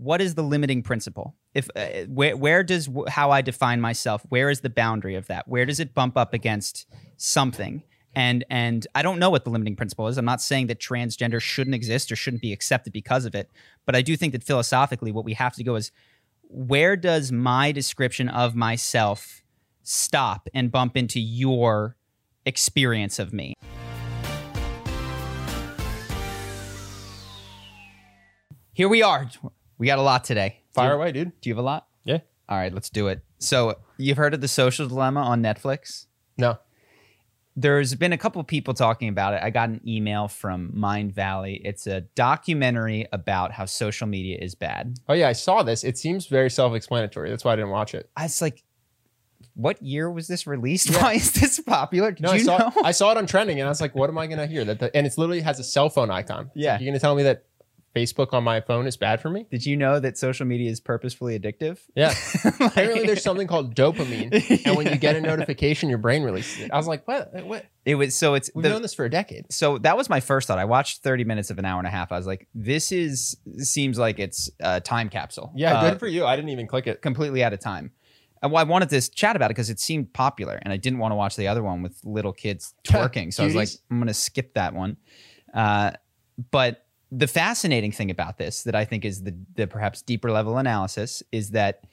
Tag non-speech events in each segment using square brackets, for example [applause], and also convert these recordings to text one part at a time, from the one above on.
what is the limiting principle? If uh, where where does how I define myself? Where is the boundary of that? Where does it bump up against something? And and I don't know what the limiting principle is. I'm not saying that transgender shouldn't exist or shouldn't be accepted because of it, but I do think that philosophically, what we have to go is where does my description of myself stop and bump into your experience of me? Here we are. We got a lot today. Fire away, dude. Do you have a lot? Yeah. All right, let's do it. So, you've heard of the social dilemma on Netflix? No. There's been a couple people talking about it. I got an email from Mindvalley. It's a documentary about how social media is bad. Oh yeah, I saw this. It seems very self-explanatory. That's why I didn't watch it. It's like, what year was this released? Why is this popular? Did no, I saw, know? I saw it on trending, and I was like, "What am I gonna hear?" That the, and it's literally has a cell phone icon. Yeah, you're gonna tell me that Facebook on my phone is bad for me. Did you know that social media is purposefully addictive? Yeah. [laughs] like, Apparently, there's something called dopamine, [laughs] and when you get a notification, your brain releases it. I was like, "What? What?" It was so it's we've the, known this for a decade. So that was my first thought. I watched 30 minutes of an hour and a half. I was like, "This is seems like it's a time capsule." Yeah, uh, good for you. I didn't even click it. Completely out of time. And well, I wanted to chat about it because it seemed popular, and I didn't want to watch the other one with little kids [laughs] twerking. so I was like, I'm going to skip that one. Uh, but the fascinating thing about this that I think is the, the perhaps deeper level analysis is that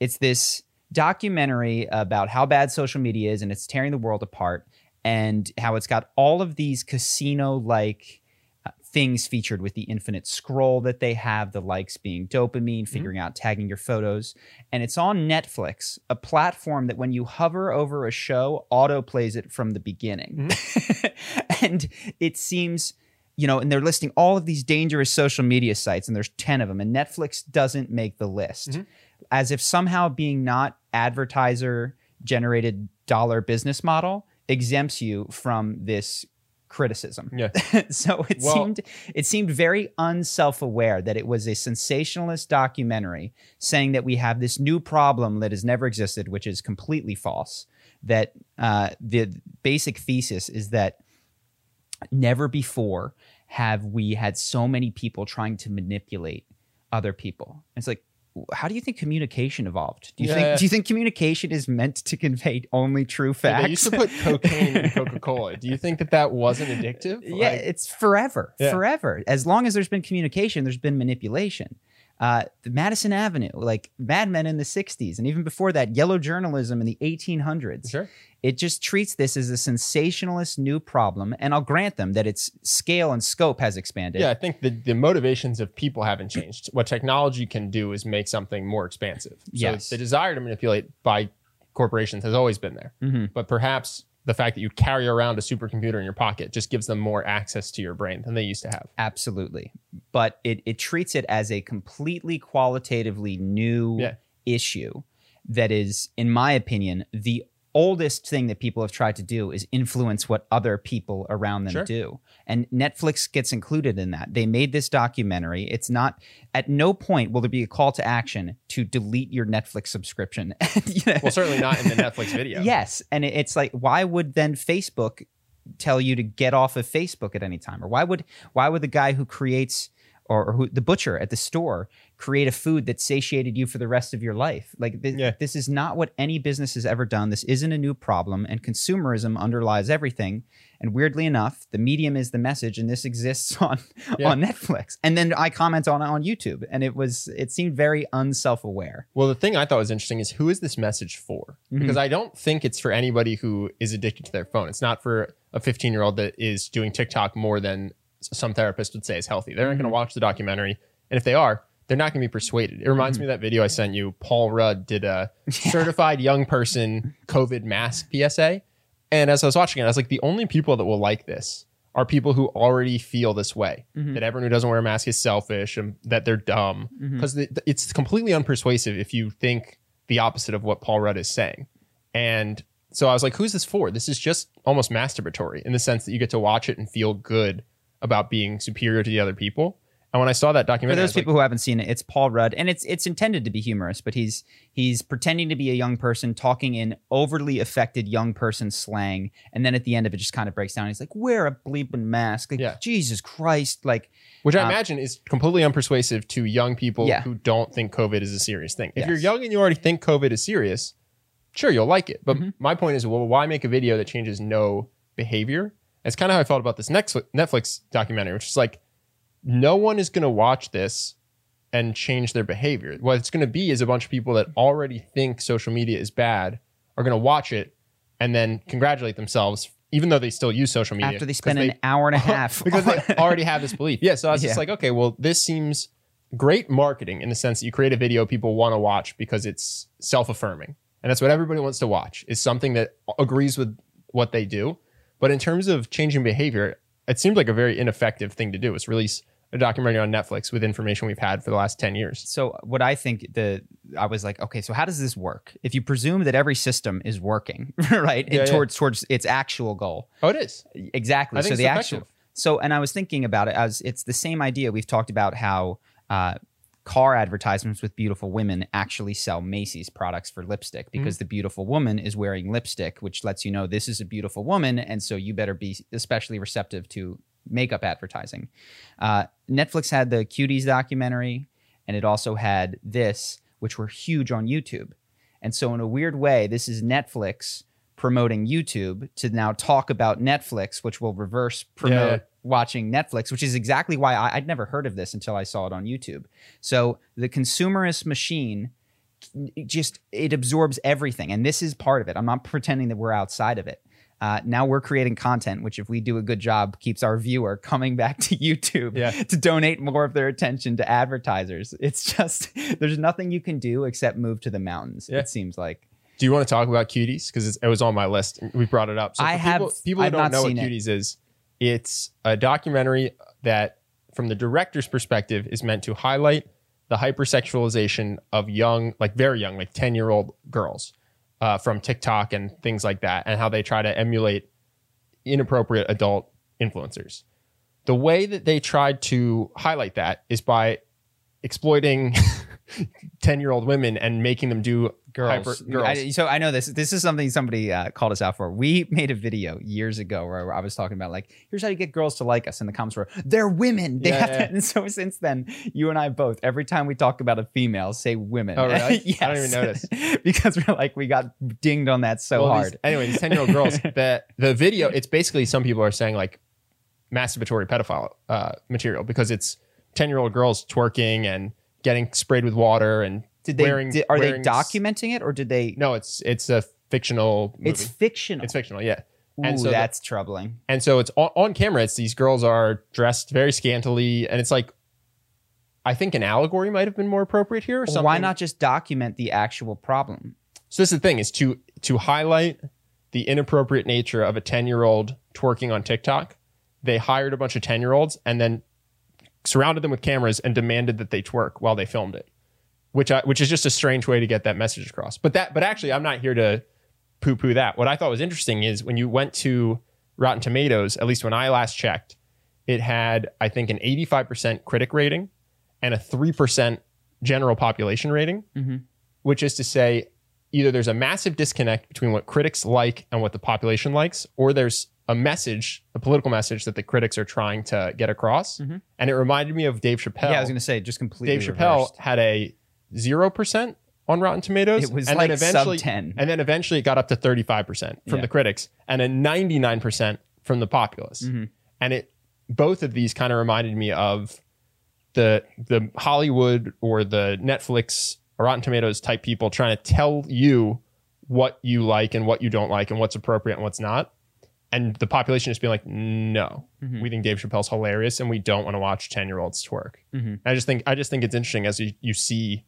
it's this documentary about how bad social media is and it's tearing the world apart and how it's got all of these casino like uh, things featured with the infinite scroll that they have, the likes being dopamine, mm-hmm. figuring mm-hmm. out tagging your photos. And it's on Netflix, a platform that when you hover over a show, auto plays it from the beginning. Mm-hmm. [laughs] and it seems you know, and they're listing all of these dangerous social media sites, and there's 10 of them, and Netflix doesn't make the list. Mm-hmm. As if somehow being not advertiser generated dollar business model exempts you from this criticism. Yeah. [laughs] so it well, seemed it seemed very unself-aware that it was a sensationalist documentary saying that we have this new problem that has never existed, which is completely false. That uh, the basic thesis is that never before have we had so many people trying to manipulate other people. It's like, how do you think communication evolved? Do you yeah. think do you think communication is meant to convey only true facts? Yeah, they used to put [laughs] cocaine in Coca Cola. Do you think that that wasn't addictive? Yeah, like, it's forever, forever. As long as there's been communication, there's been manipulation uh, Madison Avenue, like Mad Men in the 60s, and even before that, yellow journalism in the 1800s. Sure. It just treats this as a sensationalist new problem. And I'll grant them that its scale and scope has expanded. Yeah, I think the, the motivations of people haven't changed. What technology can do is make something more expansive. So yes. the desire to manipulate by corporations has always been there. Mm-hmm. But perhaps the fact that you carry around a supercomputer in your pocket just gives them more access to your brain than they used to have. Absolutely. But it, it treats it as a completely qualitatively new yeah. issue that is, in my opinion, the oldest thing that people have tried to do is influence what other people around them sure. do. And Netflix gets included in that. They made this documentary. It's not, at no point will there be a call to action to delete your Netflix subscription. [laughs] you know? Well, certainly not in the Netflix video. yes. And it's like, why would then Facebook tell you to get off of Facebook at any time? Or why would, why would the guy who creates or, or who, the butcher at the store create a food that satiated you for the rest of your life. Like th- Yeah. this is not what any business has ever done. This isn't a new problem, and consumerism underlies everything. And weirdly enough, the medium is the message, and this exists [laughs] on Yeah. on Netflix. And then I comment on it on YouTube, and it was it seemed very unself-aware. Well, the thing I thought was interesting is who is this message for? Mm-hmm. Because I don't think it's for anybody who is addicted to their phone. It's not for a 15 year old that is doing TikTok more than some therapist would say is healthy. They're not Mm-hmm. going to watch the documentary. And if they are, they're not going to be persuaded. It reminds me of that video I sent you. Paul Rudd did a [laughs] certified young person COVID mask PSA. And as I was watching it, I was like, the only people that will like this are people who already feel this way Mm-hmm. that everyone who doesn't wear a mask is selfish and that they're dumb Mm-hmm. because it's completely unpersuasive if you think the opposite of what Paul Rudd is saying. And so I was like, who's this for? This is just almost masturbatory in the sense that you get to watch it and feel good about being superior to the other people. And when I saw that documentary, I those was like, people who haven't seen it, it's Paul Rudd, and it's it's intended to be humorous, but he's he's pretending to be a young person, talking in overly affected young person slang, and then at the end of it, just kind of breaks down. He's like, "Wear a bleeping mask!" Like, Yeah. Jesus Christ! Like, which I Um, imagine is completely unpersuasive to young people Yeah. who don't think COVID is a serious thing. If Yes. you're young and you already think COVID is serious, sure, you'll like it. But Mm-hmm. my point is, well, why make a video that changes no behavior? It's kind of how I felt about this next Netflix documentary, which is like, no one is going to watch this and change their behavior. What it's going to be is a bunch of people that already think social media is bad are going to watch it and then congratulate themselves, even though they still use social media. after they spend an hour and a [laughs] half, [laughs] because they already have this [laughs] belief. Yeah. So I was just like, okay, well, this seems great marketing in the sense that you create a video people want to watch because it's self affirming. And that's what everybody wants to watch is something that agrees with what they do. But in terms of changing behavior, it seemed like a very ineffective thing to do is release a documentary on Netflix with information we've had for the last 10 years. So what I think the I was like, okay, so how does this work? If you presume that every system is working, [laughs] right, Yeah, yeah. towards towards its actual goal, Oh, it is. exactly. So the effective. actual so and I was thinking about it as it's the same idea. We've talked about how uh, car advertisements with beautiful women actually sell Macy's products for lipstick Mm-hmm. because the beautiful woman is wearing lipstick, which lets you know this is a beautiful woman, and so you better be especially receptive to makeup advertising. Uh, Netflix had the Cuties documentary, and it also had this, which were huge on YouTube. And so, in a weird way, this is Netflix promoting YouTube to now talk about Netflix, which will reverse promote Yeah. watching Netflix, which is exactly why I, I'd never heard of this until I saw it on YouTube. So, the consumerist machine just it absorbs everything and this is part of it i'm not pretending that we're outside of it uh, now we're creating content which if we do a good job keeps our viewer coming back [laughs] to youtube Yeah. to donate more of their attention to advertisers it's just [laughs] there's nothing you can do except move to the mountains Yeah. it seems like Do you want to talk about cuties? Because it was on my list. We brought it up. So I have- people, people who I've don't know what cuties is. It's a documentary that, from the director's perspective, is meant to highlight the hypersexualization of young, like very young, like ten year old girls uh, from TikTok and things like that, and how they try to emulate inappropriate adult influencers. The way that they tried to highlight that is by exploiting [laughs] 10 year old women and making them do girls. hyper- girls. I, so I know this. This is something somebody uh, called us out for. We [laughs] made a video years ago where I was talking about like, here's how you get girls to like us. And the comments were, they're women. They Yeah, have yeah. And [laughs] so since then, you and I both, every time we talk about a female, say women. Oh, really? [laughs] yes. I don't even notice. because we're like, we got dinged on that so Well, hard. These, anyway, these 10 year old girls, the, the video, it's basically some people are saying like masturbatory pedophile uh, material because it's 10 year old girls twerking and getting sprayed with water and did they? wearing, did- are they wearing s- documenting it or did they? No, it's it's a fictional movie. it's fictional. It's fictional, yeah. Ooh, and so the- that's troubling. And so it's on, on camera. It's these girls are dressed very scantily, and it's like, I think an allegory might have been more appropriate here. Or Well, something. why not just document the actual problem? So this is the thing: is to to highlight the inappropriate nature of a ten year old twerking on TikTok. They hired a bunch of ten year olds and then surrounded them with cameras and demanded that they twerk while they filmed it, which I, which is just a strange way to get that message across. But that but actually, I'm not here to poo poo that. What I thought was interesting is when you went to Rotten Tomatoes, at least when I last checked, it had I think an 85% critic rating and a three percent general population rating which is to say either there's a massive disconnect between what critics like and what the population likes or there's a message, a political message that the critics are trying to get across. Mhm. And it reminded me of Dave Chappelle. Yeah, I was going to say just completely. Dave Chappelle reversed. had a zero percent on Rotten Tomatoes. It was and like then eventually, sub 10. and then eventually it got up to thirty five percent from Yeah. the critics and a ninety nine percent from the populace. Mhm. And it both of these kind of reminded me of the the Hollywood or the Netflix or Rotten Tomatoes type people trying to tell you what you like and what you don't like and what's appropriate and what's not. And the population just being like, no, Mhm. we think Dave Chappelle's hilarious and we don't want to watch 10 year olds twerk. Mhm. I just think I just think it's interesting as you, you see,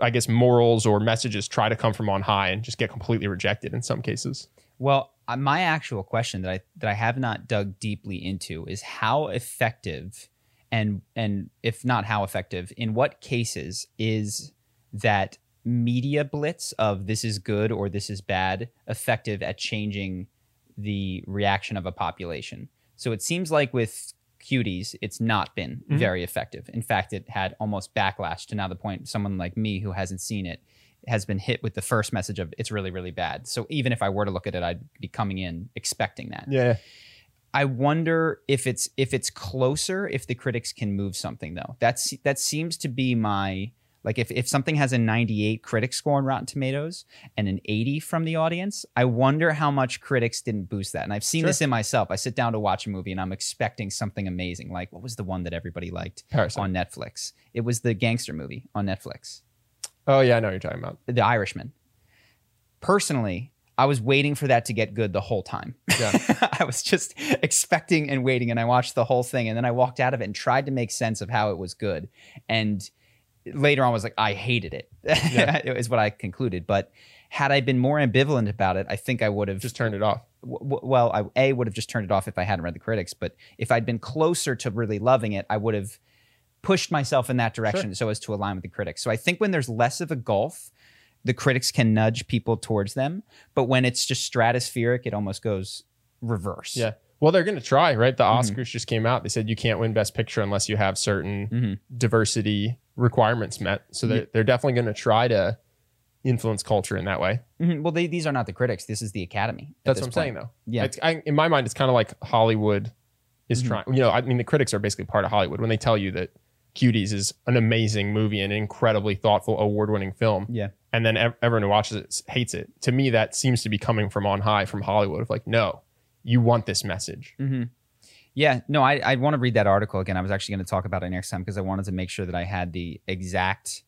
I guess, morals or messages try to come from on high and just get completely rejected in some cases. Well, uh, my actual question that I that I have not dug deeply into is how effective and and if not how effective, in what cases is that media blitz of this is good or this is bad effective at changing the reaction of a population? So it seems like with cuties, it's not been Mhm. very effective. In fact, it had almost backlash to now the point someone like me who hasn't seen it has been hit with the first message of it's really really bad. So even if I were to look at it, I'd be coming in expecting that. Yeah. I wonder if it's if it's closer if the critics can move something though. That's that seems to be my like if, if something has a 98 critic score on Rotten Tomatoes and an 80 from the audience, I wonder how much critics didn't boost that. And I've seen Sure. this in myself. I sit down to watch a movie and I'm expecting something amazing. Like what was the one that everybody liked Parasite. on Netflix? It was the gangster movie on Netflix. Oh, yeah, I know what you're talking about. The Irishman. Personally, I was waiting for that to get good the whole time. Yeah. [laughs] I was just expecting and waiting, and I watched the whole thing, and then I walked out of it and tried to make sense of how it was good. And later on, was like, I hated it. [laughs] Yeah. is what I concluded. But had I been more ambivalent about it, I think I would have Just turned it off. w- well, I a would have just turned it off if I hadn't read the critics. But if I'd been closer to really loving it, I would have pushed myself in that direction so as to align with the critics. So I think when there's less of a gulf, the critics can nudge people towards them. But when it's just stratospheric, it almost goes reverse. Yeah. Well, they're going to try, right? The Mhm. Oscars just came out. They said you can't win Best Picture unless you have certain Mhm. diversity requirements met. So they're, Yeah. they're definitely going to try to influence culture in that way. Mhm. Well, they, these are not the critics. This is the Academy. That's what I'm saying, though. Yeah. It's, I, in my mind, it's kind of like Hollywood is Mhm. trying. You know, I mean, the critics are basically part of Hollywood when they tell you that Cuties is an amazing movie and an incredibly thoughtful, award-winning film, Yeah. and then ev- everyone who watches it hates it. To me, that seems to be coming from on high, from Hollywood. Of like, no, you want this message. hmm Yeah, no, I, I want to read that article again. I was actually going to talk about it next time because I wanted to make sure that I had the exact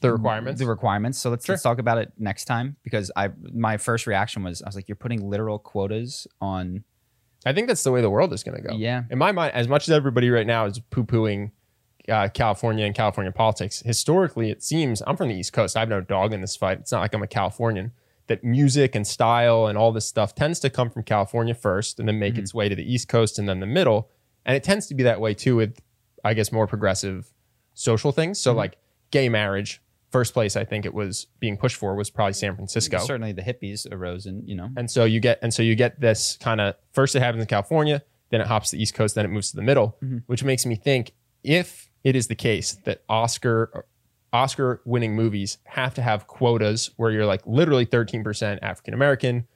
The requirements. The requirements. So let's Sure. let's talk about it next time because I my first reaction was I was like, you're putting literal quotas on. I think that's the way the world is going to go. Yeah. In my mind, as much as everybody right now is poo pooing uh, California and California politics, historically, it seems I'm from the East Coast. I have no dog in this fight. It's not like I'm a Californian. That music and style and all this stuff tends to come from California first and then make Mhm. its way to the East Coast and then the middle. And it tends to be that way too with, I guess, more progressive social things. So, Mhm. like gay marriage, first place I think it was being pushed for was probably San Francisco. Certainly, the hippies arose, and you know, And so you get and so you get this kind of first it happens in California, then it hops to the East Coast, then it moves to the middle, Mhm. which makes me think if it is the case that Oscar Oscar winning movies have to have quotas where you're like literally 13% African American,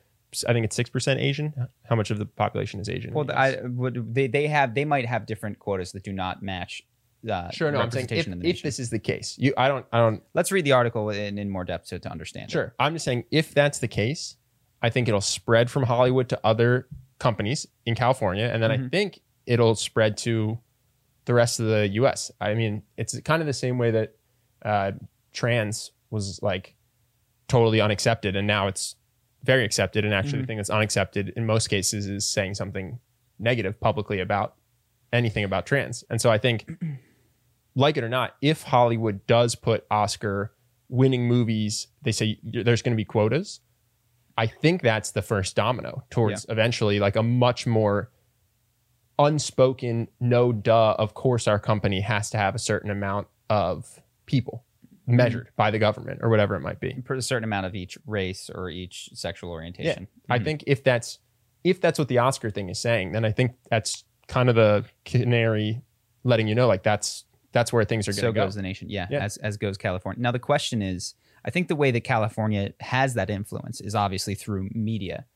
I think it's 6% Asian. How much of the population is Asian? well, I would they they have they might have different quotas that do not match. Uh, sure, no, I'm saying if, representation in the if this is the case, you I don't I don't Let's read the article in, in more depth to, to understand. it. Sure. I'm just saying if that's the case, I think it'll spread from Hollywood to other companies in California. And then I Mhm. think it'll spread to the rest of the US. I mean, it's kind of the same way that uh, trans was like totally unaccepted. And now it's very accepted. And actually, Mhm. the thing that's unaccepted in most cases is saying something negative publicly about anything about trans. And so I think, [clears throat] like it or not, if Hollywood does put Oscar winning movies, they say there's going to be quotas. I think that's the first domino towards eventually like a much more unspoken, no duh. Of course, our company has to have a certain amount of people measured by the government or whatever it might be. For a certain amount of each race or each sexual orientation. I Mhm. think if that's if that's what the Oscar thing is saying, then I think that's kind of the canary letting you know like that's that's where things are so going to go. goes the nation. Yeah, Yeah. as as goes California. Now the question is, I think the way that California has that influence is obviously through media.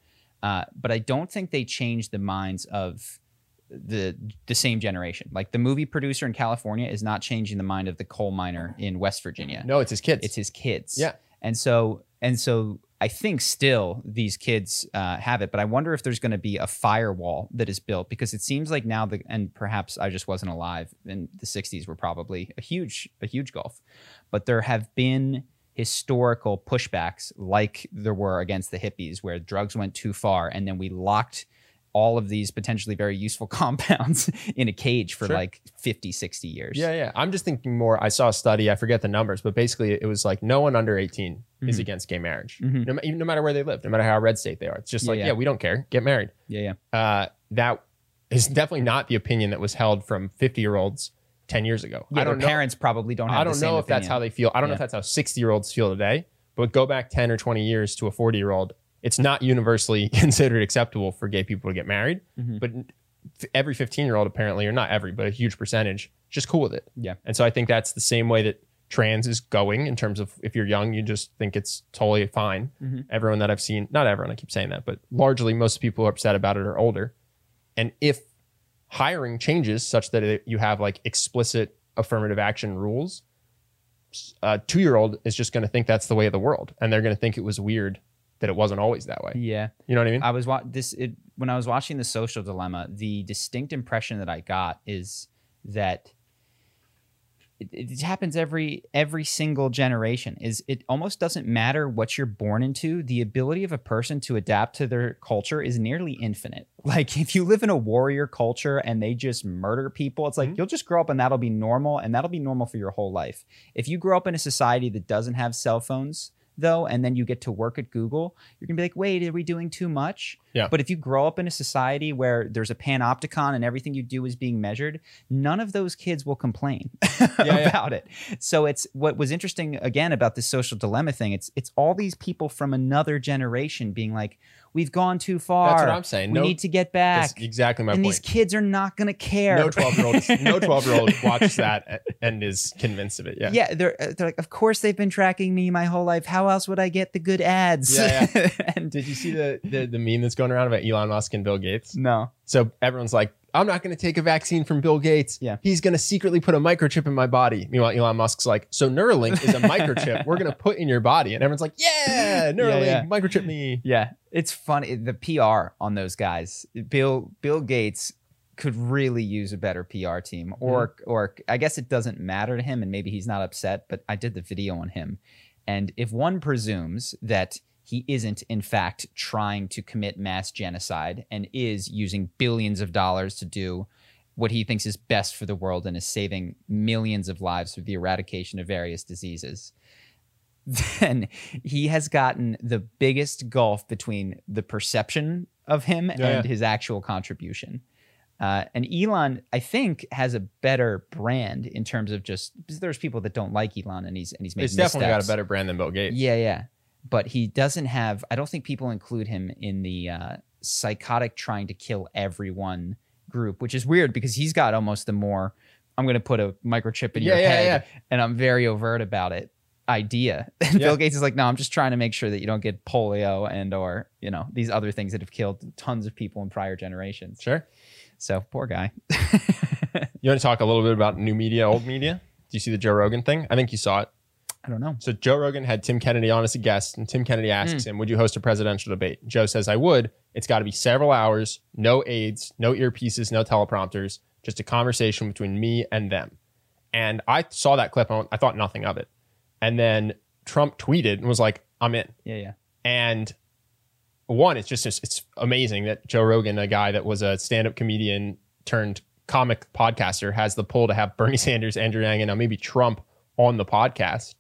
Uh, but I don't think they change the minds of the the same generation. Like the movie producer in California is not changing the mind of the coal miner in West Virginia. No, it's his kids. It's his kids. Yeah. And so and so I think still these kids uh, have it, but I wonder if there's going to be a firewall that is built because it seems like now the and perhaps I just wasn't alive in the '60s were probably a huge a huge gulf, but there have been historical pushbacks like there were against the hippies where drugs went too far and then we locked all of these potentially very useful [laughs] compounds in a cage for Sure. like 50 60 years Yeah, yeah. I'm just thinking more. I saw a study. I forget the numbers, but basically, it was like no one under 18 is Mhm. against gay marriage, Mhm. no, no matter where they live, no matter how red state they are. It's just Yeah, like, yeah. yeah. we don't care. Get married. yeah yeah Uh, that is definitely not the opinion that was held from 50 year olds 10 years ago. yeah I don't know. parents probably don't have I don't know if that's how they feel. I don't know if that's how 60 year olds feel today, but go back 10 or 20 years to a 40 year old. It's not universally [laughs] considered acceptable for gay people to get married, Mhm. but every 15 year old apparently, or not every, but a huge percentage, just cool with it. Yeah. And so I think that's the same way that trans is going in terms of if you're young, you just think it's totally fine. Mhm. Everyone that I've seen, not everyone, I keep saying that, but largely most people who are upset about it are older. And if hiring changes such that it, you have like explicit affirmative action rules, a two year old is just going to think that's the way of the world. And they're going to think it was weird that it wasn't always that way. yeah You know what I mean? I was wa- this it, when I was watching the Social Dilemma. The distinct impression that I got is that it, it happens every every single generation. Is it almost doesn't matter what you're born into. The ability of a person to adapt to their culture is nearly infinite. [laughs] Like if you live in a warrior culture and they just murder people, it's like Mhm. you'll just grow up and that'll be normal, and that'll be normal for your whole life. If you grow up in a society that doesn't have cell phones, though, and then you get to work at Google, you're gonna be like, wait, are we doing too much? Yeah. But if you grow up in a society where there's a panopticon and everything you do is being measured, none of those kids will complain [laughs] yeah. about it. So it's what was interesting again about this social dilemma thing. It's it's all these people from another generation being like, we've gone too far. That's what I'm saying. We No- need to get That's back. exactly my and point. these kids are not gonna care. no 12 year old, [laughs] no 12 year old watches that and is convinced of it. Yeah. Yeah, they're uh, they're like, of course they've been tracking me my whole life. How else would I get the good ads? Yeah, [laughs] and Did you see the, the the meme that's going around about Elon Musk and Bill Gates? no, So everyone's like, I'm not going to take a vaccine from Bill Gates. Yeah. He's going to secretly put a microchip in my body. Meanwhile, Elon Musk's like, so Neuralink is a [laughs] microchip we're going to put in your body. And everyone's like, yeah, Neuralink, yeah. microchip me. yeah, it's funny. The PR on those guys, Bill Bill Gates could really use a better PR team, mm-hmm. or or I guess it doesn't matter to him, and maybe he's not upset. But I did the video on him, and if one presumes that he isn't in fact trying to commit mass genocide and is using billions of dollars to do what he thinks is best for the world and is saving millions of lives through the eradication of various diseases, [laughs] then he has gotten the biggest gulf between the perception of him Yeah, and yeah. his actual contribution. Uh, and Elon, I think, has a better brand in terms of just because there's people that don't like Elon, and he's and he's making He's definitely got a better brand than Bill Gates. Yeah, yeah. But he doesn't have, I don't think people include him in the uh, psychotic trying to kill everyone group, which is weird because he's got almost the more, I'm going to put a microchip in your Yeah, yeah, head and I'm very overt about it idea. [laughs] And Yeah. Bill Gates is like, no, I'm just trying to make sure that you don't get polio and or, you know, these other things that have killed tons of people in prior generations. Sure. So poor guy. [laughs] You want to talk a little bit about new media, old media? Do you see the Joe Rogan thing? I think you saw it. I don't know. So Joe Rogan had Tim Kennedy on as a guest, and Tim Kennedy asks hmm. him, "Would you host a presidential debate?" Joe says, "I would. It's got to be several hours, no aids, no earpieces, no teleprompters, just a conversation between me and them." And I saw that clip, I thought nothing of it. And then Trump tweeted and was like, "I'm in." Yeah, yeah. And one, it's just it's amazing that Joe Rogan, a guy that was a stand-up comedian turned comic podcaster, has the pull to have Bernie [laughs] Sanders, Andrew Yang, and now maybe Trump on the podcast.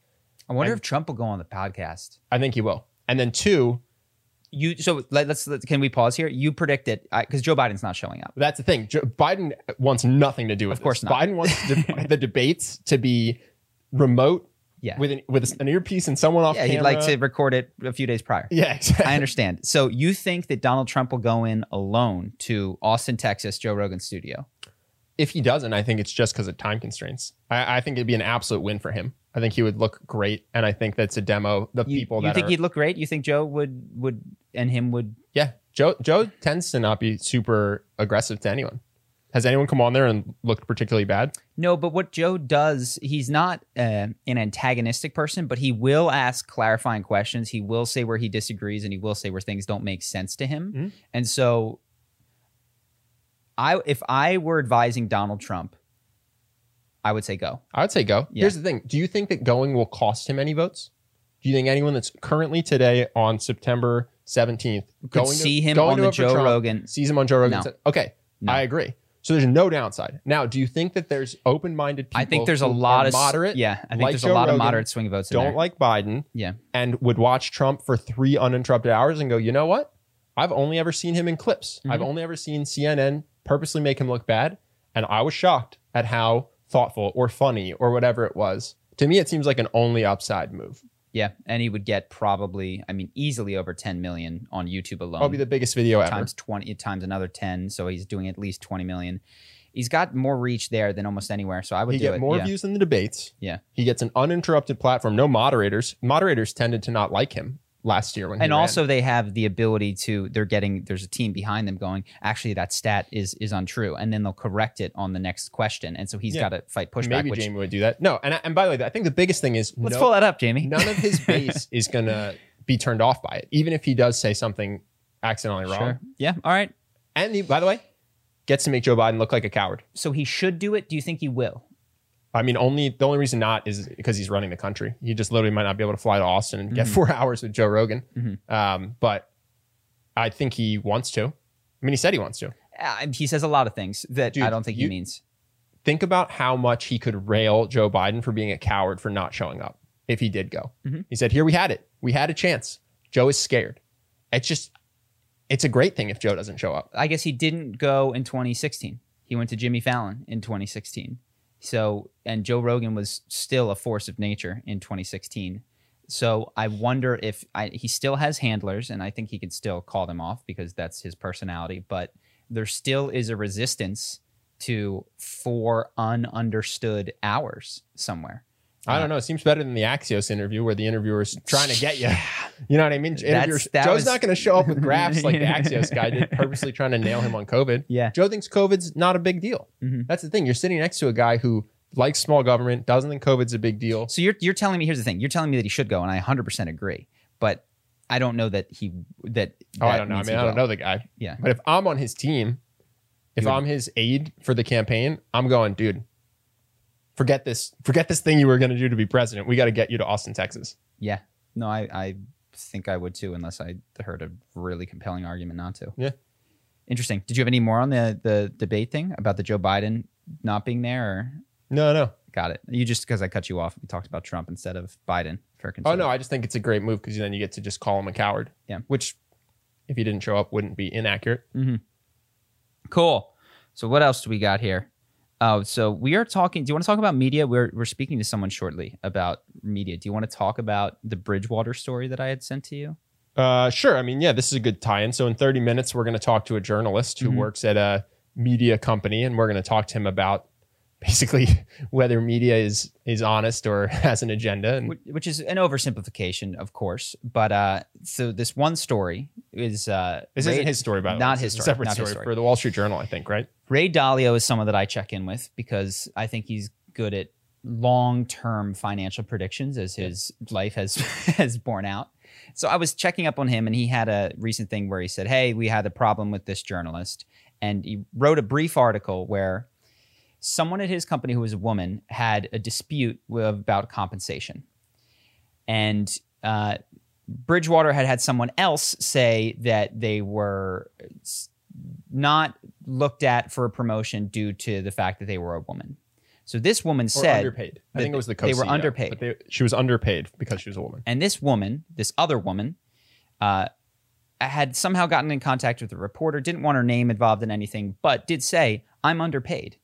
I wonder I- if Trump will go on the podcast. I think he will. And then two, You so let, let's let, can we pause here? You predict it because Joe Biden's not showing up. that's the thing. Joe, Biden wants nothing to do with Of course this. not. Biden wants the, [laughs] the debates to be remote Yeah, with an, with an earpiece and someone off yeah. camera. He'd like to record it a few days prior. Yeah, exactly. I understand. So you think that Donald Trump will go in alone to Austin, Texas, Joe Rogan studio? if he doesn't, I think it's just because of time constraints. I, I think it'd be an absolute win for him. I think he would look great, and I think that's a demo. The You, people you that think are, he'd look great? You think Joe would would and him would? yeah, Joe Joe tends to not be super aggressive to anyone. Has anyone come on there and looked particularly bad? No, but what Joe does, he's not uh, an antagonistic person, but he will ask clarifying questions. He will say where he disagrees, and he will say where things don't make sense to him. Mhm. And so, I if I were advising Donald Trump, I would say go. I would say go. Yeah. Here's the thing: Do you think that going will cost him any votes? Do you think anyone that's currently today on September 17th going see to, him going on to the Joe Trump, Rogan? sees him on Joe Rogan? No. said, okay, No. I agree. So there's no downside. Now, do you think that there's open-minded people? I think there's a lot of moderate. Yeah, I think like there's Joe a lot of moderate swing votes. Don't like Biden. Yeah. and would watch Trump for three uninterrupted hours and go, you know what? I've only ever seen him in clips. I've Mhm. only ever seen CNN purposely make him look bad. And I was shocked at how thoughtful or funny or whatever it was. To me, it seems like an only upside move. Yeah, and he would get probably, I mean, easily over 10 million on YouTube alone. Be the biggest video ever. times 20 times another 10 so he's doing at least 20 million he's got more reach there than almost anywhere so i would He do get it more yeah. views than the debates. Yeah. He gets an uninterrupted platform. No moderators. Moderators tended to not like him last year when he and ran. also they have the ability to they're getting there's a team behind them going actually that stat is is untrue and then they'll correct it on the next question and so he's Yeah. got to fight pushback maybe which Jamie would do that. No, and and by the way, I think the biggest thing is let's no- pull that up jamie none of his [laughs] base is gonna be turned off by it, even if he does say something accidentally wrong. sure yeah all right And he, by the way, gets to make Joe Biden look like a coward. so he should do it do you think he will I mean, only the only reason not is because he's running the country. He just literally might not be able to fly to Austin and get Mhm. four [laughs] hours with Joe Rogan. Mhm. Um, but I think he wants to. I mean, he said he wants to. uh, he says a lot of things that Dude, i don't think you- he means Think about how much he could rail Joe Biden for being a coward for not showing up if he did go. Mhm. He said, "Here we had it. We had a chance. Joe is scared. It's just, it's a great thing if Joe doesn't show up. I guess he didn't go in 2016. He went to Jimmy Fallon in 2016. So, and Joe Rogan was still a force of nature in 2016. So I wonder if I, he still has handlers, and I think he could still call them off because that's his personality. But there still is a resistance to four ununderstood hours somewhere. I don't know. It seems better than the Axios interview where the interviewer's trying to get you. [laughs] You know what I mean? Interviewers, that Joe's was- not going to show up with graphs like the Axios guy did, [laughs] purposely trying to nail him on COVID. Yeah. Joe thinks COVID's not a big deal. Mhm. That's the thing. You're sitting next to a guy who likes small government, doesn't think COVID's a big deal. So you're you're telling me here's the thing. You're telling me that he should go, and I 100% agree. But I don't know that he that. Oh, I don't know. I mean, I don't know the guy. Yeah. But if I'm on his team, if I'm his aide for the campaign, I'm going, dude. Forget this. Forget this thing you were going to do to be president. We got to get you to Austin, Texas. Yeah. No, I, I think I would too, unless I heard a really compelling argument not to. Yeah. Interesting. Did you have any more on the the debate thing about the Joe Biden not being there? Or No, no. got it? You just because I cut you off, we talked about Trump instead of Biden. For Oh no, I just think it's a great move because then you get to just call him a coward. Yeah. Which, if he didn't show up, wouldn't be inaccurate. Mm-hmm. Cool. So what else do we got here? Oh, so we are talking. Do you want to talk about media? We're we're speaking to someone shortly about media. Do you want to talk about the Bridgewater story that I had sent to you? Uh, sure. I mean, yeah, this is a good tie-in. So in 30 minutes, we're going to talk to a journalist who Mhm. works at a media company, and we're going to talk to him about basically [laughs] whether media is is honest or [laughs] has an agenda. And which is an oversimplification, of course. But uh, so this one story is uh, this Ray, isn't his story, by the not way. his story, separate not his story, story. for the Wall Street Journal, I think. Right? Ray Dalio is someone that I check in with because I think he's good at long-term financial predictions, as his life has [laughs] has borne out. So I was checking up on him, and he had a recent thing where he said, "Hey, we had a problem with this journalist," and he wrote a brief article where someone at his company who was a woman had a dispute with, about compensation, and uh, Bridgewater had had someone else say that they were not looked at for a promotion due to the fact that they were a woman. So this woman Or said, underpaid. I think it was the co they were underpaid. But they, she was underpaid because she was a woman. and this woman, this other woman, uh, had somehow gotten in contact with the reporter, didn't want her name involved in anything, but did say, I'm underpaid.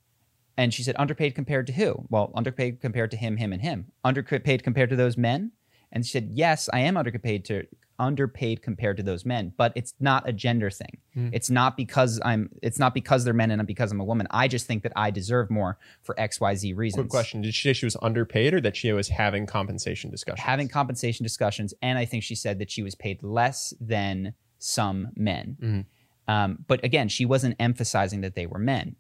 And she said, underpaid compared to who? Well, underpaid compared to him, him, and him. Underpaid compared to those men? And she said, yes, I am underpaid to underpaid compared to those men, but it's not a gender thing. Hmm. It's not because I'm it's not because they're men and because I'm a woman. I just think that I deserve more for XYZ reasons. Quick question: Did she say she was underpaid, or that she was having compensation discussions? having compensation discussions and i think she said that she was paid less than some men. Mhm. Um, but again, she wasn't emphasizing that they were men.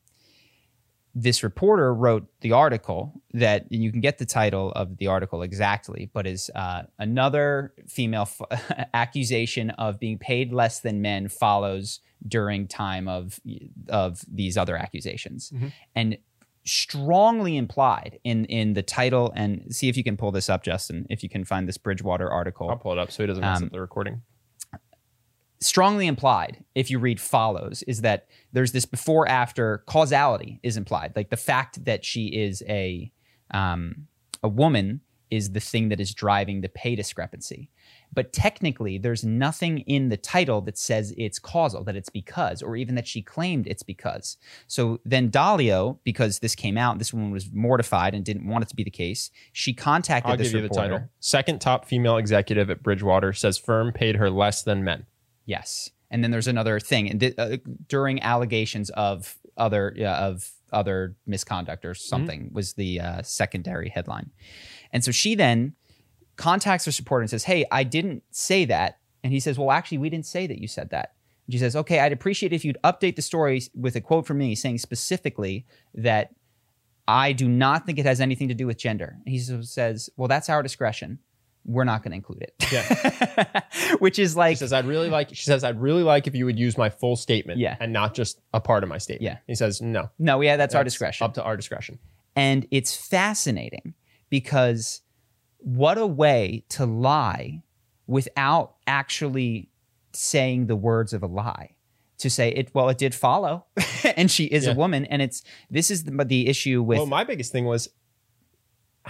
This reporter wrote the article that you can get the title of the article exactly, but is uh, another female f- [laughs] accusation of being paid less than men follows during time of of these other accusations, Mhm. and strongly implied in in the title. And see if you can pull this up, Justin, if you can find this Bridgewater article I'll pull it up so he doesn't mess Um, up the recording. Strongly implied if you read follows is that there's this before after causality is implied like the fact that she is a um, a woman is the thing that is driving the pay discrepancy but technically there's nothing in the title that says it's causal that it's because or even that she claimed it's because so then dalio because this came out this woman was mortified and didn't want it to be the case she contacted I'll this give you the title. Second top female executive at Bridgewater says firm paid her less than men. Yes, and then there's another thing, and th- uh, during allegations of other uh, of other misconduct or something was the uh, secondary headline, and so she then contacts her supporter and says, "Hey, I didn't say that," and he says, "Well, actually, we didn't say that you said that." And she says, "Okay, I'd appreciate if you'd update the story with a quote from me saying specifically that." I do not think it has anything to do with gender. And He says, "Well, that's our discretion. We're not going to include it." Yeah, [laughs] which is like She says, I'd really like she says, I'd really like if you would use my full statement Yeah. and not just a part of my statement. Yeah. He says, No. No, yeah, that's, our discretion. Up to our discretion. and it's fascinating because what a way to lie without actually saying the words of a lie. To say it, well, it did follow, [laughs] and she is Yeah. a woman, and it's this is the, the issue with well, my biggest thing was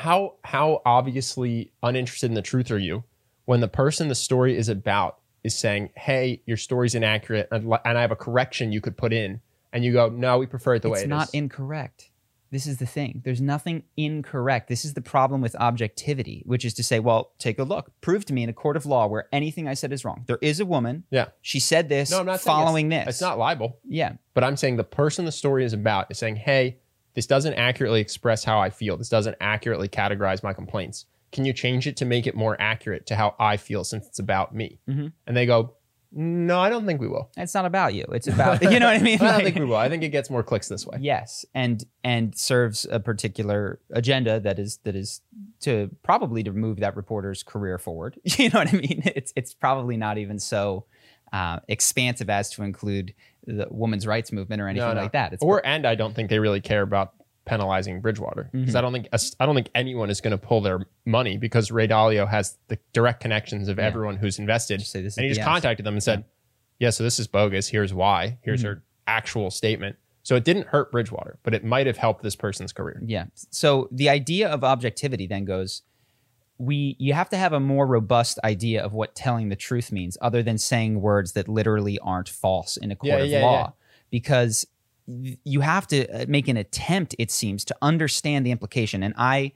how how obviously uninterested in the truth are you when the person the story is about is saying, "Hey, your story's inaccurate, and, I have a correction you could put in," and you go, "No, we prefer it the way it's it not is." incorrect. This is the thing. There's nothing incorrect. This is the problem with objectivity, which is to say, well, take a look. Prove to me in a court of law where anything I said is wrong. There is a woman. yeah. She said this No, I'm not following it's, this. It's not libel, Yeah. but I'm saying the person the story is about is saying, "Hey, this doesn't accurately express how I feel. This doesn't accurately categorize my complaints. Can you change it to make it more accurate to how I feel since it's about me?" Mhm. And they go, "No, I don't think we will." It's not about you. It's about [laughs] you know what I mean. [laughs] I don't Like- think we will. I think it gets more clicks this way. yes, and and serves a particular agenda that is that is to probably to move that reporter's career forward. [laughs] You know what I mean? It's it's probably not even so uh, expansive as to include the women's rights movement or anything No, no. like that. It's Or and I don't think they really care about penalizing Bridgewater because Mm-hmm. I don't think I don't think anyone is going to pull their money because Ray Dalio has the direct connections of everyone who's invested, and he just contacted them and said, "Yeah, so this is bogus. Here's why. Here's Mm-hmm. her actual statement." So it didn't hurt Bridgewater, but it might have helped this person's career. Yeah. So the idea of objectivity then goes we you have to have a more robust idea of what telling the truth means other than saying words that literally aren't false in a court Yeah, of yeah, law yeah. because you have to uh, make an attempt it seems to understand the implication and I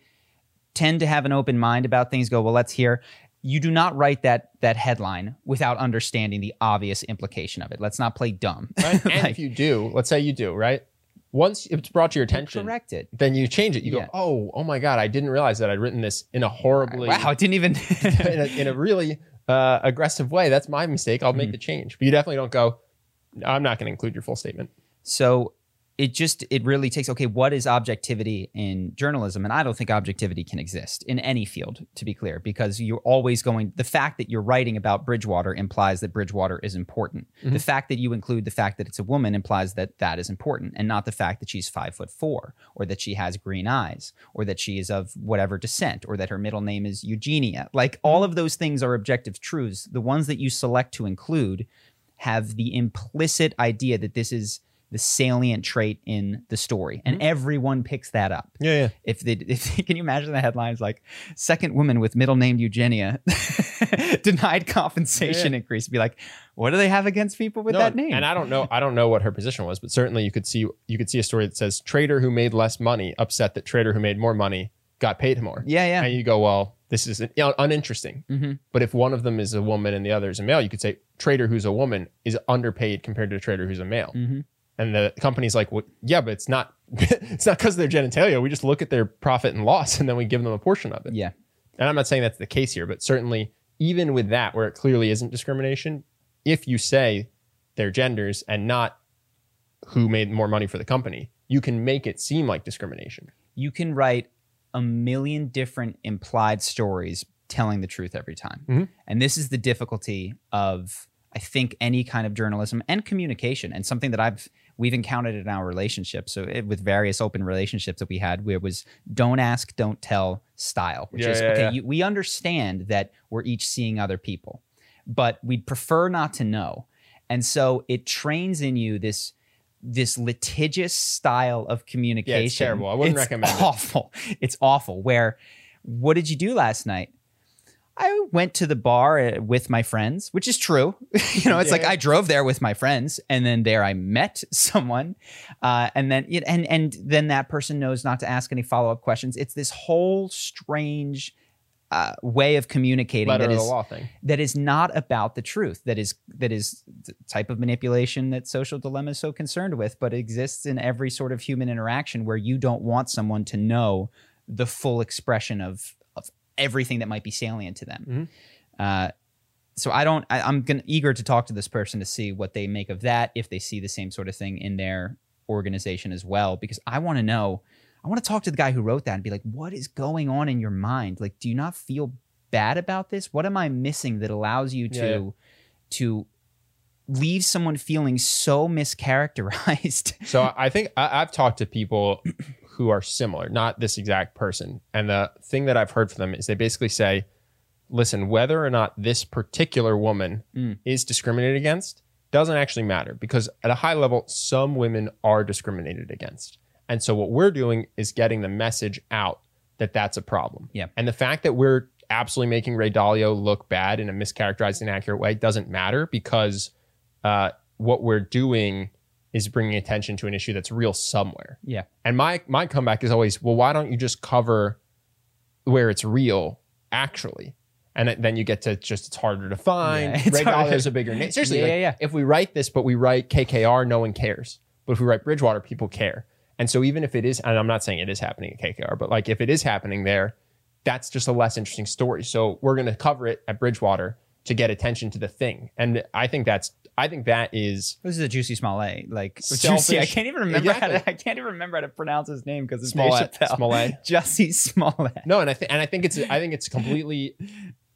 tend to have an open mind about things go well let's hear you do not write that that headline without understanding the obvious implication of it let's not play dumb [laughs] Right? And Like, if you do, let's say you do, right? Once it's brought to your attention, correct it then you change it. You Yeah. go, "Oh, oh my god, I didn't realize that I'd written this in a horribly wow I didn't even [laughs] in, a, in a really uh, aggressive way. That's my mistake. I'll make the change. But you definitely don't go, I'm not going to include your full statement. So it just it really takes okay, what is objectivity in journalism? And I don't think objectivity can exist in any field, to be clear, because you're always going the fact that you're writing about Bridgewater implies that Bridgewater is important. Mm-hmm. The fact that you include the fact that it's a woman implies that that is important, and not the fact that she's five foot four, or that she has green eyes, or that she is of whatever descent, or that her middle name is Eugenia. Like all mm-hmm. of those things are objective truths. The ones that you select to include have the implicit idea that this is the salient trait in the story, and everyone picks that up. Yeah, yeah. If they, [laughs] if can you imagine the headlines like second woman with middle name Eugenia [laughs] denied compensation Yeah. increase? Be like, what do they have against people with No, that name? And I don't know. I don't know what her position was, but certainly you could see you could see a story that says trader who made less money upset that trader who made more money got paid more. yeah, yeah, And you go, well, this is you know, uninteresting. Mhm. But if one of them is a woman and the other is a male, you could say trader who's a woman is underpaid compared to a trader who's a male. Mhm. And the company's like, well, yeah, but it's not. [laughs] it's not because of their genitalia. We just look at their profit and loss, and then we give them a portion of it. yeah. And I'm not saying that's the case here, but certainly even with that, where it clearly isn't discrimination, if you say their genders and not who made more money for the company, you can make it seem like discrimination. You can write a million different implied stories telling the truth every time. Mhm. And this is the difficulty of I think any kind of journalism and communication and something that I've we've encountered in our relationship. So it, with various open relationships that we had where it was don't ask, don't tell style, which Yeah, is yeah, okay, yeah. You, we understand that we're each seeing other people, but we'd prefer not to know. And so it trains in you this this litigious style of communication. Yeah, terrible. I wouldn't It's recommend it. awful. It's awful. Where, what did you do last night? I went to the bar uh, with my friends, which is true. [laughs] you know, it's like I drove there with my friends, and then there I met [laughs] someone, uh, and then it- and and then that person knows not to ask any follow up questions. It's this whole strange uh, way of communicating Letter that of is that is not about the truth that is that is the type of manipulation that social dilemma is so concerned with but exists in every sort of human interaction where you don't want someone to know the full expression of everything that might be salient to them uh, so I don't. I, I'm gonna, eager to talk to this person to see what they make of that, if they see the same sort of thing in their organization as well, because I want to know. I want to talk to the guy who wrote that and be like, what is going on in your mind? Like, do you not feel bad about this? What am I missing that allows you to Yeah. to leave someone feeling so mischaracterized? So I think I, I've talked to people who are similar, not this exact person. And the thing that I've heard from them is they basically say, listen, whether or not this particular woman Mm. is discriminated against doesn't actually matter because at a high level, some women are discriminated against. And so what we're doing is getting the message out that that's a problem. Yeah. And the fact that we're absolutely making Ray Dalio look bad in a mischaracterized, inaccurate way doesn't matter because uh, what we're doing is bringing attention to an issue that's real somewhere. yeah, And my my comeback is always, well, why don't you just cover where it's real actually? And then you get to just it's harder to find. Yeah, [laughs] it's Ray harder. Dalio's a bigger name. [laughs] Seriously, Yeah, like, yeah, yeah. if we write this, but we write KKR, no one cares. But if we write Bridgewater, people care. And so even if it is, and I'm not saying it is happening at KKR, but like if it is happening there, that's just a less interesting story. So we're going to cover it at Bridgewater to get attention to the thing. And I think that's, I think that is this is a juicy Smollett. Like Selfish. juicy. I can't even remember how to. Exactly. I can't even remember how to pronounce his name because it's Smollett. Dave Chappelle. Smollett. [laughs] Jussie Smollett. No, and I think and I think it's I think it's completely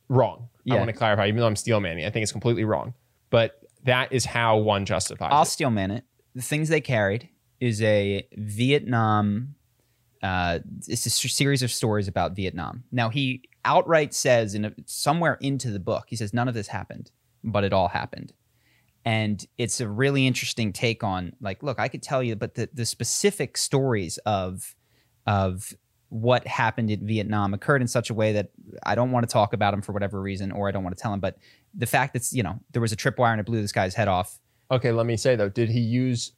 wrong. I want to clarify, even though I'm steel manning, I think it's completely wrong. But that is how one justifies I'll it. steelman it. The things they carried is a Vietnam. Uh, it's a s- series of stories about Vietnam. Now he outright says in a, somewhere into the book, he says none of this happened, but it all happened, and it's a really interesting take on like, look, I could tell you, but the the specific stories of of what happened in Vietnam occurred in such a way that I don't want to talk about him for whatever reason, or I don't want to tell him. But the fact that you know there was a tripwire and it blew this guy's head off. Okay, let me say though, did he use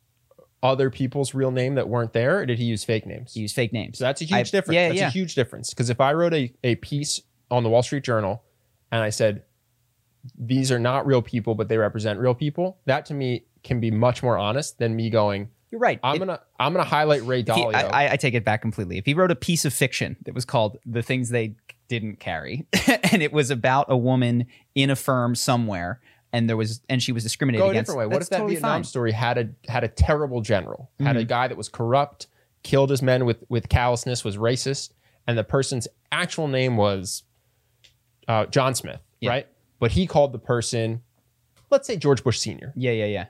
other people's real name that weren't there, or did he use fake names? He used fake names. So that's a huge I- difference. yeah, that's yeah. a huge difference. Because if I wrote a, a piece on the Wall Street Journal and I said, these are not real people, but they represent real people, that to me can be much more honest than me going, You're right. I'm It- gonna I'm gonna highlight Ray if he- Dalio. I, I- take it back completely. If he wrote a piece of fiction that was called "The Things They Didn't Carry," [laughs] and it was about a woman in a firm somewhere, and there was and she was discriminated go a against, different way. What if that totally Vietnam fine. Mm-hmm. story had a had a terrible general, had a guy that was corrupt, killed his men with with callousness, was racist, and the person's actual name was uh, John Smith, Yeah. right? But he called the person, let's say George Bush Senior. Yeah, yeah, yeah.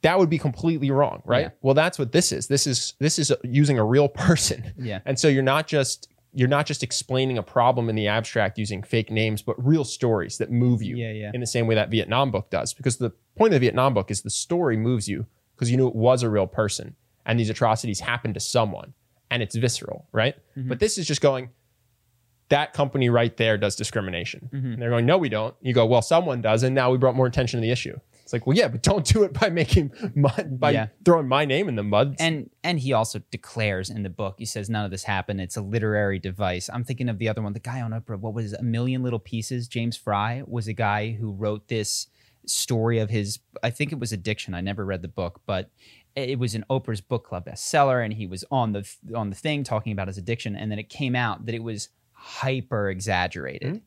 That would be completely wrong, right? Yeah. Well, that's what this is. This is this is using a real [laughs] person, Yeah. and so you're not just you're not just explaining a problem in the abstract using fake names, but real stories that move you Yeah, yeah. in the same way that Vietnam book does. Because the point of the Vietnam book is the story moves you because you knew it was a real person and these atrocities happened to someone and it's visceral, right? Mm-hmm. But this is just going, that company right there does discrimination. Mm-hmm. And they're going, no, we don't. You go, well, someone does. And now we brought more attention to the issue. It's like, well, yeah, but don't do it by making my, by Yeah. throwing my name in the mud. And and he also declares in the book, he says none of this happened. It's a literary device. I'm thinking of the other one, the guy on Oprah. What was it? a million little pieces? James Frey was a guy who wrote this story of his. I think it was addiction. I never read the book, but it was an Oprah's book club bestseller, and he was on the on the thing talking about his addiction, and then it came out that it was hyper exaggerated,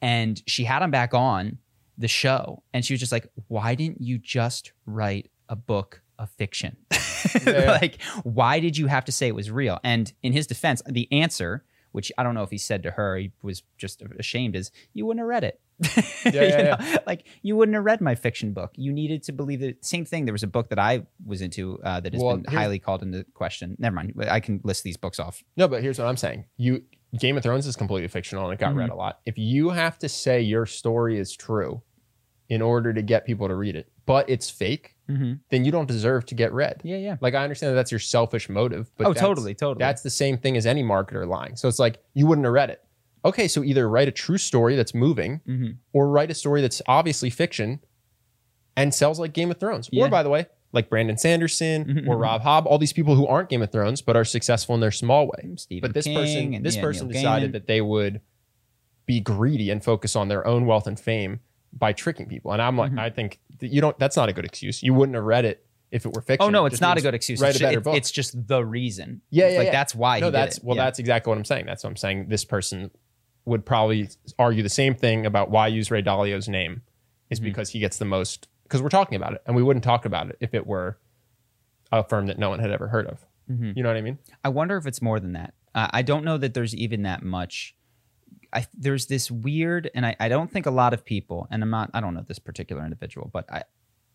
and she had him back on. the show, and she was just like, "Why didn't you just write a book of fiction? [laughs] [laughs] Yeah. like, why did you have to say it was real?" And in his defense, the answer, which I don't know if he said to her, he was just ashamed, is you wouldn't have read it. [laughs] You yeah, know? Like you wouldn't have read my fiction book. You needed to believe it. Same thing. There was a book that I was into uh, that has Well, been highly called into question. Never mind. I can list these books off. No, but here's what I'm saying. You Game of Thrones is completely fictional and it got Mm-hmm. read a lot. If you have to say your story is true in order to get people to read it, but it's fake, Mm-hmm. then you don't deserve to get read. Yeah, yeah. Like I understand that that's your selfish motive, but oh, totally, totally. That's the same thing as any marketer lying. So it's like you wouldn't have read it. Okay, so either write a true story that's moving hmm or write a story that's obviously fiction and sells like Game of Thrones. Yeah. Or by the way, like Brandon Sanderson Mhm, or mhm. Robin Hobb, all these people who aren't Game of Thrones but are successful in their small way. Stephen But this King person, this person Neil decided Gaiman. that they would be greedy and focus on their own wealth and fame by tricking people. And I'm like, Mhm. I think that you don't. That's not a good excuse. You wouldn't have read it if it were fiction. Oh no, it's just not a good excuse. It's, a better it- book. it's just the reason. Yeah, yeah, like yeah. that's why. no, he that's did it. well, Yeah. that's exactly what I'm saying. That's what I'm saying. This person would probably argue the same thing about why use Ray Dalio's name is Mhm. because he gets the most. Because we're talking about it, and we wouldn't talk about it if it were a firm that no one had ever heard of. Mhm. You know what I mean? I wonder if it's more than that. Uh, I don't know that there's even that much. I, there's this weird, and I, I don't think a lot of people, and I'm not, I don't know this particular individual, but I,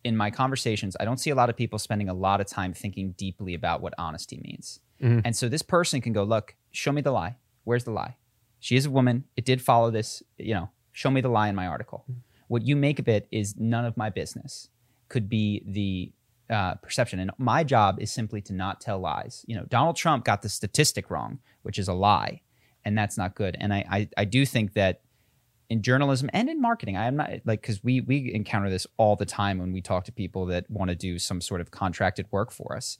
in my conversations, I don't see a lot of people spending a lot of time thinking deeply about what honesty means. Mhm. And so this person can go, look, show me the lie. Where's the lie? She is a woman. It did follow this, you know, show me the lie in my article. What you make of it is none of my business. Could be the uh, perception. And my job is simply to not tell lies. You know, Donald Trump got the statistic wrong, which is a lie, and that's not good. And I, I, I do think that in journalism and in marketing, I am not like because we we encounter this all the time when we talk to people that want to do some sort of contracted work for us.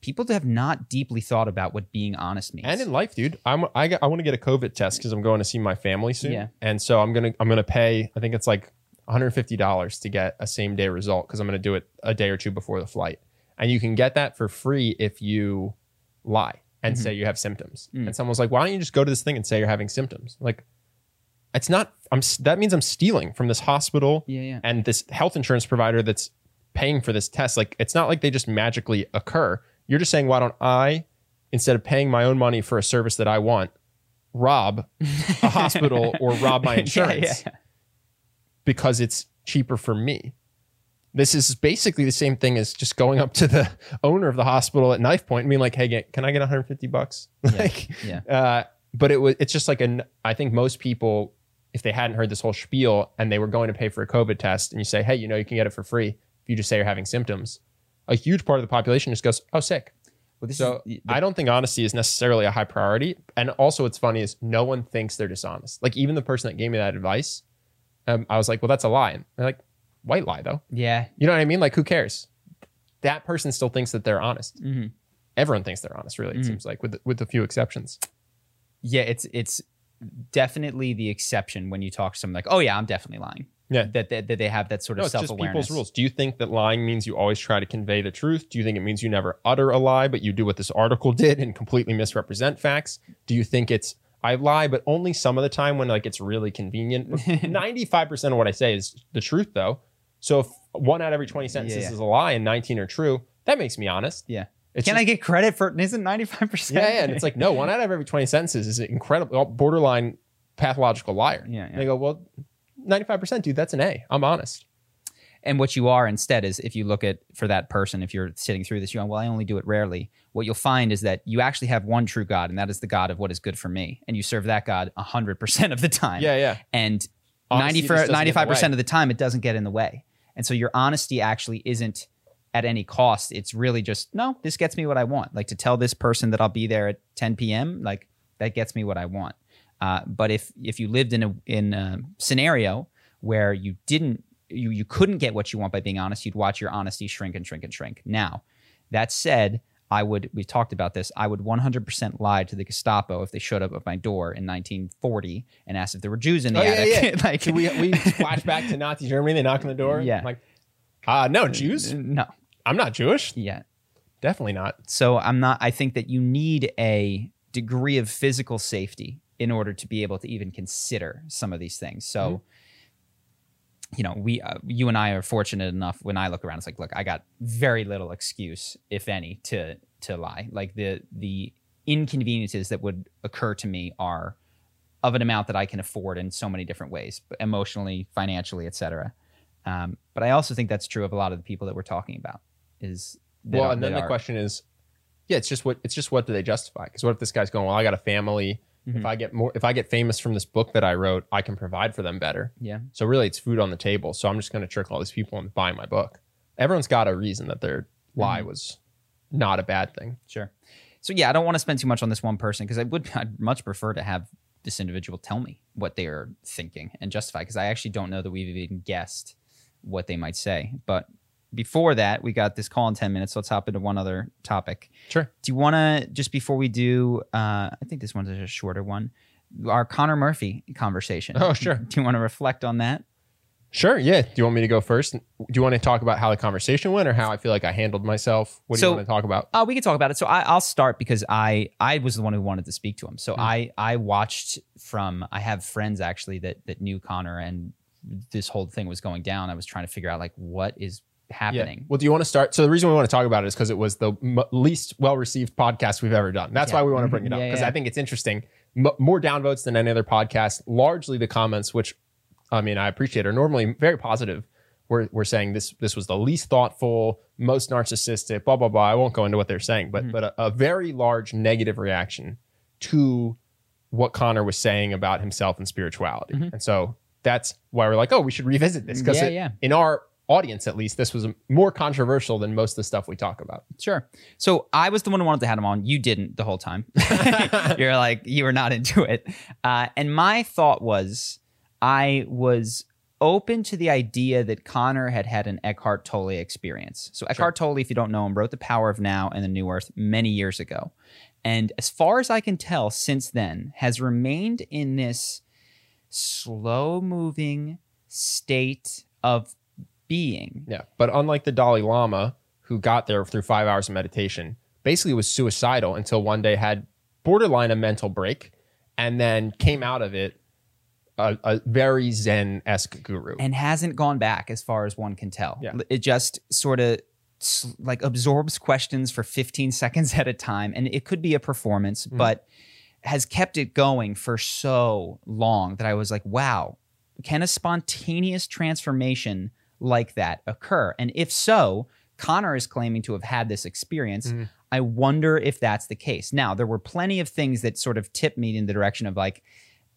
People that have not deeply thought about what being honest means. And in life, dude, I'm I, got, I want to get a COVID test because I'm going to see my family soon. Yeah. And so I'm gonna I'm gonna pay. I think it's like 150 dollars to get a same day result because I'm gonna do it a day or two before the flight. And you can get that for free if you lie and Mhm. say you have symptoms. Mm. And someone's like, "Why don't you just go to this thing and say you're having symptoms?" Like, it's not. I'm. That means I'm stealing from this hospital yeah, yeah. and this health insurance provider that's paying for this test like it's not like they just magically occur you're just saying why don't i instead of paying my own money for a service that i want rob a [laughs] hospital or rob my insurance yeah. Because it's cheaper for me this is basically the same thing as just going up to the [laughs] owner of the hospital at knife point and being like hey get- can i get 150 bucks [laughs] like yeah. uh, but it was it's just like an I think most people if they hadn't heard this whole spiel and they were going to pay for a COVID test and you say, hey, you know, you can get it for free if you just say you're having symptoms, a huge part of the population just goes, oh, sick. Well, this So is, I don't think honesty is necessarily a high priority. And also, what's funny is no one thinks they're dishonest. Like even the person that gave me that advice, um, I was like, well, that's a lie. And they're like, white lie though. yeah. You know what I mean? Like who cares? That person still thinks that they're honest. Mhm. Everyone thinks they're honest. Really, it Mhm. seems like with with a few exceptions. Yeah, it's it's definitely the exception when you talk to someone like, oh yeah, I'm definitely lying. Yeah. That that, that they have that sort of No, self awareness. people's rules. Do you think that lying means you always try to convey the truth? Do you think it means you never utter a lie, but you do what this article [laughs] did and completely misrepresent facts? Do you think it's I lie, but only some of the time when like it's really convenient? [laughs] Ninety-five percent of what I say is the truth, though. So if one out of every twenty sentences Yeah. is a lie and nineteen are true, that makes me honest. Yeah. It's Can just- I get credit for isn't 95%? Yeah, yeah, and it's like no, one out of every twenty sentences is an incredible borderline pathological liar. Yeah, And yeah. they go, well, ninety-five percent, dude, that's an A. I'm honest. And what you are instead is if you look at for that person, if you're sitting through this, you're going, well, I only do it rarely. What you'll find is that you actually have one true God, and that is the God of what is good for me. And you serve that God 100% of the time. Yeah, yeah. And Honesty 90 for, doesn't get in the 95% way. of the time, it doesn't get in the way. And so your honesty actually isn't at any cost. It's really just, no, this gets me what I want. Like to tell this person that I'll be there at 10 p.m., like that gets me what I want. Uh, but if if you lived in a in a scenario where you didn't you you couldn't get what you want by being honest, you'd watch your honesty shrink and shrink and shrink. Now, that said, I would we talked about this. I would 100% lie to the Gestapo if they showed up at my door in 1940 and asked if there were Jews in the Oh, yeah, attic. yeah. [laughs] like So we we [laughs] flash back to Nazi Germany. They knock on the door. Yeah. I'm like, uh no Jews. no, I'm not Jewish. yeah. Definitely not. So I'm not. I think that you need a degree of physical safety in order to be able to even consider some of these things. So you know, we, uh, you and I are fortunate enough when I look around, it's like, look, I got very little excuse, if any, to, to lie. Like the, the inconveniences that would occur to me are of an amount that I can afford in so many different ways, emotionally, financially, etc. Um, but I also think that's true of a lot of the people that we're talking about. Is well, and then the are, question is, yeah, it's just what it's just what do they justify? Because what if this guy's going, well, I got a family. Mm-hmm. If I get more, if I get famous from this book that I wrote, I can provide for them better. Yeah. So really, it's food on the table. So I'm just going to trick all these people into buying my book. Everyone's got a reason that their lie mm-hmm. was not a bad thing. Sure. So yeah, I don't want to spend too much on this one person because I would I'd much prefer to have this individual tell me what they are thinking and justify because I actually don't know that we've even guessed what they might say. But before that, we got this call in 10 minutes. So let's hop into one other topic. Sure. Do you want to, just before we do, uh, I think this one's a shorter one, our Connor Murphy conversation. Oh, sure. Do you want to reflect on that? Sure. Yeah. Do you want me to go first? Do you want to talk about how the conversation went, or how I feel like I handled myself? What do so, you want to talk about? Uh, we can talk about it. So I, will start because I I was the one who wanted to speak to him. So mm I I watched from. I have friends actually that that knew Connor, and this whole thing was going down. I was trying to figure out like what is happening. Yeah. Well, do you want to start? So the reason we want to talk about it is because it was the m- least well received podcast we've ever done. That's yeah. why we want to bring it up because yeah, I think it's interesting. M- more downvotes than any other podcast. Largely the comments, which I mean I appreciate, are normally very positive. We're, we're saying this this was the least thoughtful, most narcissistic, blah blah blah. I won't go into what they're saying, but mm-hmm. but a, a very large negative reaction to what Connor was saying about himself and spirituality. Mm-hmm. And so that's why we're like, oh, we should revisit this because yeah, yeah. in our audience at least this was more controversial than most of the stuff we talk about. Sure. So i was the one who wanted to have him on. You didn't the whole time. [laughs] You're like you were not into it. Uh, and my thought was i was open to the idea that connor had had an eckhart tolle experience. So eckhart sure. tolle if you don't know him wrote the power of now and the new earth many years ago. And as far as i can tell since then has remained in this slow moving state of being. Yeah. But unlike the Dalai Lama, who got there through five hours of meditation, basically was suicidal until one day had borderline a mental break and then came out of it a, a very Zen esque guru. And hasn't gone back as far as one can tell. Yeah. It just sort of like absorbs questions for 15 seconds at a time. And it could be a performance, mm. but has kept it going for so long that I was like, wow, can a spontaneous transformation like that occur? And if so, Connor is claiming to have had this experience. Mm. I wonder if that's the case. Now, there were plenty of things that sort of tipped me in the direction of like,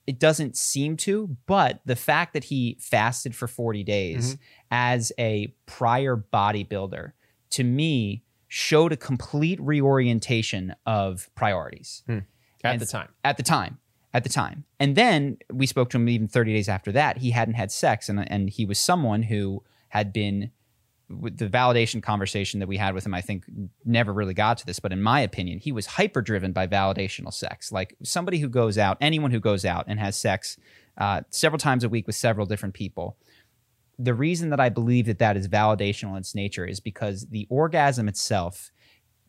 it doesn't seem to, but the fact that he fasted for 40 days mm-hmm. as a prior bodybuilder to me showed a complete reorientation of priorities. Mm. At and the time. At the time. At the time. And then we spoke to him even 30 days after that. He hadn't had sex. And, and he was someone who had been, the validation conversation that we had with him, I think never really got to this. But in my opinion, he was hyper driven by validational sex. Like somebody who goes out, anyone who goes out and has sex uh, several times a week with several different people. The reason that I believe that that is validational in its nature is because the orgasm itself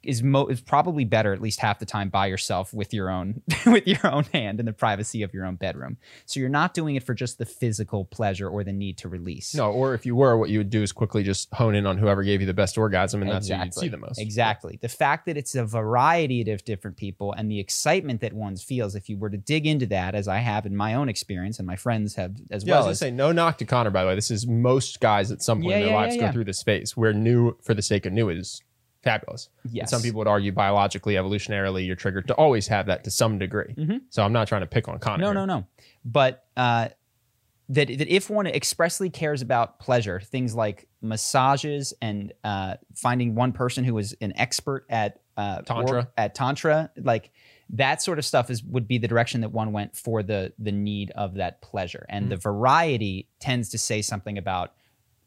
is mo- is probably better at least half the time by yourself with your own [laughs] with your own hand in the privacy of your own bedroom. So you're not doing it for just the physical pleasure or the need to release. No, or if you were, what you would do is quickly just hone in on whoever gave you the best orgasm, and exactly. that's who you'd see the most. Exactly. The fact that it's a variety of different people and the excitement that one feels, if you were to dig into that, as I have in my own experience and my friends have as yeah, well. I was gonna say no knock to Connor. By the way, this is most guys at some point yeah, in their yeah, lives go through this phase where new for the sake of new is fabulous. Yes. And some people would argue biologically, evolutionarily, you're triggered to always have that to some degree. Mm-hmm. So I'm not trying to pick on Connor. No, here. no, no. But uh, that that if one expressly cares about pleasure, things like massages and uh, finding one person who is an expert at uh, tantra, or, at tantra, like that sort of stuff is would be the direction that one went for the the need of that pleasure, and mm-hmm. the variety tends to say something about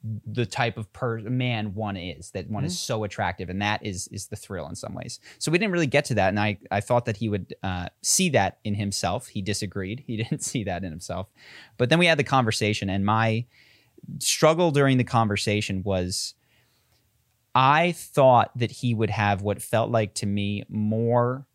the type of per- man one is that one mm-hmm. is so attractive and that is is the thrill in some ways. So we didn't really get to that and i i thought that he would uh, see that in himself. He disagreed. [laughs] He didn't see that in himself. But then we had the conversation and my struggle during the conversation was i thought that he would have what felt like to me more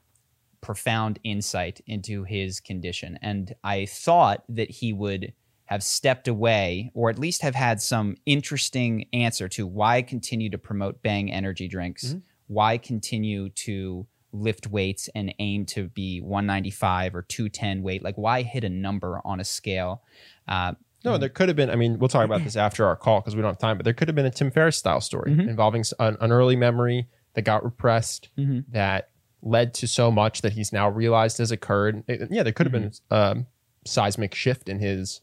profound insight into his condition. And i thought that he would have stepped away or at least have had some interesting answer to why continue to promote bang energy drinks Mm-hmm. why continue to lift weights and aim to be 195 or 210 weight like why hit a number on a scale uh, No, there could have been. I mean, we'll talk about this [clears throat] after our call because we don't have time. But there could have been a Tim Ferriss style story Mhm. involving an, an early memory that got repressed, Mhm. that led to so much that he's now realized has occurred. It- yeah, there could have been Mm-hmm. a seismic shift in his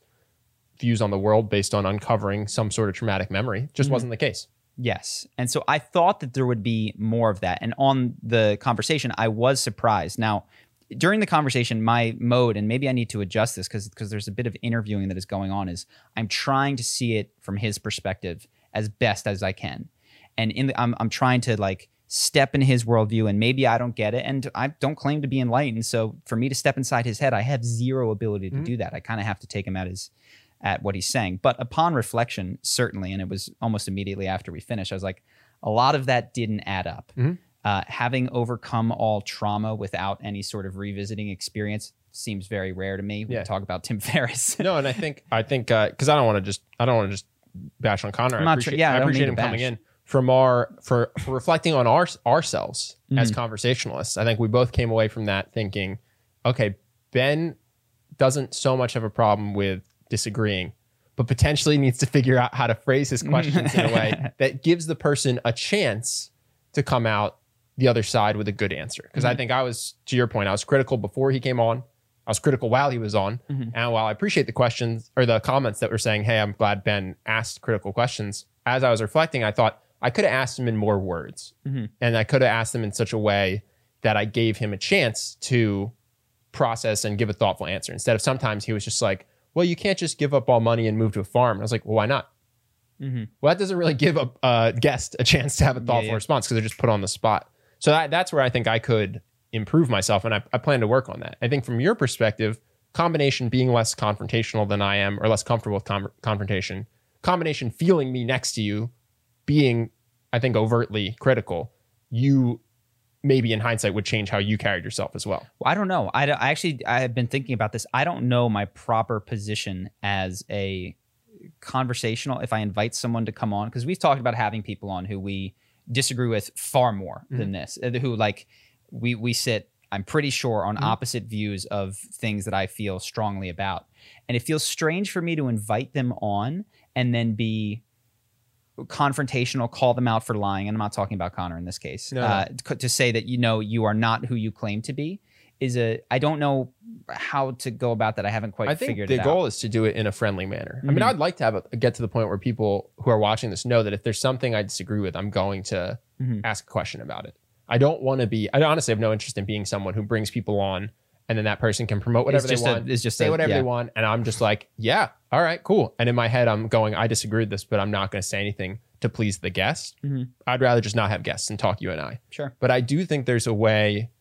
views on the world based on uncovering some sort of traumatic memory. Mm-hmm. Just wasn't the case. Yes. And so I thought that there would be more of that. And on the conversation, I was surprised. Now, during the conversation, my mode, and maybe I need to adjust this because because there's a bit of interviewing that is going on, is I'm trying to see it from his perspective as best as I can. And in the, I'm I'm trying to like step in his worldview and maybe I don't get it. And I don't claim to be enlightened. So for me to step inside his head, I have zero ability to do that. I kind of have to take him at his at what he's saying. But upon reflection, certainly, and it was almost immediately after we finished, I was like, a lot of that didn't add up. Mhm. Uh, having overcome all trauma without any sort of revisiting experience seems very rare to me. We Yeah. talk about Tim [laughs] Ferriss. No, and I think I think because I don't want to just I don't want to just bash on Connor. I'm I appreciate, yeah, I I appreciate him coming in from our for, for reflecting on our ourselves as Mm-hmm. conversationalists. I think we both came away from that thinking, okay, Ben doesn't so much have a problem with disagreeing, but potentially needs to figure out how to phrase his questions in a way [laughs] that gives the person a chance to come out the other side with a good answer. Because Mm-hmm. I think I was, to your point, I was critical before he came on. I was critical while he was on. Mm-hmm. And while I appreciate the questions or the comments that were saying, hey, I'm glad Ben asked critical questions, as I was reflecting, I thought I could have asked him in more words. Mm-hmm. And I could have asked him in such a way that I gave him a chance to process and give a thoughtful answer. Instead of sometimes he was just like, well, you can't just give up all money and move to a farm. And I was like, well, why not? Mhm. Well, that doesn't really give a uh, guest a chance to have a thoughtful yeah. response because they're just put on the spot. So that, that's where I think I could improve myself, and I, I plan to work on that. I think from your perspective, combination being less confrontational than I am, or less comfortable with com- confrontation, combination feeling me next to you, being I think overtly critical, you maybe in hindsight would change how you carried yourself as well. Well, I don't know. I, I actually I have been thinking about this. I don't know my proper position as a conversational. If I invite someone to come on, because we've talked about having people on who we disagree with far more than this, uh, who like we we sit. I'm pretty sure on opposite views of things that I feel strongly about, and it feels strange for me to invite them on and then be confrontational, call them out for lying. And I'm not talking about Connor in this case. No. Uh, to say that you know you are not who you claim to be is a I don't know how to go about that. I haven't quite I think figured the goal out. is to do it in a friendly manner. I mean, Mhm. I'd like to have a, get to the point where people who are watching this know that if there's something I disagree with, I'm going to Mhm. ask a question about it. I don't want to be. I honestly have no interest in being someone who brings people on and then that person can promote whatever they just a- want, it's just say a- whatever yeah. they want, and I'm just like, yeah, all right, cool. And in my head, I'm going, I disagree with this, but I'm not going to say anything to please the guest. Mhm. I'd rather just not have guests and talk you and I. Sure. But I do think there's a way,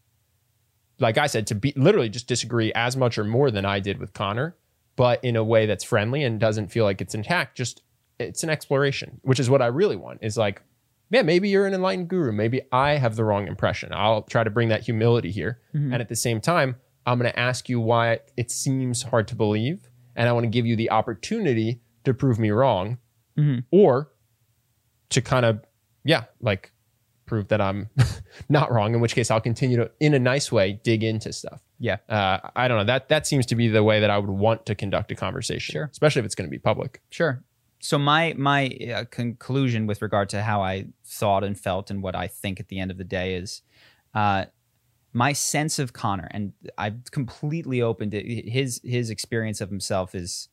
like I said, to be literally just disagree as much or more than I did with Connor, but in a way that's friendly and doesn't feel like it's intact. Just it's an exploration, which is what I really want. Is like, yeah, maybe you're an enlightened guru. Maybe I have the wrong impression. I'll try to bring that humility here. And at the same time, I'm going to ask you why it seems hard to believe. And I want to give you the opportunity to prove me wrong Mhm. or to kind of, yeah, like prove that I'm [laughs] not wrong, in which case I'll continue to, in a nice way, dig into stuff. Yeah. Uh, I don't know. That that seems to be the way that I would want to conduct a conversation, Sure. especially if it's going to be public. Sure. So my my uh, conclusion with regard to how I thought and felt and what I think at the end of the day is, uh, my sense of Connor and I've completely opened it. His his experience of himself is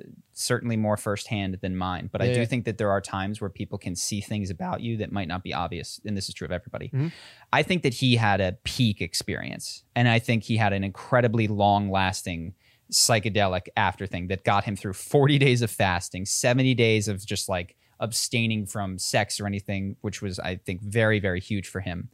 uh, certainly more firsthand than mine. But I do yeah. think that there are times where people can see things about you that might not be obvious, and this is true of everybody. Mhm. I think that he had a peak experience, and I think he had an incredibly long lasting psychedelic after thing that got him through 40 days of fasting, 70 days of just like abstaining from sex or anything, which was, I think, very, very huge for him.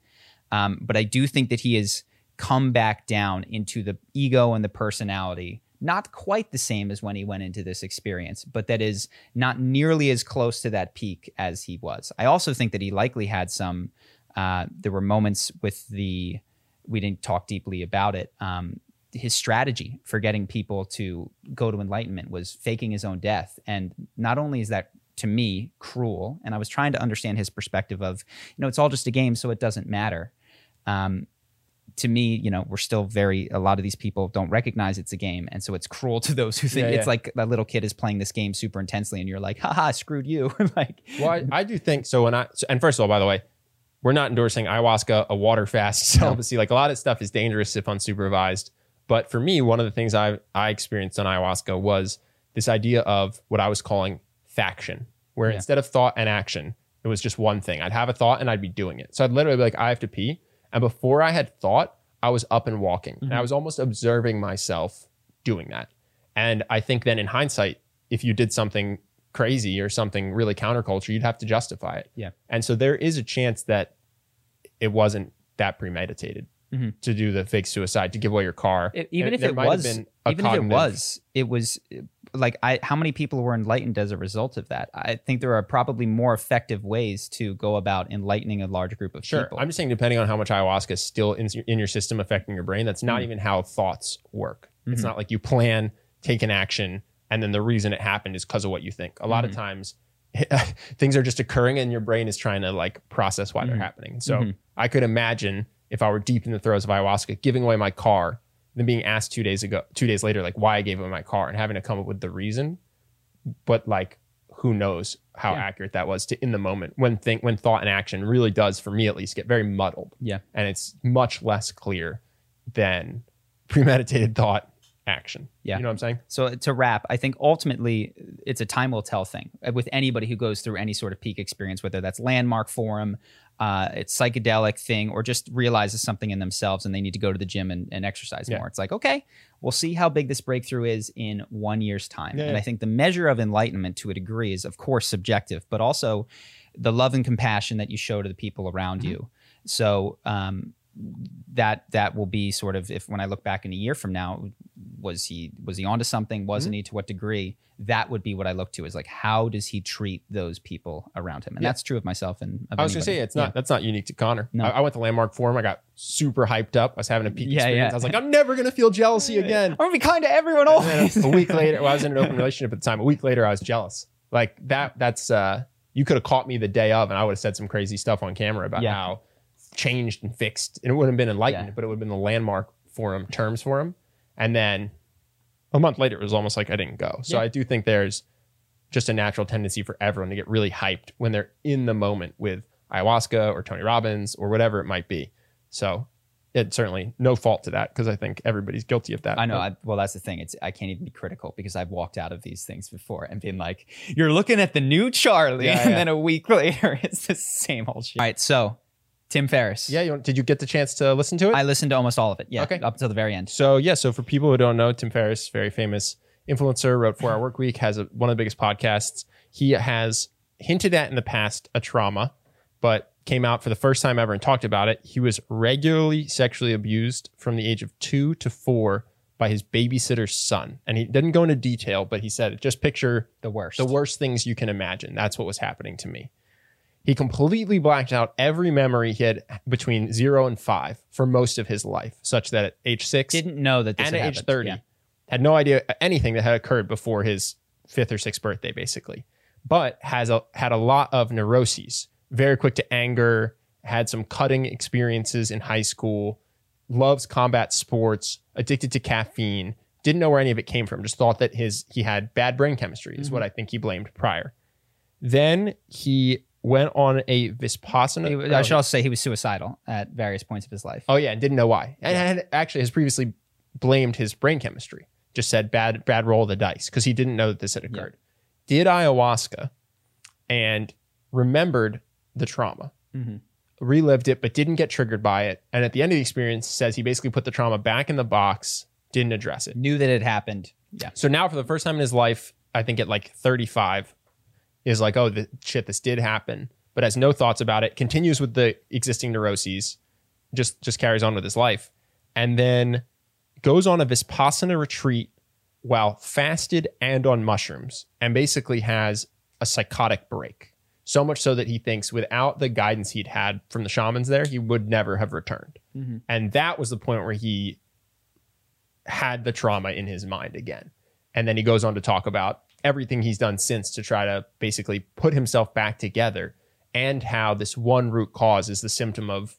Um, but I do think that he has come back down into the ego and the personality, not quite the same as when he went into this experience, but that is not nearly as close to that peak as he was. I also think that he likely had some, uh, there were moments with the, we didn't talk deeply about it, um, his strategy for getting people to go to enlightenment was faking his own death. And not only is that to me cruel, and I was trying to understand his perspective of, you know, it's all just a game, so it doesn't matter. Um, to me, you know, we're still very, a lot of these people don't recognize it's a game. And so it's cruel to those who think Yeah, it's yeah. like that little kid is playing this game super intensely and you're like, haha, screwed you. [laughs] like, Well, I, I do think so. When I so- and first of all, by the way, we're not endorsing ayahuasca, a water fast, celibacy. Like a lot of stuff is dangerous if unsupervised. But for me, one of the things I I experienced on ayahuasca was this idea of what I was calling faction, where Yeah. instead of thought and action, it was just one thing. I'd have a thought and I'd be doing it. So I'd literally be like, I have to pee, and before I had thought, I was up and walking, and I was almost observing myself doing that. And I think then in hindsight, if you did something crazy or something really counterculture, you'd have to justify it. Yeah. And so there is a chance that it wasn't that premeditated Mhm. to do the fake suicide, to give away your car. It- even And if it might have was, been a even if it was, it was like I. How many people were enlightened as a result of that? I think there are probably more effective ways to go about enlightening a large group of Sure. people. I'm just saying, depending on how much ayahuasca is still in, in your system affecting your brain, that's not Mm. even how thoughts work. It's Mhm. not like you plan, take an action, and then the reason it happened is because of what you think. A lot of Mhm. times, [laughs] things are just occurring, and your brain is trying to like process why they're Mhm. happening. So Mhm. I could imagine if I were deep in the throes of ayahuasca, giving away my car, then being asked two days ago, two days later, like why I gave away my car, and having to come up with the reason. But like, who knows how Yeah. accurate that was to in the moment when think when thought and action really does, for me at least, get very muddled yeah. and it's much less clear than [laughs] premeditated thought action. Yeah. You know what I'm saying? So to wrap, I think ultimately it's a time will tell thing uh, with anybody who goes through any sort of peak experience, whether that's landmark forum, uh, it's psychedelic thing, or just realizes something in themselves and they need to go to the gym and, and exercise Yeah. more. It's like, okay, we'll see how big this breakthrough is in one year's time. Yeah, and yeah. I think the measure of enlightenment to a degree is, of course, subjective, but also the love and compassion that you show to the people around Mm-hmm. you. So um, that that will be sort of if when I look back in a year from now, was he was he onto something? Wasn't Mm-hmm. he? To what degree? That would be what I look to is like how does he treat those people around him? And Yeah. that's true of myself and of I was gonna say it's not Yeah. that's not unique to Connor. No. I, I went to Landmark Forum. I got super hyped up. I was having a peak Yeah, experience. yeah. I was like, I'm never gonna feel jealousy again. I'm gonna be kind to everyone always. a week [laughs] later, well, I was in an open relationship at the time. A week later, I was jealous. Like that. That's uh, you could have caught me the day of, and I would have said some crazy stuff on camera about how changed and fixed. And it wouldn't have been enlightened, Yeah. but it would have been the landmark forum terms for him. And then a month later, it was almost like I didn't go. So Yeah. I do think there's just a natural tendency for everyone to get really hyped when they're in the moment with ayahuasca or Tony Robbins or whatever it might be. So it's certainly no fault to that because I think everybody's guilty of that. I know. I, well, that's the thing. It's I can't even be critical because I've walked out of these things before and been like, "You're looking at the new Charlie," Yeah, and yeah. then a week [laughs] later, it's the same old shit. All right, so Tim Ferriss. Yeah, you did you get the chance to listen to it? I listened to almost all of it. Yeah, Okay. up until the very end. so yeah, so for people who don't know, Tim Ferriss, very famous influencer, wrote Four Hour Work Week, has a, one of the biggest podcasts. He has hinted at in the past a trauma, but came out for the first time ever and talked about it. He was regularly sexually abused from the age of two to four by his babysitter's son, and he didn't go into detail, but he said, just picture The worst. the worst things you can imagine. That's what was happening to me. He completely blacked out every memory he had between zero and five for most of his life, such that at age six Didn't know that this and at age 30, Yeah. had no idea anything that had occurred before his fifth or sixth birthday, basically. But has a, had a lot of neuroses, very quick to anger, had some cutting experiences in high school, loves combat sports, addicted to caffeine, didn't know where any of it came from, just thought that his he had bad brain chemistry, is what mm-hmm. I think he blamed prior. Then he went on a Vipassana. He I should also say he was suicidal at various points of his life. Oh yeah, and didn't know why. And had actually has previously blamed his brain chemistry. Just said bad bad roll of the dice because he didn't know that this had occurred. Did ayahuasca and remembered the trauma. Mhm. Relived it, but didn't get triggered by it. And at the end of the experience, says he basically put the trauma back in the box, didn't address it. Knew that it happened. Yeah. So now, for the first time in his life, I think at like 35, is like, oh, the, shit, this did happen, but has no thoughts about it. Continues with the existing neuroses, just just carries on with his life, and then goes on a Vipassana retreat while fasted and on mushrooms, and basically has a psychotic break. So much so that he thinks without the guidance he'd had from the shamans there, he would never have returned. Mhm. And that was the point where he had the trauma in his mind again. And then he goes on to talk about everything he's done since to try to basically put himself back together and how this one root cause is the symptom of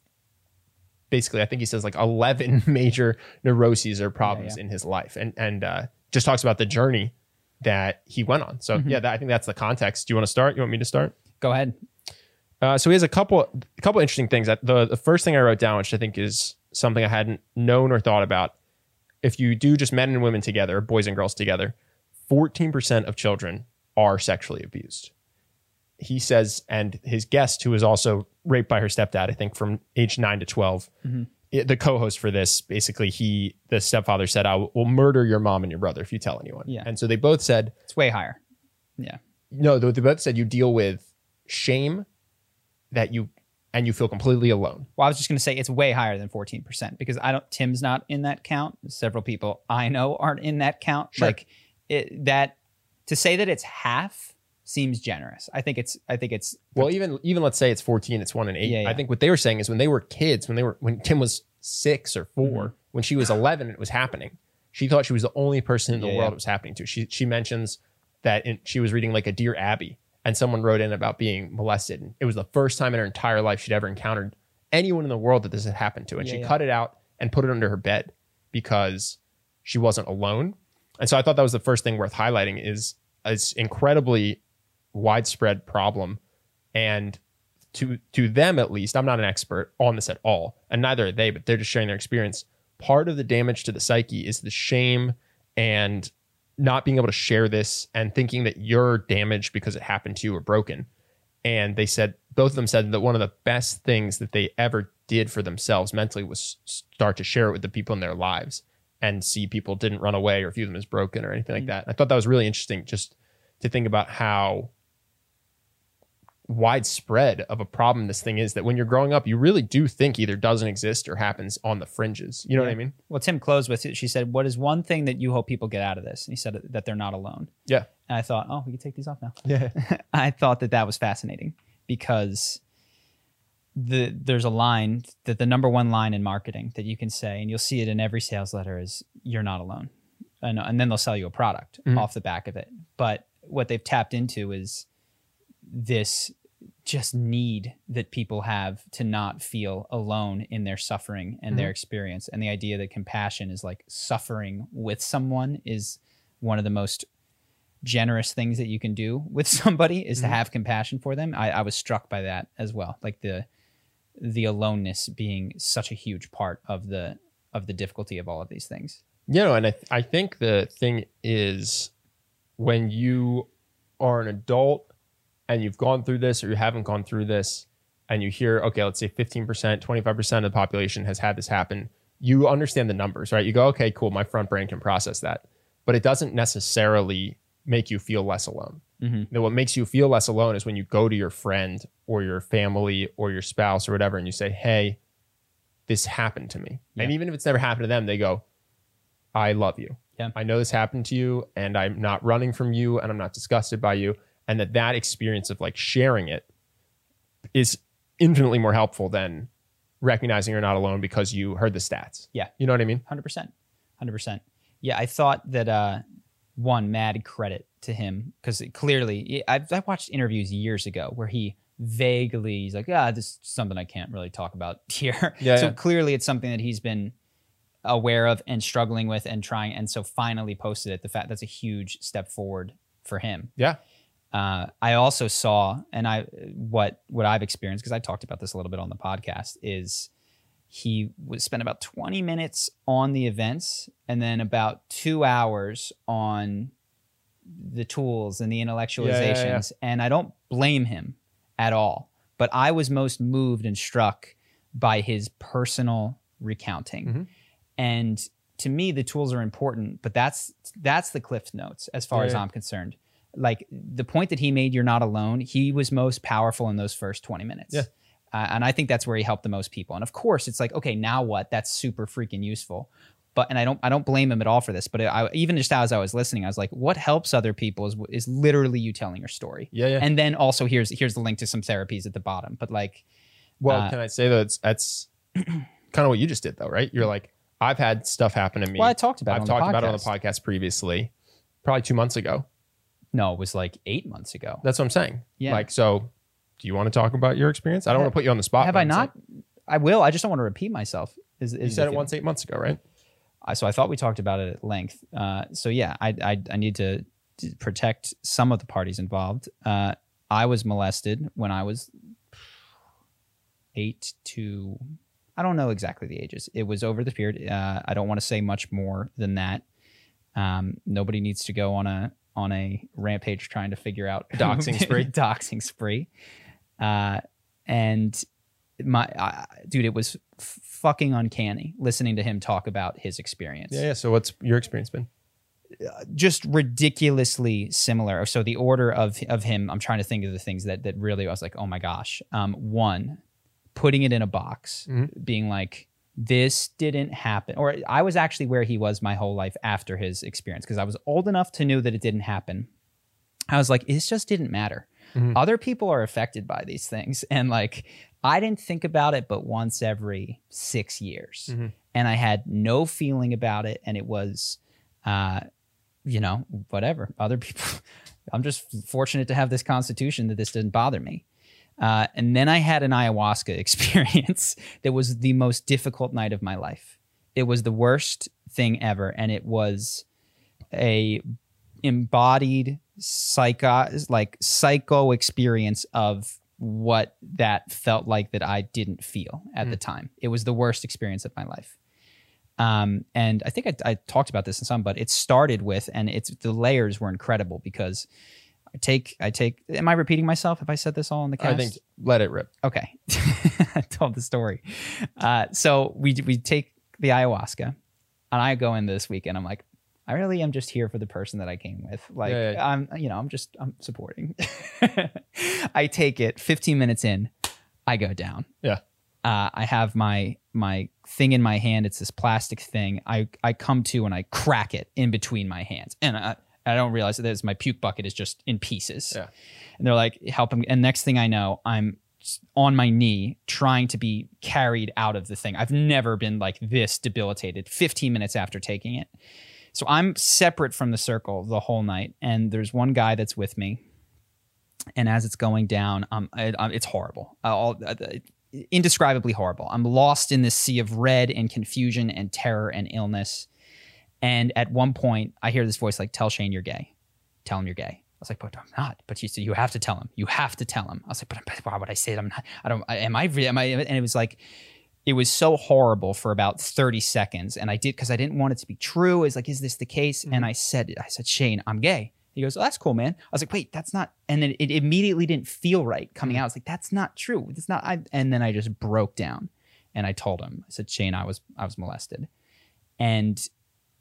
basically I think he says like 11 [laughs] major neuroses or problems Yeah, yeah. in his life and and uh, just talks about the journey that he went on. So Mm-hmm. yeah, that, I think that's the context. Do you want to start? You want me to start? Go ahead. Uh, so he has a couple a couple interesting things. That the the first thing I wrote down, which I think is something I hadn't known or thought about, if you do just men and women together, boys and girls together, fourteen percent of children are sexually abused. He says, and his guest, who was also raped by her stepdad, I think from age nine to 12 mm-hmm. it- the co-host for this, basically, he the stepfather said, "I will murder your mom and your brother if you tell anyone." Yeah. and so they both said, It's way higher. Yeah. no, they they both said you deal with shame that you and you feel completely alone. Well, I was just going to say it's way higher than 14% because I don't, Tim's not in that count. Several people I know aren't in that count. Sure. Like it, that, to say that it's half seems generous. I think it's, I think it's, Well, even even let's say it's 14, it's one and eight. Yeah, yeah. I think what they were saying is when they were kids, when they were when Tim was six or 4 Mm-hmm. when she was 11 it was happening, she thought she was the only person in the Yeah, world it was happening to. She she mentions that in, she was reading like a Dear Abby and someone wrote in about being molested. And it was the first time in her entire life she'd ever encountered anyone in the world that this had happened to. And she cut it out and put it under her bed because she wasn't alone. And so I thought that was the first thing worth highlighting is it's incredibly widespread problem. And to to them at least, I'm not an expert on this at all, and neither are they, but they're just sharing their experience. Part of the damage to the psyche is the shame and not being able to share this and thinking that you're damaged because it happened to you or broken. And they said both of them said that one of the best things that they ever did for themselves mentally was start to share it with the people in their lives and see people didn't run away or view them as broken or anything like mm. that. I thought that was really interesting just to think about how widespread of a problem this thing is that when you're growing up, you really do think either doesn't exist or happens on the fringes. You know what I mean? well, Tim closed with it. She said, What is one thing that you hope people get out of this? And he said that they're not alone. Yeah. And I thought, Oh, we can take these off now. Yeah. [laughs] I thought that that was fascinating because the there's a line that the number one line in marketing that you can say, and you'll see it in every sales letter is "You're not alone," and, and then they'll sell you a product Mhm. off the back of it. But what they've tapped into is this just need that people have to not feel alone in their suffering and their experience. And the idea that compassion is like suffering with someone is one of the most generous things that you can do with [laughs] somebody is to have compassion for them. I, I was struck by that as well. Like the the aloneness being such a huge part of the of the difficulty of all of these things You know, and I, I think the thing is when you are an adult and you've gone through this or you haven't gone through this and you hear, okay, let's say 15%, 25% of the population has had this happen, you understand the numbers, right? You go, okay, cool, my front brain can process that. But it doesn't necessarily make you feel less alone. Mhm. Now, what makes you feel less alone is when you go to your friend or your family or your spouse or whatever and you say, hey, this happened to me. And even if it's never happened to them, they go, I love you. Yeah. I know this happened to you and I'm not running from you and I'm not disgusted by you. And that that experience of like sharing it is infinitely more helpful than recognizing you're not alone because you heard the stats. Yeah. You know what I mean? Hundred percent, hundred percent. Yeah, I thought that uh, one mad credit to him because clearly I've, I watched interviews years ago where he vaguely he's like, ah, this is something I can't really talk about [laughs] here. Yeah, so yeah. clearly it's something that he's been aware of and struggling with and trying, and so finally posted it. The fact that's a huge step forward for him. Yeah. Uh, I also saw, and I what what I've experienced because I talked about this a little bit on the podcast is he would spend about 20 minutes on the events and then about two hours on the tools and the intellectualizations. And I don't blame him at all. But I was most moved and struck by his personal recounting. Mhm. And to me, the tools are important, but that's that's the Cliff Notes as far Yeah, as yeah. I'm concerned. Like the point that he made, you're not alone. He was most powerful in those first 20 minutes. Uh, and I think that's where he helped the most people. And of course, it's like, okay, now what? That's super freaking useful. But and I don't I don't blame him at all for this. But I, even just as I was listening, I was like, what helps other people is is literally you telling your story. Yeah, yeah. And then also here's here's the link to some therapies at the bottom. But like, Well, Uh, can I say that it's, that's [clears throat] kind of what you just did though, right? You're like, I've had stuff happen to me. Well, I talked about it I've talked about it on the podcast. podcast previously, probably two months ago. No, it was like eight months ago. That's what I'm saying. Yeah. Like, so do you want to talk about your experience? I don't want to put you on the spot. Have I not? I will. I just don't want to repeat myself. Is, You said it once eight months ago, right? I- so I thought we talked about it at length. Uh, so yeah, I, I I need to, to protect some of the parties involved. Uh, I was molested when I was eight to I don't know exactly the ages. It was over the period. Uh, I don't want to say much more than that. Um, nobody needs to go on a on a rampage trying to figure out Doxing [laughs] spree. doxing spree. Uh, and my uh, dude, it was fucking uncanny listening to him talk about his experience Yeah, yeah. So what's your experience been? just ridiculously similar. So the order of of him, I'm trying to think of the things that that really I was like, oh my gosh. Um, one, putting it in a box, being like, this didn't happen, or I was actually where he was my whole life after his experience because I was old enough to know that it didn't happen. I was like, this just didn't matter. Other people are affected by these things, and like I didn't think about it, but once every six years, and I had no feeling about it, and it was. Uh, you know, whatever. Other people, [laughs] I'm just fortunate to have this constitution that this didn't bother me. Uh, and then I had an ayahuasca [laughs] experience that was the most difficult night of my life. It was the worst thing ever, and it was a embodied psycho like psycho experience of what that felt like that I didn't feel at the time. It was the worst experience of my life. Um, and I think I, I talked about this in some, but it started with, and it's the layers were incredible because I take, I take. Am I repeating myself? Have I said this all in the cast? I think let it rip. Okay, [laughs] I told the story. Uh, so we we take the ayahuasca, and I go in this weekend. I'm like, I really am just here for the person that I came with. Like, Yeah, yeah. I'm, you know, I'm just, I'm supporting. [laughs] I take it. 15 minutes in, I go down. Yeah. Uh, I have my my thing in my hand. It's this plastic thing. I I come to and I crack it in between my hands, and I, I don't realize that my puke bucket is just in pieces. Yeah. And they're like, help him. And next thing I know, I'm on my knee trying to be carried out of the thing. I've never been like this debilitated 15 minutes after taking it. So I'm separate from the circle the whole night. And there's one guy that's with me. And as it's going down, um, it's horrible. Uh, all, uh, indescribably horrible. I'm lost in this sea of red and confusion and terror and illness. And at one point, I hear this voice like, "Tell Shane you're gay. Tell him you're gay." I was like, "But I'm not." But she said, "You have to tell him. You have to tell him." I was like, "But, but why would I say? I'm not. I don't. Am I? Am I?" And it was like, it was so horrible for about 30 seconds, and I did because I didn't want it to be true. Is like, is this the case? And mm-hmm. I said. I said, Shane, I'm gay. He goes, oh, that's cool, man. I was like, wait, that's not. And then it immediately didn't feel right coming mm-hmm. out. I was like, that's not true. It's not. I, and then I just broke down, and I told him. I said, Shane, I was I was molested, and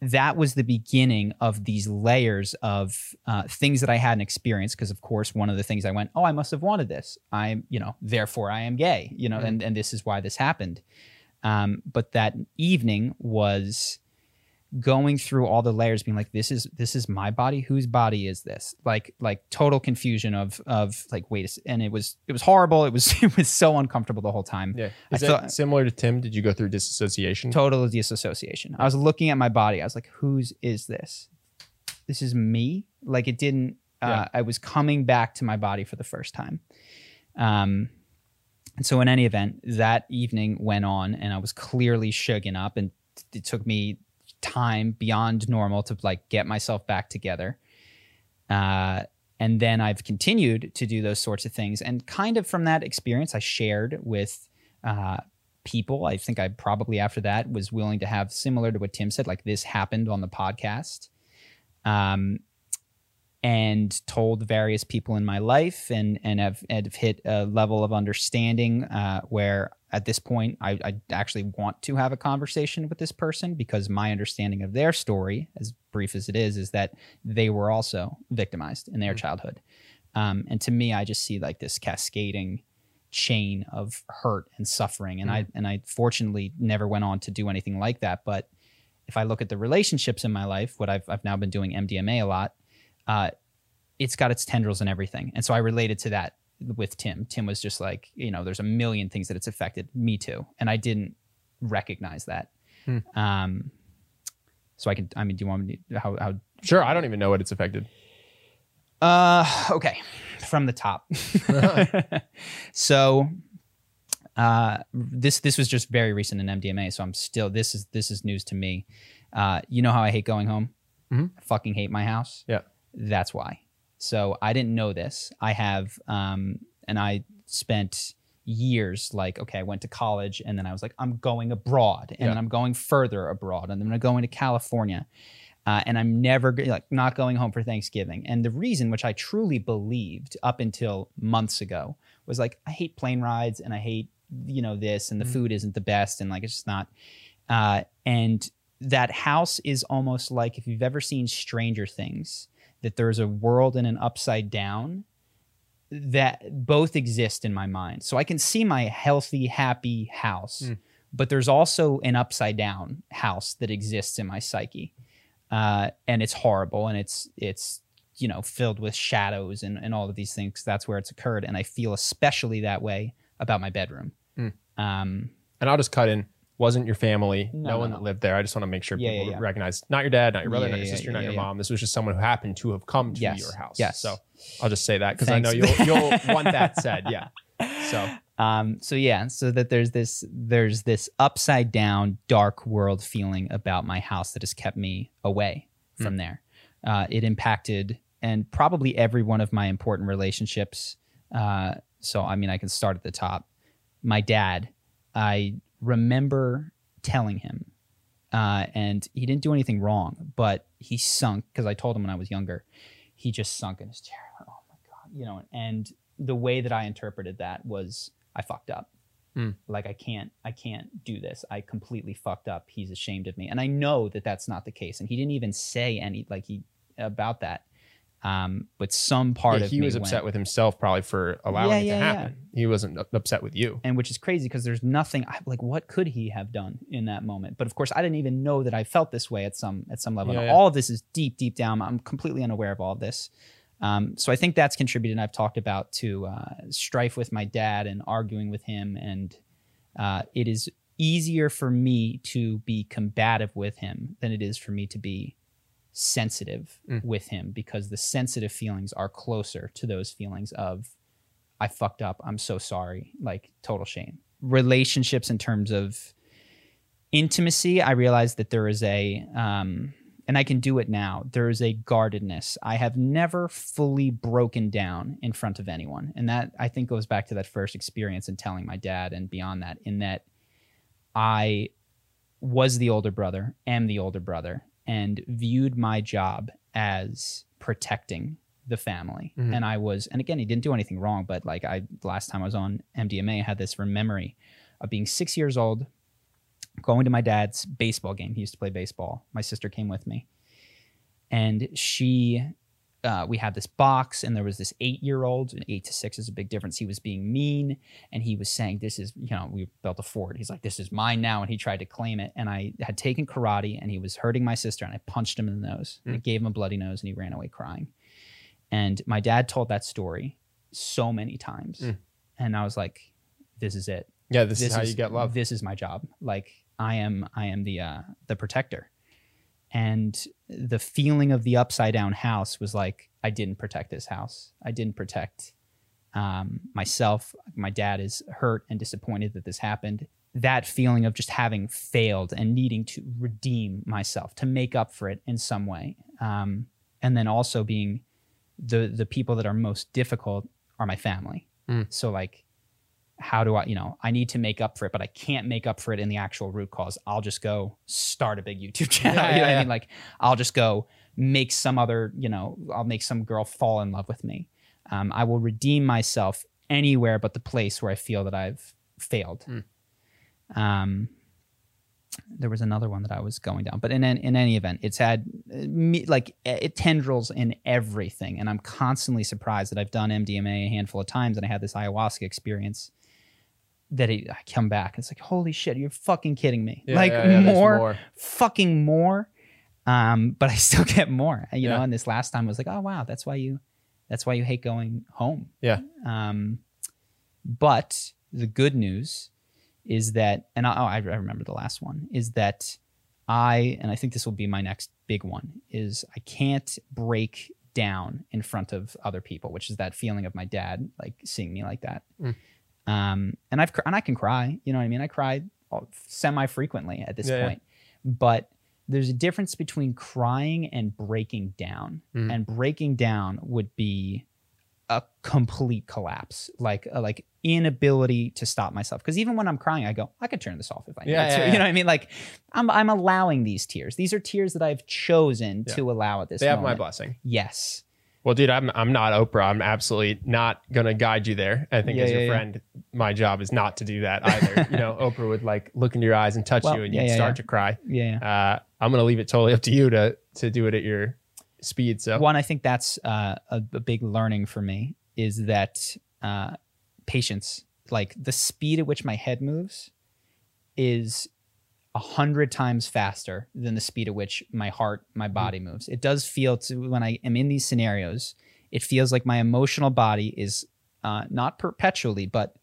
that was the beginning of these layers of uh, things that I hadn't experienced. Because of course, one of the things I went, oh, I must have wanted this. I'm, you know, therefore I am gay. You know, and and this is why this happened. Um, but that evening was going through all the layers being like this is this is my body. Whose body is this? Like like total confusion of of like wait a and it was it was horrible. It was [laughs] it was so uncomfortable the whole time. Yeah. I that thought- similar to Tim? Did you go through disassociation? total disassociation. I was looking at my body. I was like whose is this? This is me? Like it didn't uh, Yeah. i was coming back to my body for the first time. Um and so in any event that evening went on and i was clearly shaken up and it took me time beyond normal to like get myself back together uh and then I've continued to do those sorts of things. And kind of from that experience, I shared with uh, people. I think I probably after that was willing to have similar to what Tim said, like this happened on the podcast. Um, and told various people in my life and and have, have hit a level of understanding uh, where at this point I, I actually want to have a conversation with this person because my understanding of their story as brief as it is is that they were also victimized in their childhood. Um, and to me i just see like this cascading chain of hurt and suffering and i and i fortunately never went on to do anything like that. But if i look at the relationships in my life what i've, I've now been doing mdma a lot uh, it's got its tendrils and everything. And so I related to that with Tim. Tim was just like, you know, there's a million things that it's affected me too. And I didn't recognize that. Hmm. Um, so I can. I mean, do you want me to, how how? Sure. I don't even know what it's affected. Uh, okay, from the top. [laughs] so, uh, this this was just very recent in MDMA, so I'm still this is this is news to me. Uh, you know how I hate going home. Mm-hmm. I fucking hate my house. Yeah. That's why. So I didn't know this. I have, um, and I spent years like, okay, I went to college and then I was like, I'm going abroad and Yeah. then I'm going further abroad and then I'm going to California. Uh, and I'm never like not going home for Thanksgiving. And the reason, which I truly believed up until months ago, was like I hate plane rides and I hate you know this and the Mhm. food isn't the best and like it's just not. Uh, and that house is almost like if you've ever seen Stranger Things, that there's a world and an upside down that both exist in my mind. So I can see my healthy, happy house, Mm. but there's also an upside down house that exists in my psyche. Uh, and it's horrible and it's it's you know filled with shadows and, and all of these things. That's where it's occurred. And I feel especially that way about my bedroom. Mm. Um, And I'll just cut in. Wasn't your family? No, No, one no, that lived there. I just want to make sure Yeah, people yeah, yeah. recognize not your dad, not your brother, not your sister, not your mom. This was just someone who happened to have come to Yes. your house. Yes. So I'll just say that because I know you'll you'll [laughs] want that said. Yeah. So [laughs] Um, so yeah, so that there's this there's this upside down dark world feeling about my house that has kept me away from there. Uh, it impacted and probably every one of my important relationships. Uh, so I mean, I can start at the top. My dad, I remember telling him, uh, and he didn't do anything wrong, but he sunk because I told him when I was younger. He just sunk in his chair. Oh my god, you know. And the way that I interpreted that was I fucked up. Hmm. Like I can't, I can't do this. I completely fucked up. He's ashamed of me, and I know that that's not the case. And he didn't even say any like he about that. Um, but some part yeah, of he me was went- upset with himself probably for allowing Yeah, it yeah, to happen. He wasn't upset with you. and which is crazy because there's nothing like what could he have done in that moment but of course i didn't even know that i felt this way at some at some level Yeah, And yeah. all of this is deep deep down i'm completely unaware of all of this um, so i think that's contributed i've talked about to uh, strife with my dad and arguing with him and uh, it is easier for me to be combative with him than it is for me to be sensitive Mm. with him because the sensitive feelings are closer to those feelings of I fucked up. I'm so sorry. Like total shame. Relationships in terms of intimacy, I realized that there is a, um, and I can do it now. There is a guardedness. I have never fully broken down in front of anyone, and that I think goes back to that first experience in telling my dad, and beyond that, in that I was the older brother, am the older brother, and viewed my job as protecting the family. Mhm. And I was, and again, he didn't do anything wrong, but like I, last time I was on MDMA, I had this memory of being six years old, going to my dad's baseball game. He used to play baseball. My sister came with me. And she, uh, we had this box, and there was this eight year old, and eight to six is a big difference. He was being mean, and he was saying, This is, you know, we built a fort. He's like, This is mine now. And he tried to claim it. And I had taken karate, and he was hurting my sister, and I punched him in the nose. And I gave him a bloody nose, and he ran away crying. And my dad told that story so many times. Mm. And I was like, This is it Yeah, this, is how you get love. this is my job like i am i am the uh the protector and the feeling of the upside down house was like i didn't protect this house. I didn't protect um myself. My dad is hurt and disappointed that this happened. That feeling of just having failed and needing to redeem myself to make up for it in some way. Um and then also being the the people that are most difficult are my family. Mm. so like how do I, you know, I need to make up for it, but I can't make up for it in the actual root cause. I'll just go start a big YouTube [laughs] channel. Yeah, you know yeah, I mean? Like I'll just go make some other, you know, I'll make some girl fall in love with me. Um, I will redeem myself anywhere but the place where I feel that I've failed. Hmm. Um, there was another one that I was going down, but in in any event, it's had uh, like it tendrils in everything, and I'm constantly surprised that I've done MDMA a handful of times, and I had this ayahuasca experience that it, I come back. It's like holy shit, you're fucking kidding me! Yeah, like yeah, yeah, more, more. fucking more. Um, but I [laughs] still get more, you know. And this last time was like, oh wow, that's why you, that's why you hate going home. Yeah. Um, but the good news is that, and I, oh, I remember the last one is that I, and I think this will be my next big one, is I can't break down in front of other people, which is that feeling of my dad like seeing me like that. Mm. Um, and I've and I can cry, you know what I mean? I cry semi frequently at this Yeah, yeah. point, but there's a difference between crying and breaking down. Mhm. And breaking down would be a complete collapse, like a, like inability to stop myself. Because even when I'm crying, I go, I could turn this off if I need Yeah, to. yeah, [laughs] You know what I mean? Like I'm I'm allowing these tears. These are tears that I've chosen Yeah. to allow at this. They have my blessing. Yes. Well, dude, I'm I'm not Oprah. I'm absolutely not gonna guide you there. I think Yeah, as yeah, your yeah. friend, my job is not to do that either. you know, [laughs] Oprah would like look into your eyes and touch Well, you, and yeah, you'd yeah, start yeah. to cry. Yeah. Uh, I'm gonna leave it totally up to you to to do it at your speed. So One, I think that's uh, a, a big learning for me is that uh, patience, like the speed at which my head moves, is a hundred times faster than the speed at which my heart, my body moves. It does feel to when I am in these scenarios, it feels like my emotional body is uh, not perpetually, but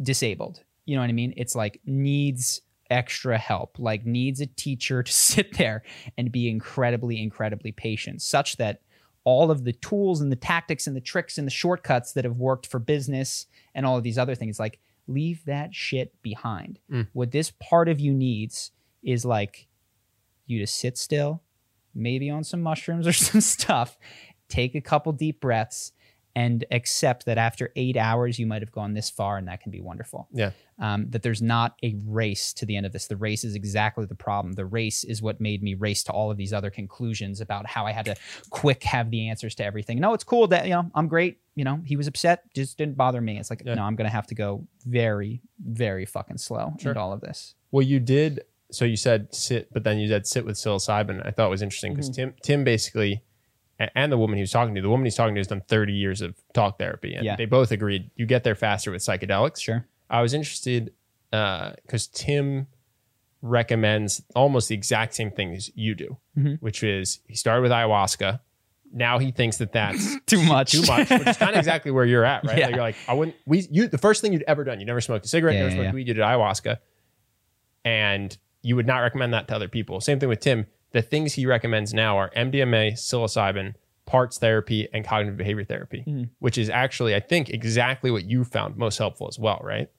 disabled. You know what I mean? It's like needs extra help, like needs a teacher to [laughs] sit there and be incredibly, incredibly patient, such that all of the tools and the tactics and the tricks and the shortcuts that have worked for business and all of these other things, like leave that shit behind. Mm. What this part of you needs is like you to sit still, maybe on some mushrooms or [laughs] some stuff, take a couple deep breaths, and accept that after eight hours, you might have gone this far, and that can be wonderful. Yeah. Um, that there's not a race to the end of this. The race is exactly the problem. The race is what made me race to all of these other conclusions about how I had to quick have the answers to everything. No, it's cool that, you know, I'm great. You know, he was upset, just didn't bother me. It's like, Yeah. no, I'm going to have to go very, very fucking slow Sure. all of this. Well, you did. So you said sit, but then you said sit with psilocybin. I thought was interesting because Mm-hmm. Tim, Tim basically, and the woman he was talking to, the woman he's talking to has done 30 years of talk therapy, and Yeah. they both agreed you get there faster with psychedelics. Sure. I was interested because Tim recommends almost the exact same thing as you do, Mhm. which is he started with ayahuasca. Now he thinks that that's [laughs] Too much. too much, which is kind of exactly where you're at, right? Yeah. [laughs] Like you're like, I wouldn't. We you the first thing you'd ever done, you never smoked a cigarette, Yeah, never yeah, smoked weed, you did ayahuasca, and you would not recommend that to other people. Same thing with Tim. The things he recommends now are MDMA, psilocybin, parts therapy, and cognitive behavior therapy, Mhm. which is actually, I think, exactly what you found most helpful as well, right?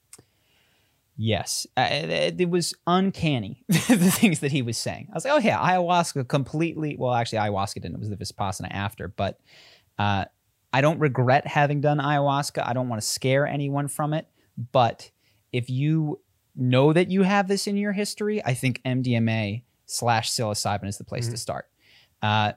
Yes, uh, it, it was uncanny [laughs] the things that he was saying. I was like, oh yeah, ayahuasca completely. Well, actually, ayahuasca didn't. It was the vipassana after, but uh, I don't regret having done ayahuasca. I don't want to scare anyone from it. But if you know that you have this in your history, I think MDMA slash psilocybin is the place to start. Uh,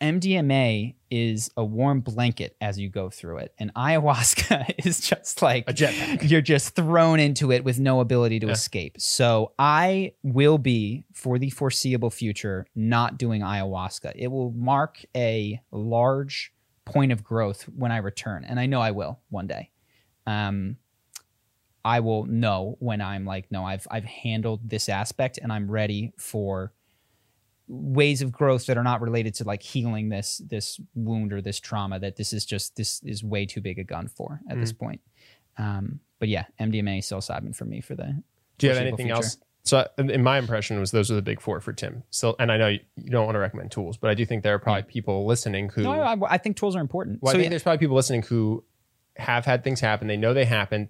MDMA is a warm blanket as you go through it, and ayahuasca [laughs] is just like A jetpack. you're just thrown into it with no ability to Yeah. escape. So I will be for the foreseeable future not doing ayahuasca. It will mark a large point of growth when I return, and I know I will one day. Um, I will know when I'm like, no, I've I've handled this aspect, and I'm ready for ways of growth that are not related to like healing this this wound or this trauma that this is just this is way too big a gun for at this point um but yeah mdma psilocybin for me for the Do you have anything future. else? So, in my impression, was those are the big four for Tim. So, and I know you don't want to recommend tools, but I do think there are probably people listening who. no I, I think tools are important Well, I so think yeah, there's probably people listening who have had things happen. They know they happen.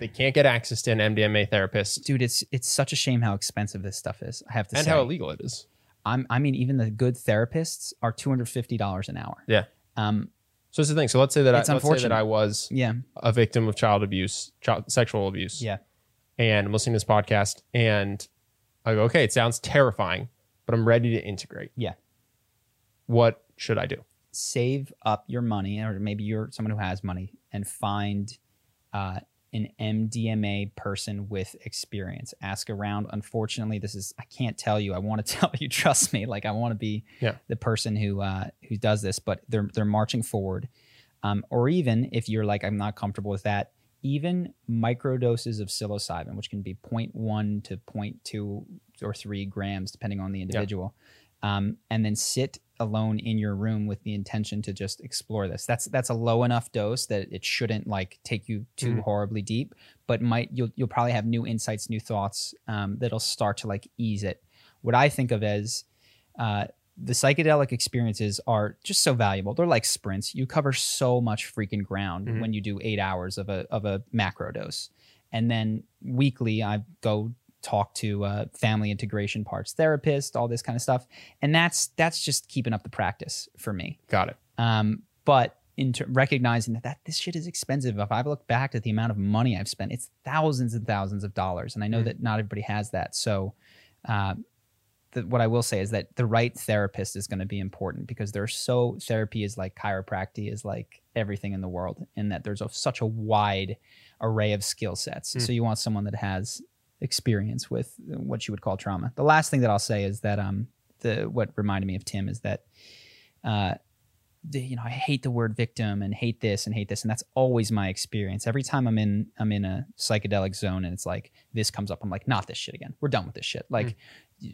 They can't get access to an MDMA therapist, dude it's it's such a shame how expensive this stuff is i have to say. and say how illegal it is. I'm, i mean even the good therapists are $250 an hour Yeah. um So it's the thing. So let's say that I, It's let's say that unfortunate. I was yeah a victim of child abuse, child sexual abuse, yeah and I'm listening to this podcast, and I go, okay, it sounds terrifying, but I'm ready to integrate. yeah What should I do? save up your money, or maybe you're someone who has money, and find uh, an MDMA person with experience. Ask around. Unfortunately, this is I can't tell you. I want to [laughs] tell you. Trust me. Like I want to be Yeah. the person who uh, who does this, but they're they're marching forward. Um, or even if you're like I'm not comfortable with that, even micro doses of psilocybin, which can be 0.1 to 0.2 or 3 grams, depending on the individual, um, and then sit alone in your room with the intention to just explore this. That's that's a low enough dose that it shouldn't like take you too Mhm. horribly deep, but might you'll you'll probably have new insights, new thoughts um, that'll start to like ease it. What I think of as uh, the psychedelic experiences are just so valuable. They're like sprints. You cover so much freaking ground Mhm. when you do eight hours of a of a macro dose, and then weekly I go talk to uh, family integration parts therapist, all this kind of stuff, and that's that's just keeping up the practice for me. Got it. Um, but in ter- recognizing that, that this shit is expensive, if I look back at the amount of money I've spent, it's thousands and thousands of dollars, and I know Mm. that not everybody has that. So, uh, the, what I will say is that the right therapist is going to be important because there's so therapy is like chiropractic is like everything in the world, in that there's a, such a wide array of skill sets. Mm. So you want someone that has experience with what you would call trauma. The last thing that I'll say is that um the what reminded me of Tim is that uh the, you know I hate the word victim and hate this and hate this and that's always my experience. Every time I'm in I'm in a psychedelic zone and it's like this comes up I'm like not this shit again. We're done with this shit. Like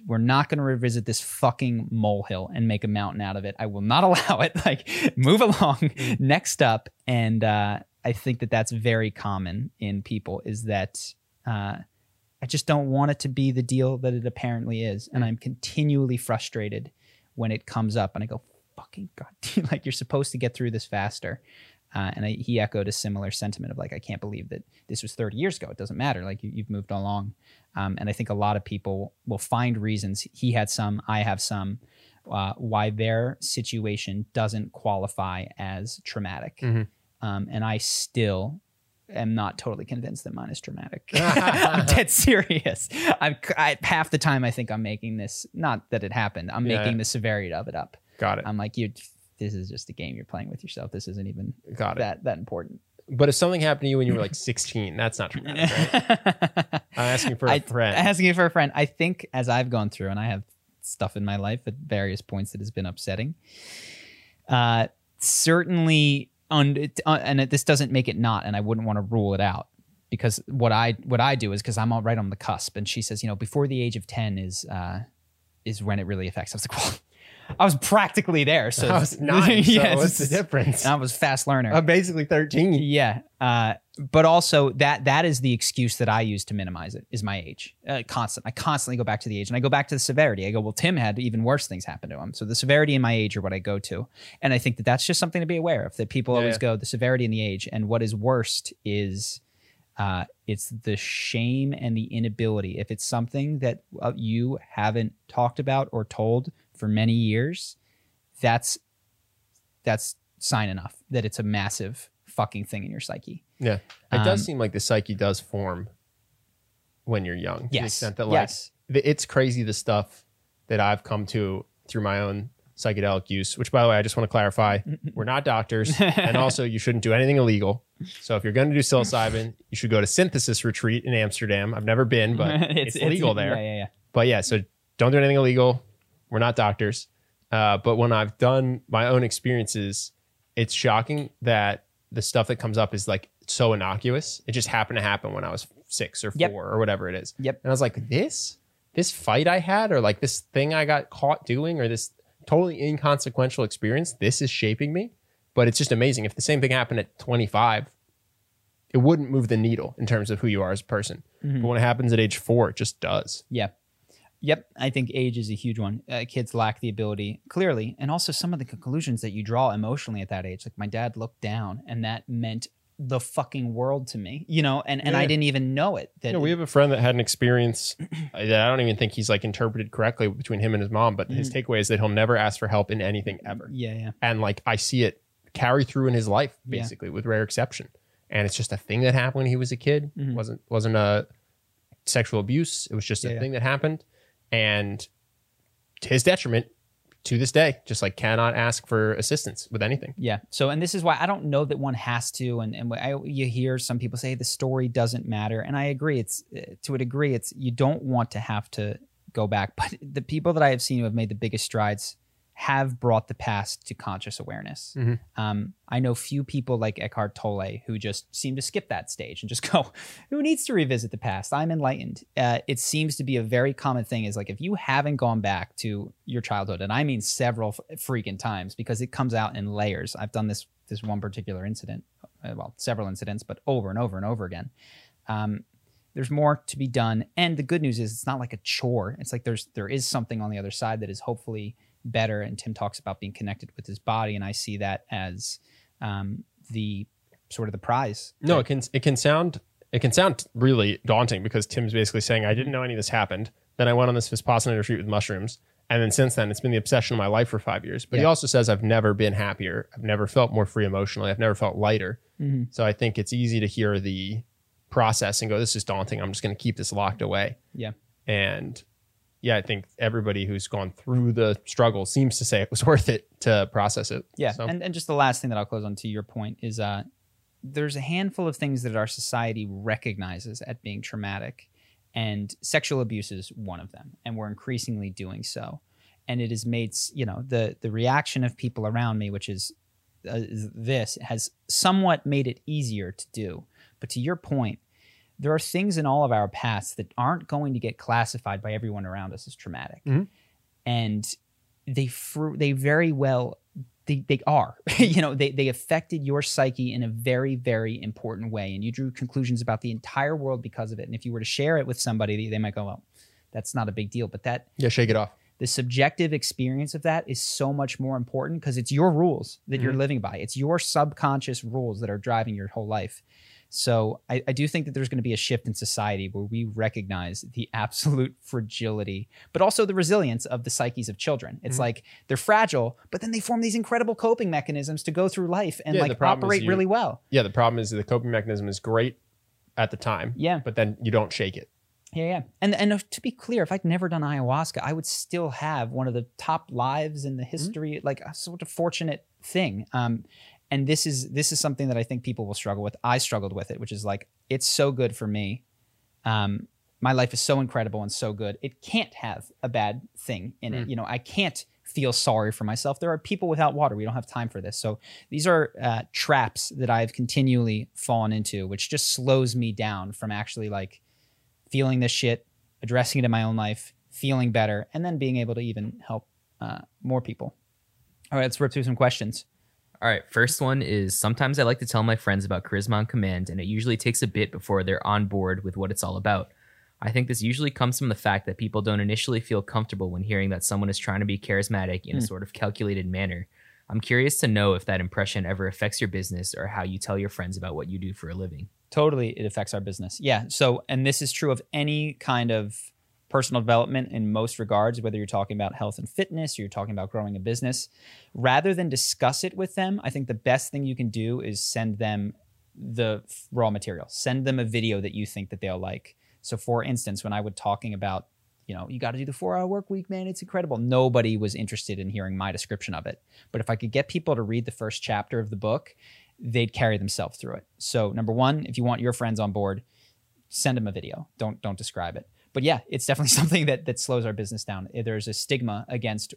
we're not going to revisit this fucking molehill and make a mountain out of it. I will not [laughs] allow it. Like move along. Next up and uh I think that that's very common in people is that uh I just don't want it to be the deal that it apparently is. And I'm continually frustrated when it comes up and I go, fucking God, [laughs] like you're supposed to get through this faster. Uh, and I, he echoed a similar sentiment of like, I can't believe that this was 30 years ago. It doesn't matter. Like you, you've moved along. Um, and I think a lot of people will find reasons. He had some, I have some, uh, why their situation doesn't qualify as traumatic. Mhm. Um, and I still am not totally convinced that mine is dramatic. I'm [laughs] [laughs] dead serious. I'm I, half the time I think I'm making this not that it happened. I'm Yeah. making the severity of it up. Got it. I'm like you. This is just a game you're playing with yourself. This isn't even Got it. that that important. But if something happened to you when you were like [laughs] 16, that's not traumatic, right? I'm asking for a I- friend. Asking for a friend. I think as I've gone through, and I have stuff in my life at various points that has been upsetting. Uh, certainly, uh, and it, this doesn't make it not, and I wouldn't want to rule it out because what I what I do is because I'm all right on the cusp, and she says, you know, before the age of ten is uh, is when it really affects. I was like, well, I was practically there, so [laughs] I was [laughs] nine. So Yes. what's the difference? I was a fast learner. I'm basically 13. Yeah, uh, but also that that is the excuse that I use to minimize it is my age. Uh, constant. I constantly go back to the age, and I go back to the severity. I go, well, Tim had even worse things happen to him, so the severity and my age are what I go to, and I think that that's just something to be aware of. That people Yeah, always yeah. go the severity and the age, and what is worst is. Uh, it's the shame and the inability. If it's something that uh, you haven't talked about or told for many years, that's that's sign enough that it's a massive fucking thing in your psyche. Yeah. It does Um, seem like the psyche does form when you're young. To the Yes. extent that, like, yes. it's crazy the stuff that I've come to through my own psychedelic use, which, by the way, I just want to clarify [laughs] we're not doctors. [laughs] and also, you shouldn't do anything illegal. So, if you're going to do psilocybin, you should go to Synthesis Retreat in Amsterdam. I've never been, but [laughs] it's, legal there. Yeah, yeah, yeah. But yeah, so don't do anything illegal. We're not doctors. Uh, but when I've done my own experiences, it's shocking that the stuff that comes up is like so innocuous. It just happened to happen when I was six or four Yep. or whatever it is. Yep. And I was like, this, this fight I had, or like this thing I got caught doing, or this totally inconsequential experience, this is shaping me. But it's just amazing. If the same thing happened at 25, it wouldn't move the needle in terms of who you are as a person. Mm-hmm. But when it happens at age four, it just does. Yeah. Yep. I think age is a huge one. Uh, kids lack the ability, clearly, and also some of the conclusions that you draw emotionally at that age. Like my dad looked down, and that meant the fucking world to me, you know, and, and I didn't even know it. That know, we have a friend that had an experience [clears throat] that I don't even think he's like interpreted correctly between him and his mom, but his takeaway is that he'll never ask for help in anything ever. yeah, yeah. And like I see it carry through in his life, Yeah. basically, with rare exception. And it's just a thing that happened when he was a kid. Mhm. wasn't wasn't a sexual abuse. It was just a Yeah, yeah. thing that happened. And to his detriment, to this day, just like cannot ask for assistance with anything. Yeah. So, and this is why I don't know that one has to. And and I, you hear some people say the story doesn't matter, and I agree. It's uh, to a degree. It's you don't want to have to go back, [laughs] but the people that I have seen who have made the biggest strides have brought the past to conscious awareness. Mhm. Um, I know few people like Eckhart Tolle who just seem to skip that stage and just [laughs] go, "Who needs to revisit the past? I'm enlightened." Uh, it seems to be a very common thing. Is like if you haven't gone back to your childhood, and I mean several f- freaking times because it comes out in layers. I've done this this one particular incident, uh, well, several incidents, but over and over and over again. Um, there's more to be done, and the good news is it's not like a chore. It's like there's there is something on the other side that is hopefully better. And Tim talks about being connected with his body, and I see that as um, the sort of the prize. No, it can it can sound it can sound really daunting because Tim's basically saying I didn't know any of this happened. Then I went on this Vipassana retreat with mushrooms, and then since then it's been the obsession of my life for five years. But he also says I've never been happier. I've never felt more free emotionally. I've never felt lighter. Mhm. So I think it's easy to hear the process and go, "This is daunting. I'm just going to keep this locked away." Yeah. And yeah, I think everybody who's gone through the struggle seems to say it was [laughs] worth it to process it. Yeah, So- and and just the last thing that I'll close on to your point is uh, there's a handful of things that our society recognizes at being traumatic, and sexual abuse is one of them, and we're increasingly doing so, and it has made you know the the reaction of people around me, which is, uh, is this, has somewhat made it easier to do. But to your point, there are things in all of our past that aren't going to get classified by everyone around us as traumatic, Mhm. and they fr- they very well they, they are. [laughs] You know they, they affected your psyche in a very very important way. And you drew conclusions about the entire world because of it. And if you were to share it with somebody they, might go well that's not a big deal. But that yeah, shake it off. the subjective experience of that is so much more important because it's your rules that you're Mhm. living by. It's your subconscious rules that are driving your whole life so I, I do think that there's going to be a shift in society where we recognize the [laughs] absolute fragility, but also the resilience of the psyches of children. It's Mhm. like they're fragile, but then they form these incredible coping mechanisms to go through life and Yeah, like operate you- really well. Yeah, the problem is the coping mechanism is great at the time, Yeah. but then you don't shake it. Yeah, yeah. And and to be clear, if I'd never done ayahuasca, I would still have one of the top lives in the history, like a sort of fortunate thing. Um, and this is this is something that I think people will struggle with. I struggled with it, which is like it's so good for me. Um, my life is so incredible and so good. It can't have a bad thing in it. Mm. You know, I can't feel sorry for myself. There are people without water. We don't have time for this. So these are uh, traps that I've continually fallen into, which just slows me down from actually like feeling this shit, addressing it in my own life, feeling better, and then being able to even help uh, more people. All right, let's rip through some questions. All right, first one is sometimes I like to tell my friends about Charisma on Command, and it usually takes a bit before they're on board with what it's all about. I think this usually comes from the fact that people don't initially feel comfortable when hearing that someone is trying to be charismatic in a Hmm. sort of calculated manner. I'm curious to know if that impression ever affects your business or how you tell your friends about what you do for a living. Totally, it affects our business. Yeah. So, and this is true of any kind of personal development in most regards, whether you're talking about health and fitness or you're talking about growing a business. Rather than discuss it with them, I think the best thing you can do is send them the raw material. Send them a video that you think that they'll like. So, for instance, when I was talking about, you know, you got to do the four hour work week, man, it's incredible. Nobody was interested in hearing my description of it. But if I could get people to read the first chapter of the book, they'd carry themselves through it. So, number one, if you want your friends on board, send them a video. Don't don't describe it. But yeah, it's definitely [laughs] something that that slows our business down. There's a stigma against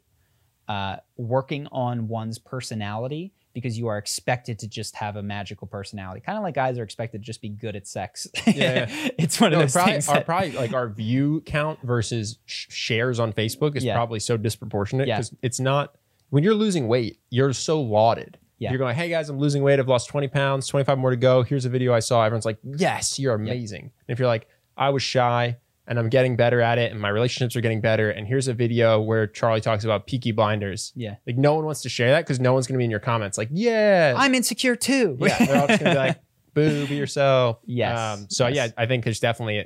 uh, working on one's personality because you are expected to just have a magical personality, kind of like guys are expected to just be good at sex. Yeah, [laughs] it's one of No, those probably, things. our, probably like our view count versus sh- shares on Facebook is Yeah. probably so disproportionate Yeah. because it's not when you're losing weight, you're so lauded. Yeah. You're going, hey guys, I'm losing weight. I've lost 20 pounds, 25 more to go. Here's a video I saw. Everyone's like, yes, you're amazing. And if you're like, I was shy and I'm getting better at it and my relationships are getting better. And here's a video where Charlie talks about Peaky Blinders. yeah, Like no one wants to share that because no one's going to be in your comments like, yeah, I'm insecure too. yeah, they're all just gonna be like, [laughs] "Boo, be yourself." Yes, Um, so yes. yeah, I think there's definitely,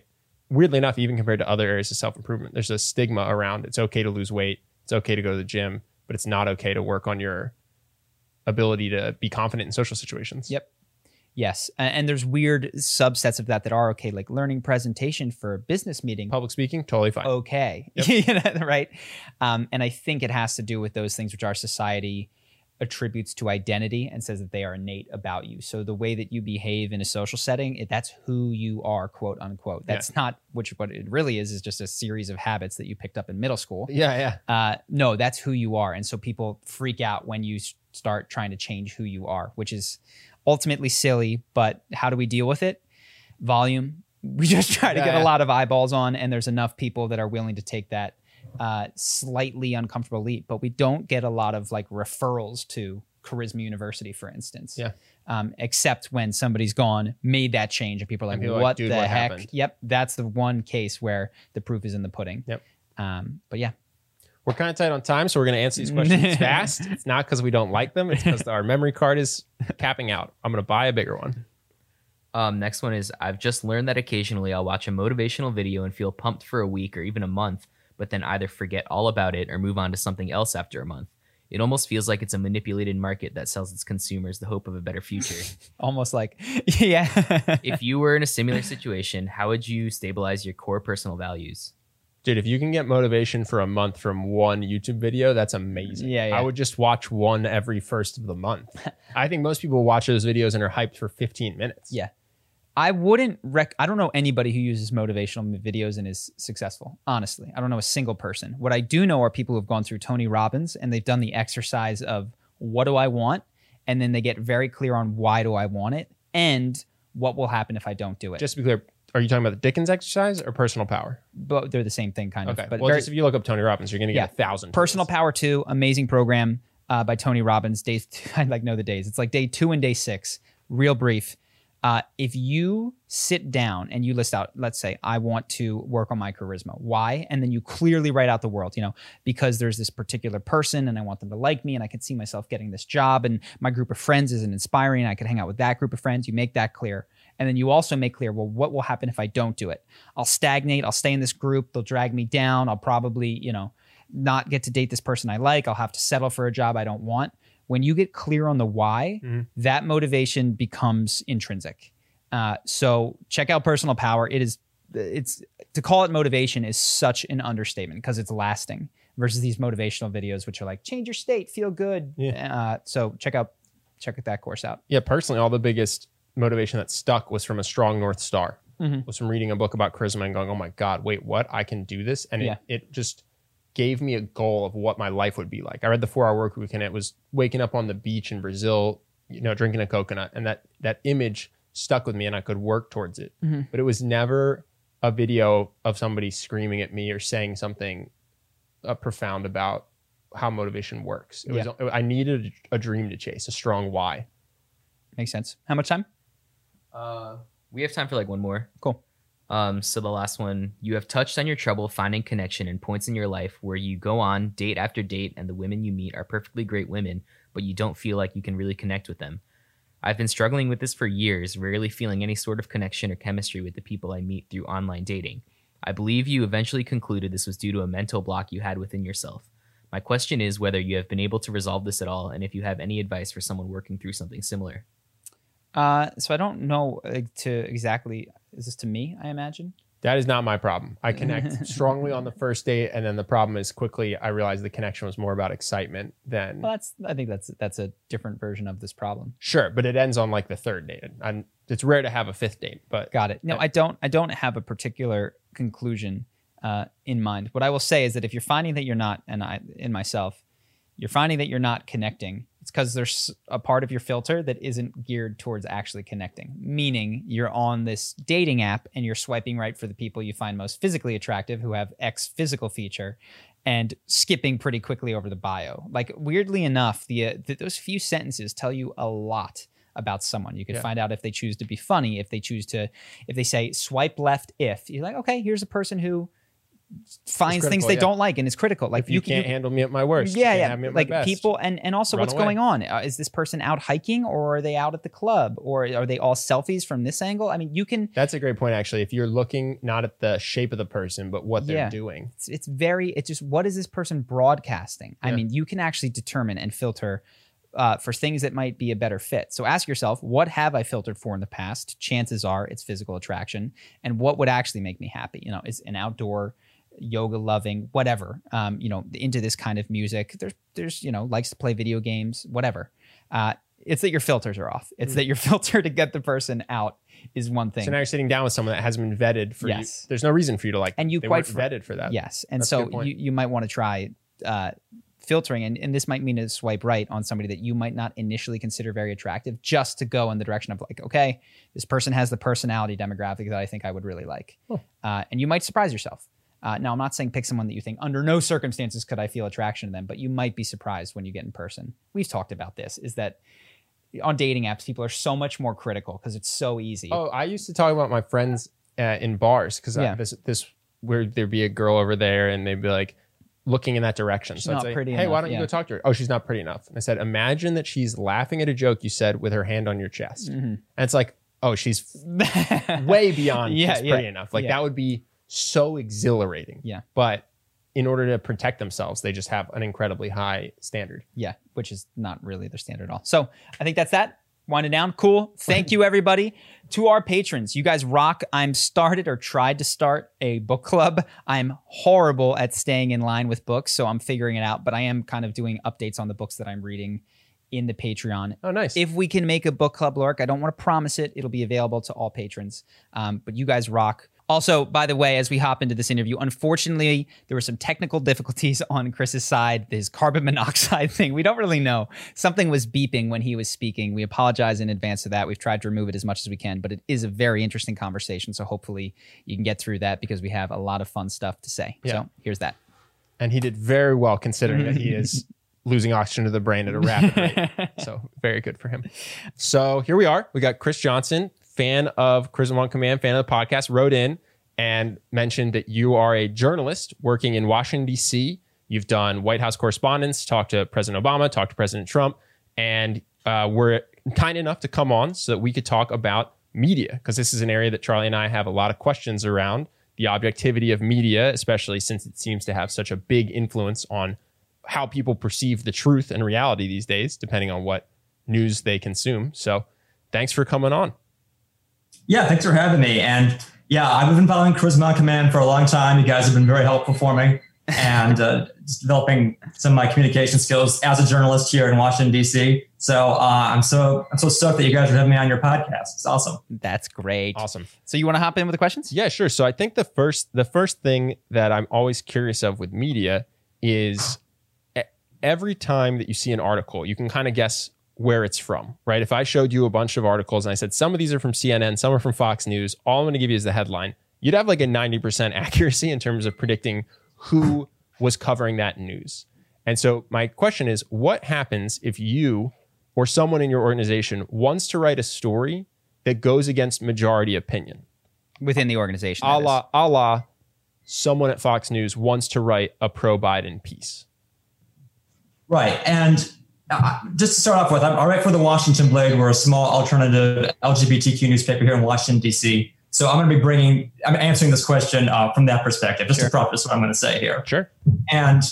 weirdly enough, even compared to other areas of self improvement, there's a stigma around. It's okay to lose weight. It's okay to go to the gym, but it's not okay to work on your ability to be confident in social situations. Yep. Yes, and there's weird subsets of that that are okay, like learning presentation for a business meeting. Public speaking, totally fine. okay, Yep. [laughs] You know, right? Um, and I think it has to do with those things which our society attributes to identity and says that they are innate about you. So the way that you behave in a social setting, it, that's who you are, quote unquote. That's not which what it really is is just a series of habits that you picked up in middle school. Yeah, yeah. Uh, no, that's who you are, and so people freak out when you start trying to change who you are, which is ultimately silly. But how do we deal with it? Volume. [laughs] We just try to Yeah, get yeah. a lot of eyeballs on, and there's enough people that are willing to take that uh, slightly uncomfortable leap. But we don't get a lot of like referrals to Charisma University, for instance. Yeah. Um, except when somebody's gone, made that change, and people are like, people are like, "What the what heck?" happened? Yep, that's the one case where the proof is in the pudding. Yep. Um, but yeah, We're kind of tight on time, so we're going to answer these questions [laughs] fast. It's not because we don't like them; it's because our memory card is capping out. I'm going to buy a bigger one. Um, next one is I've just learned that occasionally I'll watch a motivational video and feel pumped for a week or even a month, but then either forget all about it or move on to something else after a month. It almost feels like it's a manipulated market that sells its consumers the hope of a better future. [laughs] almost like [laughs] yeah. if you were in a similar situation, how would you stabilize your core personal values? Dude, if you can get motivation for a month from one YouTube video, that's amazing. Yeah, yeah. I would just watch one every first of the month. I think most people watch those videos and are hyped for 15 minutes. Yeah. I wouldn't rec I don't know anybody who uses motivational videos and is successful. Honestly, I don't know a single person. What I do know are people who've gone through Tony Robbins and they've done the exercise of what do I want and then they get very clear on why do I want it and what will happen if I don't do it. Just to be clear, are you talking about the Dickens exercise or personal power? but they're the same thing kind Okay. of. But well, very, just if you look up Tony Robbins, you're going to Yeah. get a thousand. Personal. Power 2, amazing program uh, by Tony Robbins. Days, [laughs] I like know the days. It's like day two and day six, real brief. Uh, if you sit down and you list out, let's say, I want to work on my charisma. Why? And then you clearly write out the world, you know, because there's this particular person and I want them to like me and I can see myself getting this job and my group of friends isn't inspiring. I could hang out with that group of friends. You make that clear. And then you also make clear, well, what will happen if I don't do it? I'll stagnate. I'll stay in this group. They'll drag me down. I'll probably, you know, not get to date this person I like. I'll have to settle for a job I don't want. When you get clear on the why, Mhm. that motivation becomes intrinsic. Uh, so check out Personal Power. It is, it's to call it motivation is such an understatement because it's lasting versus these motivational videos, which are like change your state, feel good. Yeah. Uh, so check out check that course out. Yeah, personally, all the biggest motivation that stuck was from a strong North Star. Mhm. Was from reading a book about charisma and going, "Oh my God, wait, what? I can do this!" And Yeah. it, it just gave me a goal of what my life would be like. I read the Four Hour Work Week, and it was waking up on the beach in Brazil, you know, drinking a coconut, and that that image stuck with me, and I could work towards it. Mhm. But it was never a video of somebody screaming at me or saying something uh, profound about how motivation works. It was I needed a dream to chase, a strong why. Makes sense. How much time? Uh, we have time for like one more. Cool. Um, so the last one, you have touched on your trouble finding connection and points in your life where you go on date after date and the women you meet are perfectly great women, but you don't feel like you can really connect with them. I've been struggling with this for years, rarely feeling any sort of connection or chemistry with the people I meet through online dating. I believe you eventually concluded this was due to a mental block you had within yourself. My question is whether you have been able to resolve this at all and if you have any advice for someone working through something similar. Uh, so I don't know uh, to exactly. Is this to me? I imagine. That is not my problem. I connect [laughs] strongly on the first date, and then the problem is quickly I realized the connection was more about excitement than Well, that's. I think that's that's a different version of this problem. sure, but it ends on like the third date. And it's rare to have a fifth date, but Got it. No, I don't. I don't have a particular conclusion uh, in mind. What I will say is that if you're finding that you're not, and I in myself, you're finding that you're not connecting. It's because there's a part of your filter that isn't geared towards actually connecting. Meaning, you're on this dating app and you're swiping right for the people you find most physically attractive, who have X physical feature, and skipping pretty quickly over the bio. Like weirdly enough, the, uh, th- those few sentences tell you a lot about someone. You can Yeah. find out if they choose to be funny, if they choose to, if they say swipe left, if you're like, okay, here's a person who finds things they yeah. don't like and is critical. Like if you, can- can't handle me at my worst, you yeah, yeah. have me at my Like people, and and also Run what's away. going on? Uh, is this person out hiking, or are they out at the club, or are they all selfies from this angle? I mean, you can. That's a great point, actually. If you're looking not at the shape of the person, but what they're Yeah. doing. It's, it's very. It's just what is this person broadcasting? I mean, you can actually determine and filter. Uh, for things that might be a better fit. So ask yourself, what have I filtered for in the past? Chances are it's physical attraction. And what would actually make me happy? You know, is an outdoor yoga loving, whatever, um, you know, into this kind of music. There's, there's, you know, likes to play video games, whatever. Uh, it's that your filters are off. It's mm. that your [laughs] filter to get the person out is one thing. So now you're sitting down with someone that hasn't been vetted for yes. you. There's no reason for you to like. And you quite vetted for that. Yes, and That's so you, you might want to try uh, filtering, and, and this might mean to swipe right on somebody that you might not initially consider very attractive, just to go in the direction of like, okay, this person has the personality demographic that I think I would really like, uh, and you might surprise yourself. Uh, now, I'm not saying pick someone that you think under no circumstances could I feel attraction to them, but you might be surprised when you get in person. We've talked about this. Is that on dating apps, people are so much more critical because it's so easy. Oh, I used to talk about my friends uh, in bars because yeah. this this where there'd be a girl over there and they'd be like looking in that direction. She's so I'd say, hey, enough, why don't yeah. you go talk to her? Oh, she's not pretty enough. And I said, imagine that she's laughing at a joke you said with her hand on your chest, mm-hmm. and it's like, oh, she's [laughs] way beyond yeah, pretty yeah, enough. Like that would be so exhilarating. Yeah, but in order to protect themselves, they just have an incredibly high standard. Yeah, which is not really their standard at all. So I think that's that. Winding down. Cool. Thank you, everybody. to our patrons, you guys rock. I'm started or tried to start a book club. I'm horrible at staying in line with books, so I'm figuring it out, but I am kind of doing updates on the books that I'm reading in the Patreon. Oh, nice. If we can make a book club lurk, I don't want to promise it. It'll be available to all patrons. Um, but you guys rock. Also, by the way, as we hop into this interview, unfortunately, there were some technical [laughs] difficulties on Chris's side, his carbon monoxide [laughs] thing. We don't really know. Something was beeping when he was speaking. We apologize in advance of that. We've tried to remove it as much as we can, but it is a very interesting conversation. So hopefully you can get through that because we have a lot of fun stuff to say. Yeah. So here's that. And he did very well considering that he [laughs] is losing oxygen to the brain at a rapid rate. so very good for him. So here we are. We got Chris Johnson, fan of Charisma on Command, fan of the podcast, wrote in and mentioned that you are a journalist working in Washington, D.C. You've done White House correspondence, talked to President Obama, talked to President Trump, and uh, we're kind enough to come on so that we could talk about media, because this is an area that Charlie and I have a lot of questions around the objectivity of media, especially since it seems to have such a big influence on how people perceive the truth and reality these days, depending on what news they consume. So thanks for coming on. Yeah, thanks for having me. And yeah, I've been following Charisma Command for a long time. You guys have been very helpful for me and uh, developing some of my communication skills as a journalist here in Washington D.C. So uh, I'm so I'm so stoked that you guys are having me on your podcast. It's awesome. That's great. Awesome. So you want to hop in with the questions? Yeah, sure. So I think the first the first thing that I'm always curious of with media is every time that you see an article, you can kind of guess where it's from, right? If I showed you a bunch of articles and I said some of these are from CNN, some are from Fox News, all I'm going to give you is the headline, you'd have like a 90% [laughs] accuracy in terms of predicting who was covering that news. And so my question is what happens if you or someone in your organization wants to write a story that goes against majority opinion? Within the organization. A la, a la someone at Fox News wants to write a pro Biden piece. Right. And just to start off with, I'm write for the Washington Blade. We're a small alternative LGBTQ newspaper here in Washington, D.C. So I'm going to be bringing, I'm answering this question uh, from that perspective, just sure. to preface what I'm going to say here. Sure. And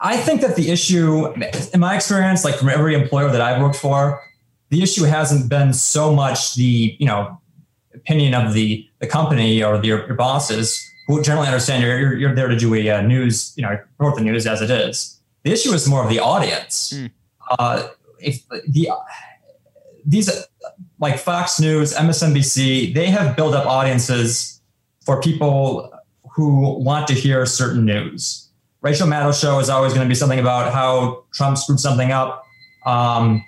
I think that the issue, in my experience, like from every employer that I've worked for, the issue hasn't been so much the, you know, opinion of the the company or the, your, your bosses who generally understand you're, you're, you're there to do a uh, news, you know, report the news as it is the issue is more of the audience. Mm. Uh, if the these like Fox News, MSNBC, they have built up audiences for people who want to hear certain news. Rachel Maddow show is always going to be something about how Trump screwed something up. Um,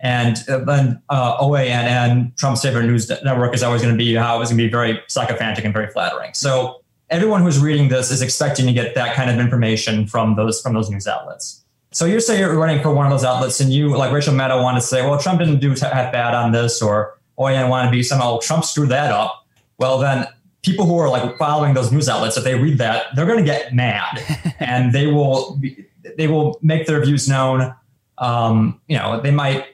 and then uh, OANN, Trump's favorite news network, is always going to be how it's going to be very sycophantic and very flattering. So everyone who's reading this is expecting to get that kind of information from those from those news outlets. So you say you're running for one of those outlets, and you like Rachel Maddow want to say, well, Trump didn't do half bad on this, or oh yeah, want to be somehow Trump screwed that up. Well, then people who are like following those news outlets, if they read that, they're going to get mad, [laughs] and they will be, they will make their views known. Um, you know, they might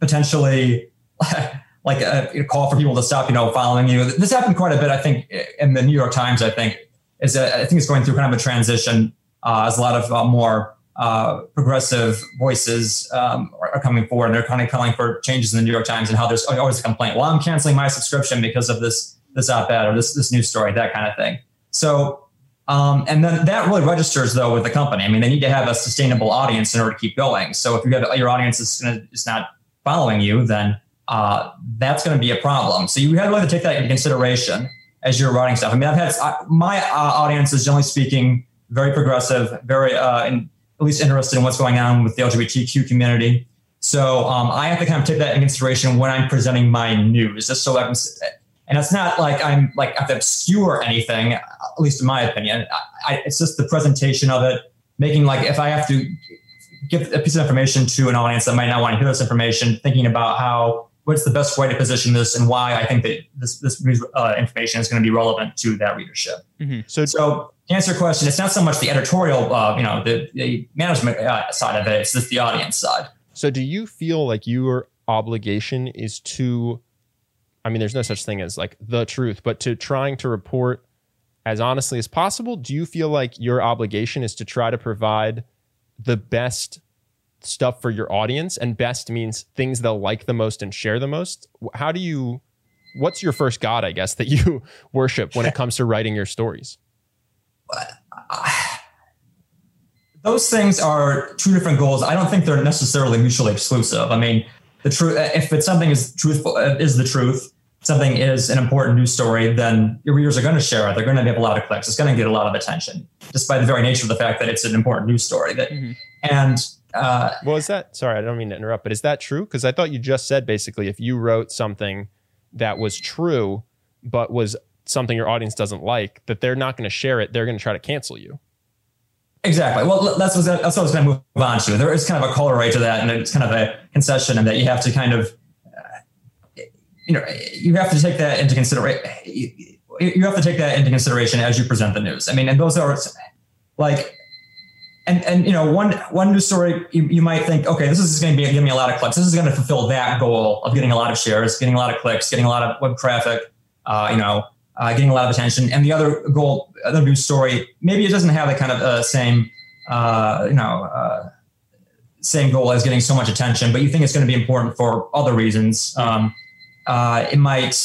potentially [laughs] like a, a, call for people to stop, you know, following you. This happened quite a bit, I think, in the New York Times. I think is I think it's going through kind of a transition uh, as a lot of uh, more uh, progressive voices um, are coming forward. And they're kind of calling for changes in the New York Times and how there's always a complaint. Well, I'm canceling my subscription because of this this op-ed or this this news story, that kind of thing. So, um, and then that really registers though with the company. I mean, they need to have a sustainable audience in order to keep going. So if you have your audience is, gonna, is not following you, then uh, that's going to be a problem. So you have to take that into consideration as you're writing stuff. I mean, I've had my uh, audience is generally speaking very progressive, very uh, in, at least interested in what's going on with the LGBTQ community. So um, I have to kind of take that into consideration when I'm presenting my news, just so I can. And it's not like I'm like I have to obscure anything, at least in my opinion. I, I, it's just the presentation of it, making like if I have to give a piece of information to an audience that might not want to hear this information, thinking about how what's the best way to position this and why I think that this this uh, information is going to be relevant to that readership. Mm-hmm. So, so to answer your question, it's not so much the editorial, uh, you know, the, the management uh, side of it; it's just the audience side. So, do you feel like your obligation is to? I mean, there's no such thing as like the truth, but to trying to report as honestly as possible. Do you feel like your obligation is to try to provide the best stuff for your audience and best means things they'll like the most and share the most. How do you what's your first god i guess that you [laughs] worship when it comes to writing your stories? [sighs] Those things are two different goals. I don't think they're necessarily mutually exclusive. I mean the truth if it's something is truthful uh, is the truth something is an important news story then your readers are going to share it. They're going to get a lot of clicks. It's going to get a lot of attention just by the very nature of the fact that it's an important news story that mm-hmm. and uh, well, is that sorry? I don't mean to interrupt, but is that true? Because I thought you just said basically if you wrote something that was true, but was something your audience doesn't like, that they're not going to share it. They're going to try to cancel you. Exactly. Well, that's what, that's what I was going to move on to. There is kind of a corollary to that, and it's kind of a concession, and that you have to kind of, uh, you know, you have to take that into consideration. You have to take that into consideration as you present the news. I mean, and those are like and and you know one one news story you, you might think okay this is going to be giving me a lot of clicks. This is going to fulfill that goal of getting a lot of shares getting a lot of clicks getting a lot of web traffic uh, you know uh, getting a lot of attention. And the other goal other news story maybe it doesn't have the kind of uh, same uh, you know uh, same goal as getting so much attention but you think it's going to be important for other reasons. Um, uh, it might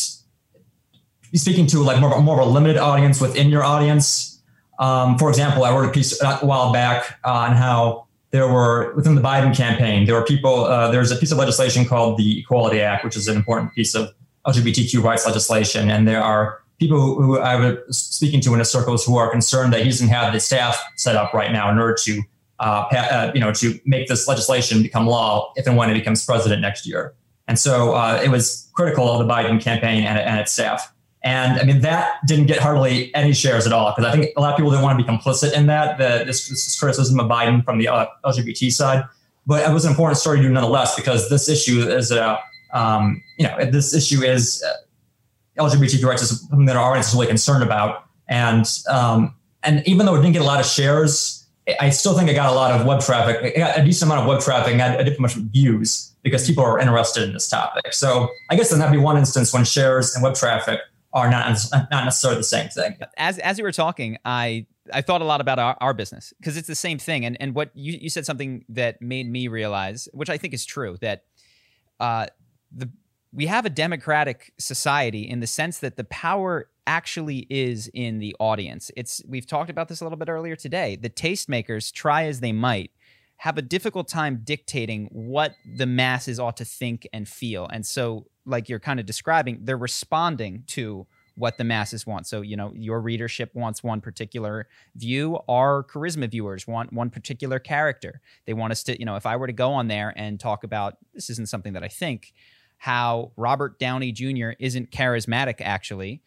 be speaking to like more of, a, more of a limited audience within your audience um, for example, I wrote a piece a while back on how there were within the Biden campaign, there were people. Uh, there's a piece of legislation called the Equality Act, which is an important piece of LGBTQ rights legislation, and there are people who, who I was speaking to in the circles who are concerned that he doesn't have the staff set up right now in order to, uh, uh, you know, to make this legislation become law if and when it becomes president next year. And so uh, it was critical of the Biden campaign and, and its staff. And I mean, that didn't get hardly any shares at all because I think a lot of people didn't want to be complicit in that, the, this, this criticism of Biden from the uh, LGBT side. But it was an important story to do nonetheless because this issue is, a, um, you know, this issue is uh, LGBTQ rights is something that our audience is really concerned about. And um, and even though it didn't get a lot of shares, I still think it got a lot of web traffic. It got a decent amount of web traffic and got a different much views because people are interested in this topic. So I guess then that'd be one instance when shares and web traffic are not not necessarily the same thing. As as you were talking, I I thought a lot about our, our business because it's the same thing. And and what you, you said something that made me realize, which I think is true, that uh, the we have a democratic society in the sense that the power actually is in the audience. It's we've talked about this a little bit earlier today. The tastemakers try as they might have a difficult time dictating what the masses ought to think and feel. And so like you're kind of describing, they're responding to what the masses want. So, you know, your readership wants one particular view. Our charisma viewers want one particular character. They want us to, you know, if I were to go on there and talk about this isn't something that I think, how Robert Downey Jr. isn't charismatic actually,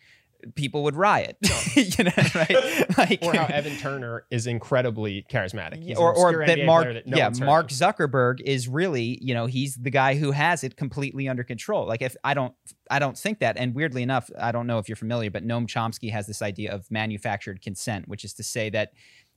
people would riot. [laughs] you know, right? [laughs] Like, or how Evan Turner is incredibly charismatic. He's or or that Mark, that no yeah, Mark Zuckerberg is really, you know, he's the guy who has it completely under control. Like if I don't, I don't think that. And weirdly enough, I don't know if you're familiar, but Noam Chomsky has this idea of manufactured consent, which is to say that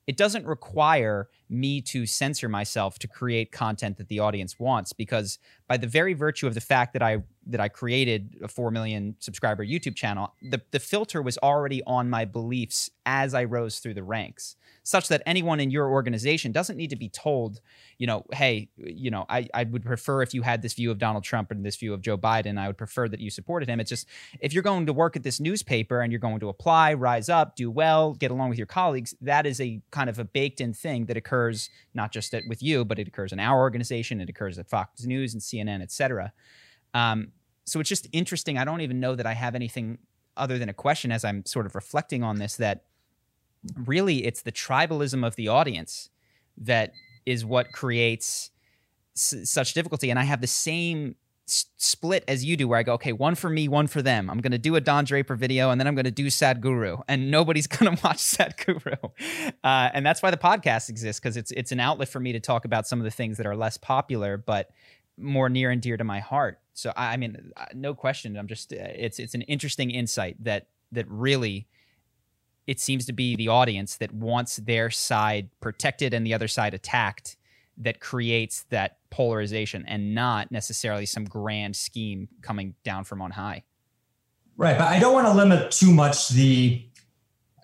it doesn't require me to censor myself to create content that the audience wants because by the very virtue of the fact that I that I created a 4 million subscriber YouTube channel, the, the filter was already on my beliefs as I rose through the ranks, such that anyone in your organization doesn't need to be told, you know, hey, you know, I, I would prefer if you had this view of Donald Trump and this view of Joe Biden, I would prefer that you supported him. It's just if you're going to work at this newspaper and you're going to apply, rise up, do well, get along with your colleagues, that is a kind of a baked in thing that occurs not just at, with you, but it occurs in our organization, it occurs at Fox News and CNN, et cetera. Um, so it's just interesting. I don't even know that I have anything other than a question as I'm sort of reflecting on this that really it's the tribalism of the audience that is what creates s- such difficulty. And I have the same split as you do, where I go, okay, one for me, one for them. I'm going to do a Don Draper video, and then I'm going to do Sadhguru, and nobody's [laughs] going to watch Sadhguru. Uh, and that's why the podcast exists because it's it's an outlet for me to talk about some of the things that are less popular, but more near and dear to my heart. So I, I mean, uh, no question. I'm just uh, it's it's an interesting insight that that really it seems to be the audience that wants their side protected and the other side attacked that creates that polarization and not necessarily some grand scheme coming down from on high. Right, but I don't want to limit too much the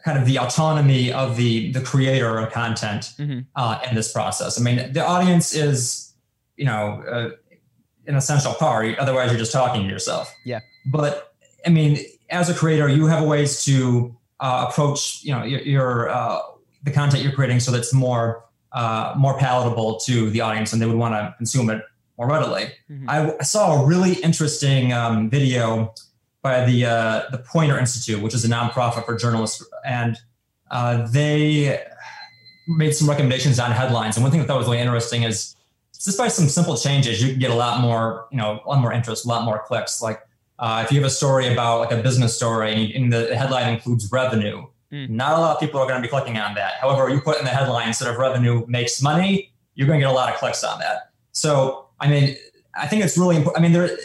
kind of the autonomy of the the creator of content mm-hmm. uh, in this process. I mean, the audience is, you know, uh, an essential part. Otherwise, you're just talking to yourself. Yeah. But I mean, as a creator, you have ways to uh, approach, you know, your, your uh, the content you're creating so that's more uh, more palatable to the audience, and they would want to consume it more readily. Mm-hmm. I, I, saw a really interesting um, video by the uh, the Poynter Institute, which is a nonprofit for journalists, and uh, they made some recommendations on headlines. And one thing that I thought was really interesting is just by some simple changes, you can get a lot more, you know, a lot more interest, a lot more clicks. Like uh, if you have a story about like a business story and the headline includes revenue, mm. not a lot of people are going to be clicking on that. However, you put in the headline instead of revenue makes money, you're going to get a lot of clicks on that. So, I mean, I think it's really important. I mean, there,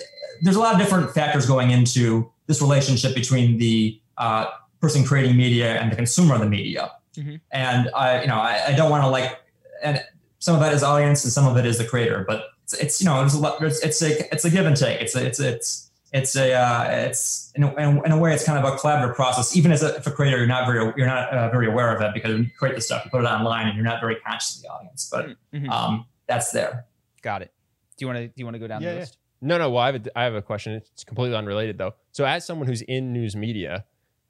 there's a lot of different factors going into this relationship between the uh, person creating media and the consumer of the media. Mm-hmm. And I, you know, I, I don't want to like, and some of that is audience and some of it is the creator. But it's, it's you know there's a lot. There's, it's a it's a give and take. It's a, it's it's it's a uh, it's in a, in a, way it's kind of a collaborative process. Even as a, if a creator, you're not very you're not uh, very aware of it because you create the stuff, you put it online, and you're not very conscious of the audience. But mm-hmm. um, that's there. Got it. Do you want to do you want to go down yeah, the list? Yeah. No, no. Well, I have a, I have a question. It's completely unrelated though. So, as someone who's in news media,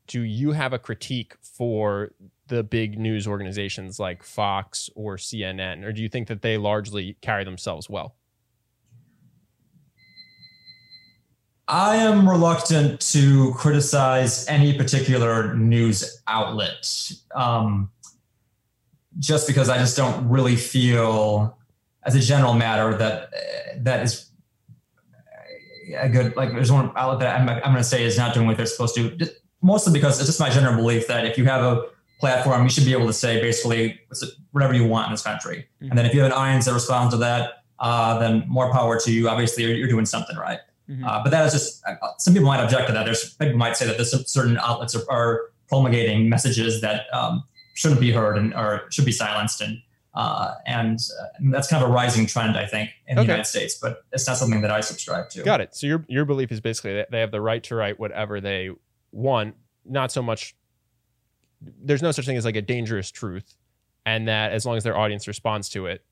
do you have a critique for the big news organizations like Fox or CNN, or do you think that they largely carry themselves well? I am reluctant to criticize any particular news outlet, um, just because I just don't really feel, as a general matter, that that is a good. Like, there's one outlet that I'm, I'm going to say is not doing what they're supposed to. Mostly because it's just my general belief that if you have a platform, you should be able to say basically whatever you want in this country. Mm-hmm. And then if you have an audience that responds to that, uh, then more power to you. Obviously, you're, you're doing something right. Mm-hmm. Uh, but that is just uh, some people might object to that. There's people might say that this certain outlets are, are promulgating messages that um, shouldn't be heard and or should be silenced, and uh, and, uh, and, that's kind of a rising trend, I think, in okay. the United States. But it's not something that I subscribe to. Got it. So your your belief is basically that they have the right to write whatever they want, not so much there's no such thing as like a dangerous truth and that as long as their audience responds to it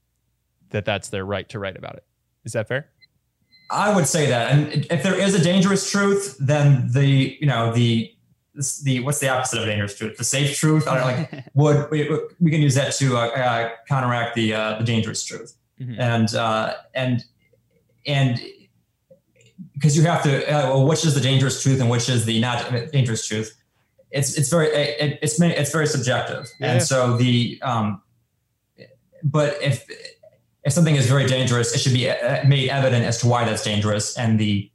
that that's their right to write about it is that fair i would say that and if there is a dangerous truth then the you know the the what's the opposite of dangerous truth? The safe truth? I don't like [laughs] would we, we can use that to uh, uh, counteract the uh, the dangerous truth. Mm-hmm. and uh, and and because you have to uh, well which is the dangerous truth and which is the not dangerous truth? It's it's very it, it's it's very subjective, yeah. and so the um, but if if something is very dangerous, it should be uh, made evident as to why that's dangerous, and the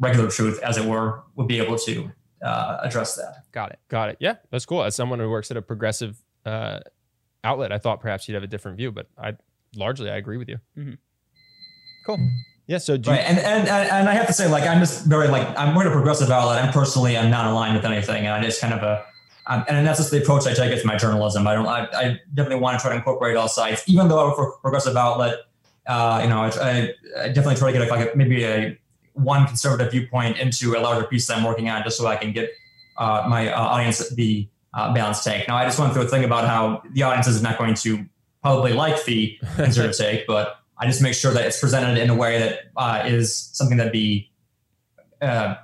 regular truth, as it were, would be able to uh, address that. Got it. Got it. Yeah, that's cool. As someone who works at a progressive uh, outlet, I thought perhaps you'd have a different view, but I largely I agree with you. Mm-hmm. Cool. Yeah. So right, and, and and I have to say, like, I'm just very like I'm more a progressive outlet. I'm personally I'm not aligned with anything, and I just kind of a um, and that's just the approach I take with my journalism. I don't. I, I, definitely want to try to incorporate all sides, even though for progressive outlet, uh, you know, I, I, definitely try to get like a, maybe a one conservative viewpoint into a larger piece that I'm working on, just so I can get uh, my uh, audience the uh, balanced take. Now, I just went through a thing about how the audience is not going to probably like the [laughs] conservative take, but I just make sure that it's presented in a way that uh, is something that be uh,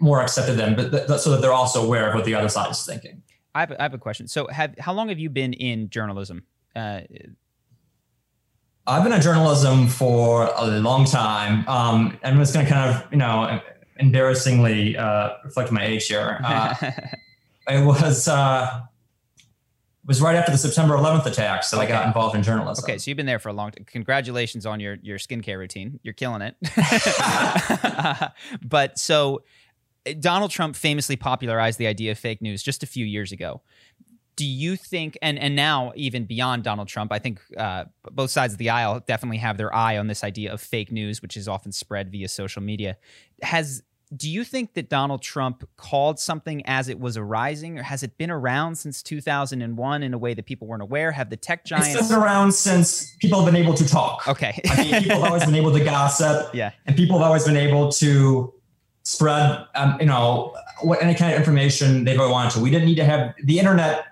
more accepted them, but th- so that they're also aware of what the other side is thinking. I have, a, I have a question. So, have how long have you been in journalism? Uh, I've been in journalism for a long time. Um, I'm just going to kind of, you know, embarrassingly uh, reflect my age here. Uh, [laughs] it was uh, was right after the September 11th attacks that okay. I got involved in journalism. Okay, so you've been there for a long time. Congratulations on your your skincare routine. You're killing it. [laughs] [laughs] but so Donald Trump famously popularized the idea of fake news just a few years ago. Do you think, and and now even beyond Donald Trump, I think uh, both sides of the aisle definitely have their eye on this idea of fake news, which is often spread via social media. Has do you think that Donald Trump called something as it was arising, or has it been around since 2001 in a way that people weren't aware? Have the tech giants it's been around since people have been able to talk? Okay, I mean, people have always been able to gossip. [laughs] Yeah, and people have always been able to spread, um, you know, what any kind of information they've ever wanted to. We didn't need to have the internet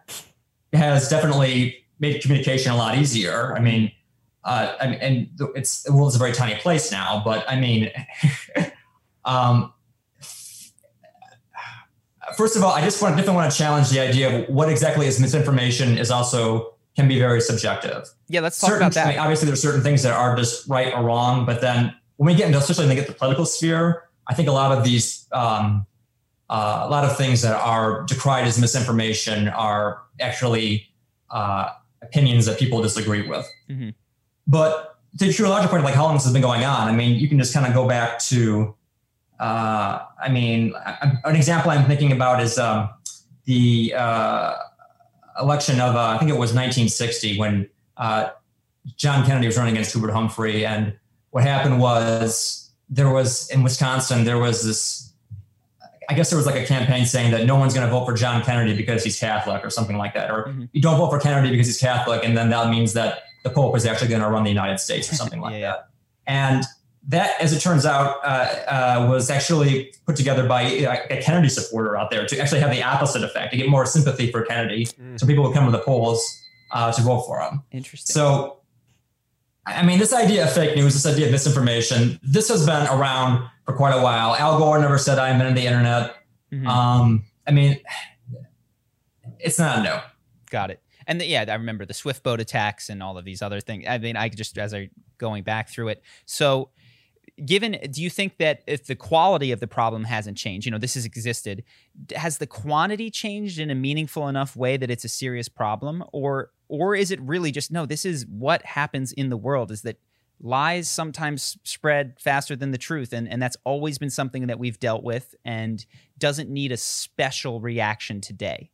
has definitely made communication a lot easier. I mean, uh, I mean, and it's the world's a very tiny place now, but I mean. [laughs] um, first of all, I just want definitely want to challenge the idea of what exactly is misinformation is also can be very subjective. Yeah, let's talk certain, about that. I mean, obviously, there's certain things that are just right or wrong, but then when we get into, especially when we get the political sphere, I think a lot of these, um, uh, a lot of things that are decried as misinformation are actually uh, opinions that people disagree with. Mm-hmm. But to your larger point, like how long this has been going on, I mean, you can just kind of go back to uh, I mean, an example I'm thinking about is um, the uh, election of, uh, I think it was 1960 when uh, John Kennedy was running against Hubert Humphrey. And what happened was there was in Wisconsin, there was this, I guess there was like a campaign saying that no one's going to vote for John Kennedy because he's Catholic or something like that. Or mm-hmm. you don't vote for Kennedy because he's Catholic. And then that means that the Pope is actually going to run the United States or something like [laughs] yeah. that. And that, as it turns out, uh, uh, was actually put together by a Kennedy supporter out there to actually have the opposite effect, to get more sympathy for Kennedy, mm. so people would come to the polls uh, to vote for him. Interesting. So, I mean, this idea of fake news, this idea of misinformation, this has been around for quite a while. Al Gore never said I invented the internet. Mm-hmm. Um, I mean, it's not new. Got it. And the, yeah, I remember the Swift boat attacks and all of these other things. I mean, I just as I going back through it. So given do you think that if the quality of the problem hasn't changed you know this has existed has the quantity changed in a meaningful enough way that it's a serious problem or or is it really just no this is what happens in the world is that lies sometimes spread faster than the truth and and that's always been something that we've dealt with and doesn't need a special reaction today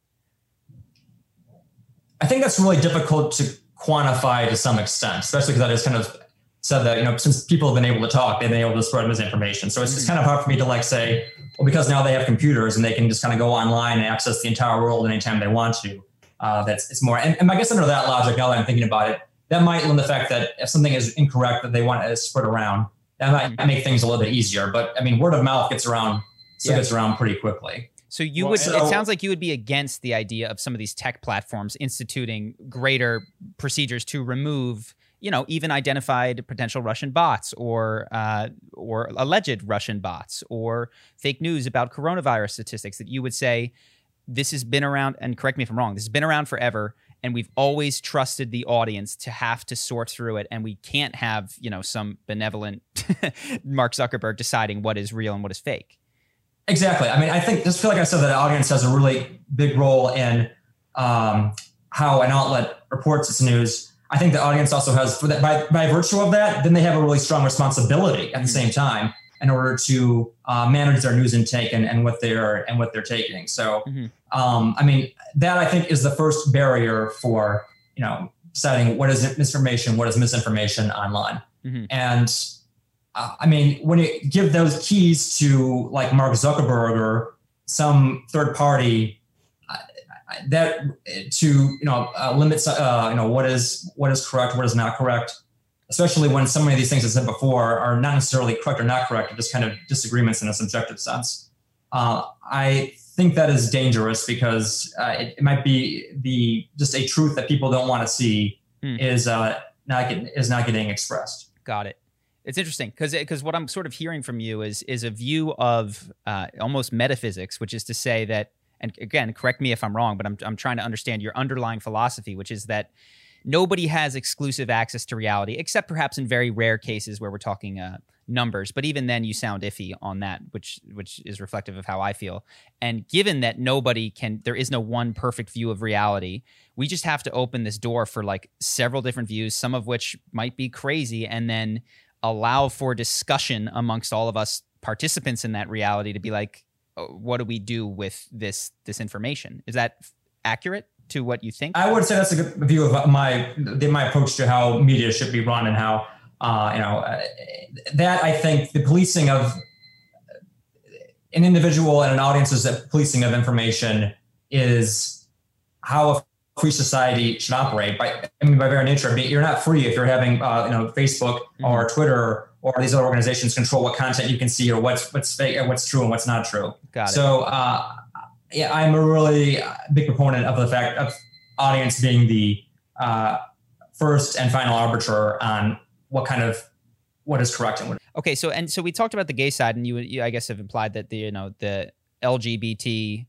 i think that's really difficult to quantify to some extent especially because i just kind of said that you know since people have been able to talk, they've been able to spread misinformation. So it's just mm. kind of hard for me to like say, well, because now they have computers and they can just kind of go online and access the entire world anytime they want to. Uh, that's it's more, and, and I guess under that logic, now that I'm thinking about it, that might limit the fact that if something is incorrect that they want to spread around, that might mm-hmm. make things a little bit easier. But I mean, word of mouth gets around, still yeah. gets around pretty quickly. So you well, would so, it sounds like you would be against the idea of some of these tech platforms instituting greater procedures to remove you know, even identified potential Russian bots or uh, or alleged Russian bots or fake news about coronavirus statistics that you would say this has been around. And correct me if I'm wrong. This has been around forever, and we've always trusted the audience to have to sort through it, and we can't have you know some benevolent [laughs] Mark Zuckerberg deciding what is real and what is fake. Exactly. I mean, I think just feel like I said that the audience has a really big role in um, how an outlet reports its news I think the audience also has, for that, by, by virtue of that, then they have a really strong responsibility at the same time in order to uh, manage their news intake and, and what they're and what they're taking. So, mm-hmm. Um, I mean, that I think is the first barrier for you know setting what is misinformation, what is misinformation online. Mm-hmm. And uh, I mean, when you give those keys to like Mark Zuckerberg or some third party that to you know uh, limits uh, you know what is what is correct, what is not correct. especially when so many of these things I said before are not necessarily correct or not correct, just kind of disagreements in a subjective sense. Uh, I think that is dangerous because uh, it, it, might be the just a truth that people don't want to see mm. is uh, not get, is not getting expressed. Got it. It's interesting because because what I'm sort of hearing from you is is a view of uh, almost metaphysics, which is to say that, and again, correct me if I'm wrong, but I'm I'm trying to understand your underlying philosophy, which is that nobody has exclusive access to reality, except perhaps in very rare cases where we're talking uh, numbers. But even then, you sound iffy on that, which which is reflective of how I feel. And given that nobody can, there is no one perfect view of reality. We just have to open this door for like several different views, some of which might be crazy, and then allow for discussion amongst all of us participants in that reality to be like, oh, what do we do with this this information? Is that accurate? To what you think? I would say that's a good view of my my approach to how media should be run and how uh, you know uh, that I think the policing of an individual and an audience's policing of information is how a free society should operate. By I mean, by very nature, you're not free if you're having uh, you know Facebook mm-hmm. or Twitter or these other organizations control what content you can see or what's what's fake and what's true and what's not true. Got it. So uh, yeah, I'm a really big proponent of the fact of audience being the uh, first and final arbiter on what kind of what is correct and what. Okay, so and so we talked about the gay side, and you, you I guess have implied that the you know the LGBTQIA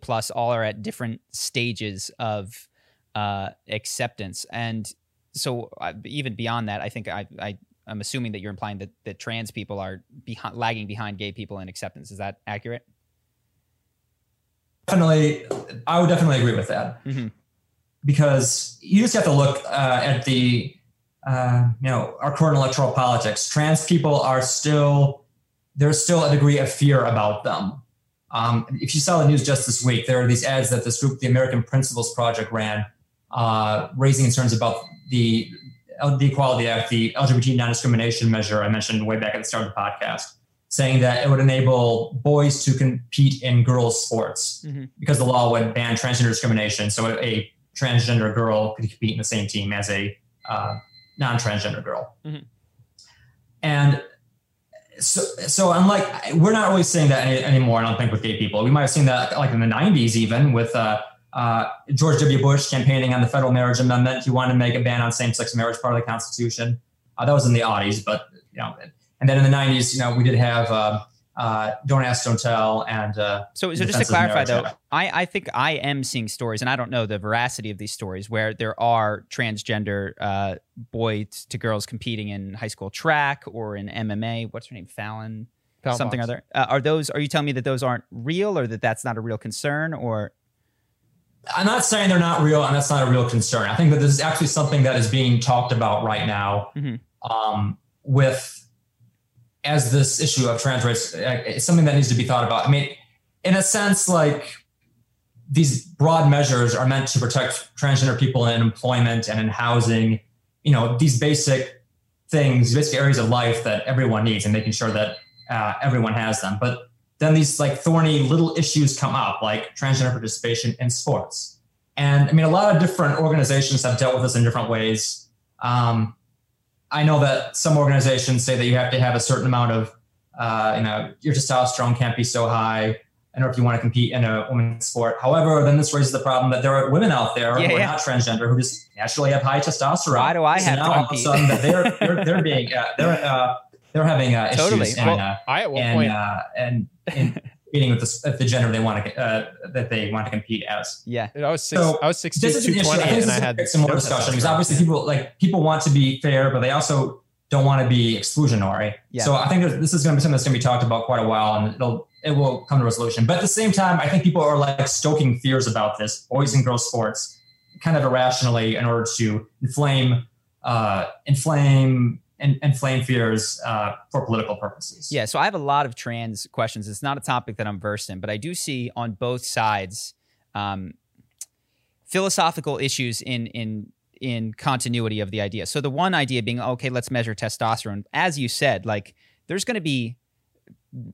plus all are at different stages of uh, acceptance, and so uh, even beyond that, I think I, I I'm assuming that you're implying that that trans people are behind, lagging behind gay people in acceptance. Is that accurate? Definitely, I would definitely agree with that mm-hmm. because you just have to look uh, at the, uh, you know, our current electoral politics. Trans people are still, there's still a degree of fear about them. Um, if you saw the news just this week, there are these ads that this group, the American Principles Project, ran, uh, raising concerns about the the Equality Act, the LGBT non-discrimination measure I mentioned way back at the start of the podcast saying that it would enable boys to compete in girls' sports mm-hmm. because the law would ban transgender discrimination. So a transgender girl could compete in the same team as a uh, non-transgender girl. Mm-hmm. And so, so unlike we're not really saying that any, anymore. I don't think with gay people. We might have seen that like in the '90s, even with uh, uh, George W. Bush campaigning on the federal marriage amendment. He wanted to make a ban on same-sex marriage part of the Constitution. Uh, that was in the '80s, but you know and then in the 90s, you know, we did have uh, uh, Don't Ask, Don't Tell. And uh, so, so just to clarify, though, I, I think I am seeing stories, and I don't know the veracity of these stories, where there are transgender uh, boys to girls competing in high school track or in MMA. What's her name? Fallon? Fallon something box. other. Uh, are those? Are you telling me that those aren't real, or that that's not a real concern, or? I'm not saying they're not real, and that's not a real concern. I think that this is actually something that is being talked about right now mm-hmm. um, with as this issue of trans rights is something that needs to be thought about. I mean, in a sense, like these broad measures are meant to protect transgender people in employment and in housing, you know, these basic things, basic areas of life that everyone needs and making sure that uh, everyone has them. But then these like thorny little issues come up, like transgender participation in sports. And I mean, a lot of different organizations have dealt with this in different ways. Um, I know that some organizations say that you have to have a certain amount of, uh, you know, your testosterone can't be so high in order if you want to compete in a women's sport. However, then this raises the problem that there are women out there yeah, who are not transgender who just naturally have high testosterone. Why do I so have now to all of a sudden that they're, they're, they're being uh, they're uh, they're having uh, [laughs] totally. issues and, well, uh, I at one and, point uh, and, and competing with the, the gender they want to uh, that they want to compete as. Yeah, I was six, so I was six this is an issue. I think and I had some more discussion because obviously people like people want to be fair, but they also don't want to be exclusionary. Yeah. So I think this is going to be something that's going to be talked about quite a while, and it'll it will come to resolution. But at the same time, I think people are like stoking fears about this boys and girls sports kind of irrationally in order to inflame uh, inflame and inflame fears uh, for political purposes. Yeah, so I have a lot of trans questions. It's not a topic that I'm versed in, but I do see on both sides um, philosophical issues in in in continuity of the idea. So the one idea being, okay, let's measure testosterone. As you said, like there's going to be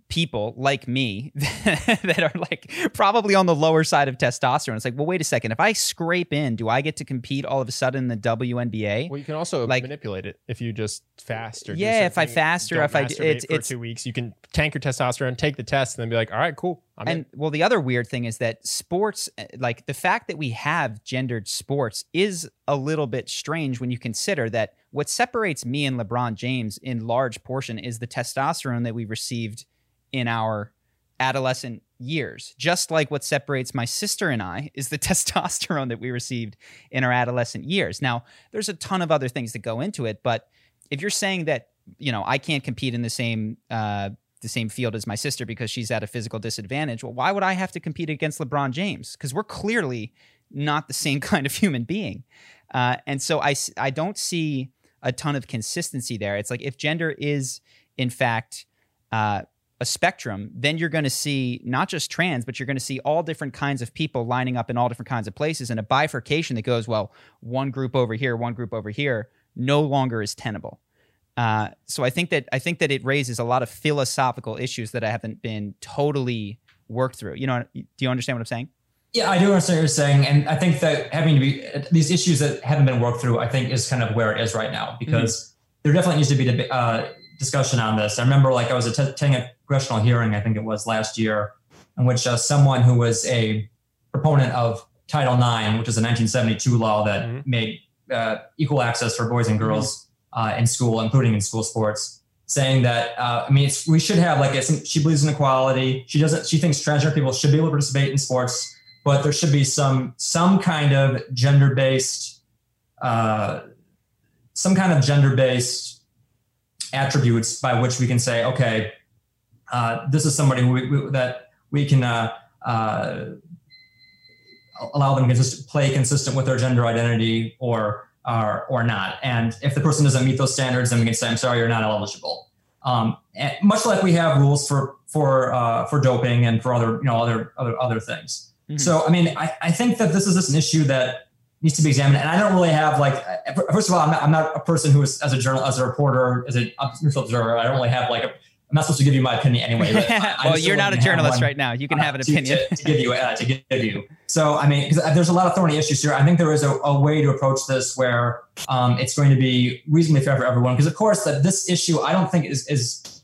people like me [laughs] that are like probably on the lower side of testosterone. It's like, well, wait a second. If I scrape in, do I get to compete all of a sudden in the WNBA? Well, you can also Like- manipulate it if you just fast or do Yeah, if I fast or if I- it's- for it's- two weeks, you can tank your testosterone, take the test, and then be like, all right, cool. I'm in. and well, the other weird thing is that sports, uh, like the fact that we have gendered sports, is a little bit strange when you consider that what separates me and LeBron James in large portion is the testosterone that we received in our adolescent years. Just like what separates my sister and I is the [laughs] testosterone that we received in our adolescent years. Now, there's a ton of other things that go into it, but if you're saying that, you know, I can't compete in the same uh, the same field as my sister because she's at a physical disadvantage. Well, why would I have to compete against LeBron James? Because we're clearly not the same [laughs] kind of human being. Uh, and so I, I don't see a ton of consistency there. It's like if gender is, in fact, uh, a spectrum, then you're going to see not just trans, but you're going to see all different kinds of people lining up in all different kinds of places. And a bifurcation that goes, well, one group over here, one group over here, no longer is tenable. Uh, so I think that I think that it raises a lot of philosophical issues that I haven't been totally worked through. You know, do you understand what I'm saying? Yeah, I do understand what you're saying, and I think that having to be these issues that haven't been worked through, I think, is kind of where it is right now because there definitely needs to be a uh, discussion on this. I remember, like, I was attending a congressional hearing, I think it was last year, in which uh, someone who was a proponent of Title IX, which is a 1972 law that Mhm. made uh, equal access for boys and girls uh, in school, including in school sports, saying that uh, I mean, it's, we should have like some, she believes in equality. She doesn't. She thinks transgender people should be able to participate in sports, but there should be some some kind of gender based, uh, some kind of gender based attributes by which we can say, okay, uh, this is somebody we, we, that we can uh, uh, allow them to play consistent with their gender identity or or or not. And if the person doesn't meet those standards, then we can say, I'm sorry, you're not eligible. Um, much like we have rules for for uh, for doping and for other you know other other other things. Mhm. So I mean, I, I think that this is just an issue that needs to be examined. And I don't really have like uh, first of all, I'm not, I'm not a person who is as a journal as a reporter as a neutral observer. I don't really have like a I'm not supposed to give you my opinion anyway. but I- I [laughs] well, you're don't a journalist right now. You can have an uh, to- opinion. to, to give you uh, to give you. So I mean, 'cause there's a lot of thorny issues here. I think there is a, a way to approach this where um, it's going to be reasonably fair for everyone. Because of course, that this issue I don't think is is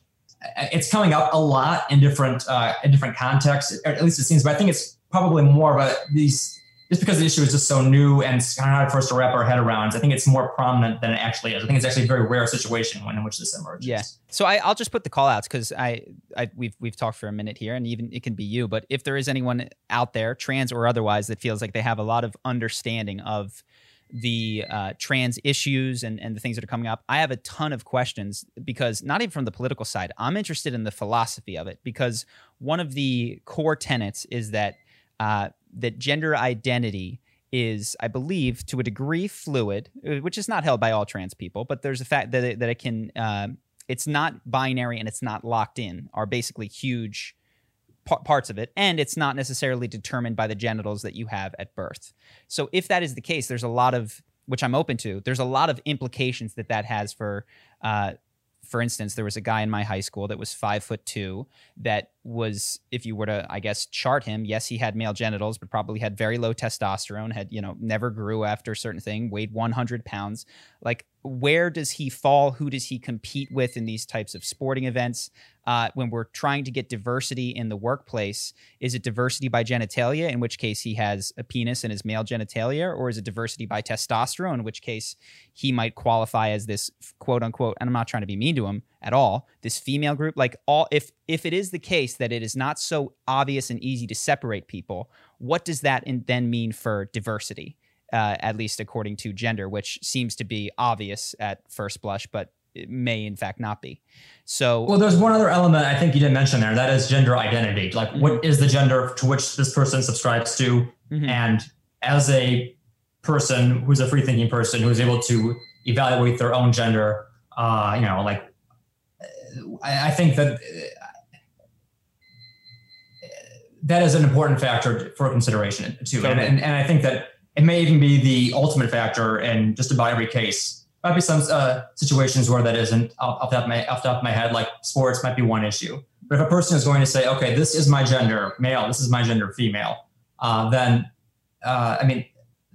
it's coming up a lot in different uh, in different contexts. Or at least it seems. But I think it's probably more a these. Just because the issue is just so new and it's kind of hard for us to wrap our head around, I think it's more prominent than it actually is. I think it's actually a very rare situation when in which this emerges. Yeah. So I, I'll just put the call outs because I, I we've we've talked for a minute here, and even it can be you. But if there is anyone out there, trans or otherwise, that feels like they have a lot of understanding of the uh, trans issues and, and the things that are coming up, I have a ton of questions because not even from the political side, I'm interested in the philosophy of it because one of the core tenets is that uh, that gender identity is, I believe, to a degree fluid, uh, which is not held by all trans people, but there's a fact that it, that it can, um, it's not binary and it's not locked in, are basically huge pa- parts of it, and it's not necessarily determined by the genitals that you have at birth. So if that is the case, there's a lot of which I'm open to. There's a lot of implications that that has for. Uh, for instance, there was a guy in my high school that was five foot two that was, if you were to, I guess, chart him, yes, he had male genitals, but probably had very low testosterone, had, you know, never grew after a certain thing, weighed 100 pounds. Like, where does he fall? Who does he compete with in these types of sporting events? Uh, when we're trying to get diversity in the workplace, is it diversity by genitalia, in which case he has a penis and his male genitalia, or is it diversity by testosterone, in which case he might qualify as this quote unquote, and I'm not trying to be mean to him at all, this female group? Like all if if it is the case that it is not so obvious and easy to separate people, what does that in, then mean for diversity? Uh, at least according to gender, which seems to be obvious at first blush, but it may in fact not be. So Well, there's one other element I think you didn't mention there. That is gender identity. Like, what is the gender to which this person subscribes to? Mhm. And as a person who's a free thinking person who's able to evaluate their own gender, uh, you know, like, I, I think that that is an important factor for consideration too. And, Totally. and, and I think that it may even be the ultimate factor in just about every case. Might be some uh, situations where that isn't off off the, top of my, off the top of my head, like sports might be one issue. But if a person is going to say, okay, this is my gender, male, this is my gender, female, uh, then uh, I mean,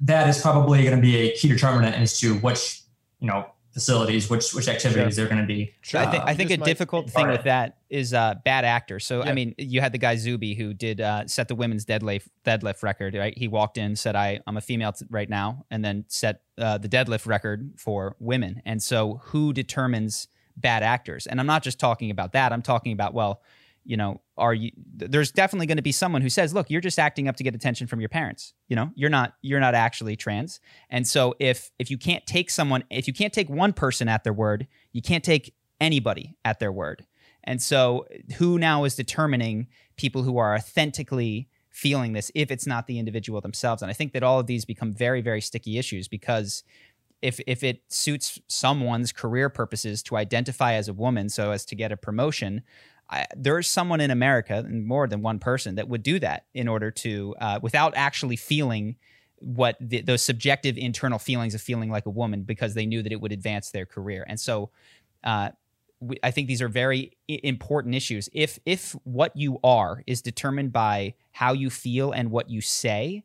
that is probably going to be a key determinant as to which you know facilities, which which activities sure. they're going to be. Sure. I think I think a difficult thing with that is uh, bad actor. So I mean, you had the guy Zuby who did uh, set the women's deadlift deadlift record. Right, he walked in, said, "I I'm a female t- right now," and then set uh, the deadlift record for women. And so, who determines bad actors? And I'm not just talking about that. I'm talking about well you know are you there's definitely going to be someone who says look you're just acting up to get attention from your parents you know? You're not you're not actually trans. And so if if you can't take someone if you can't take one person at their word you can't take anybody at their word. And so who now is determining people who are authentically feeling this if it's not the individual themselves? And i think that all of these become very very sticky issues because if if it suits someone's career purposes to identify as a woman so as to get a promotion I, there's someone in America, and more than one person, that would do that in order to, uh, without actually feeling what the, those subjective internal feelings of feeling like a woman, because they knew that it would advance their career. And so, uh, we, I think these are very important issues. If if what you are is determined by how you feel and what you say,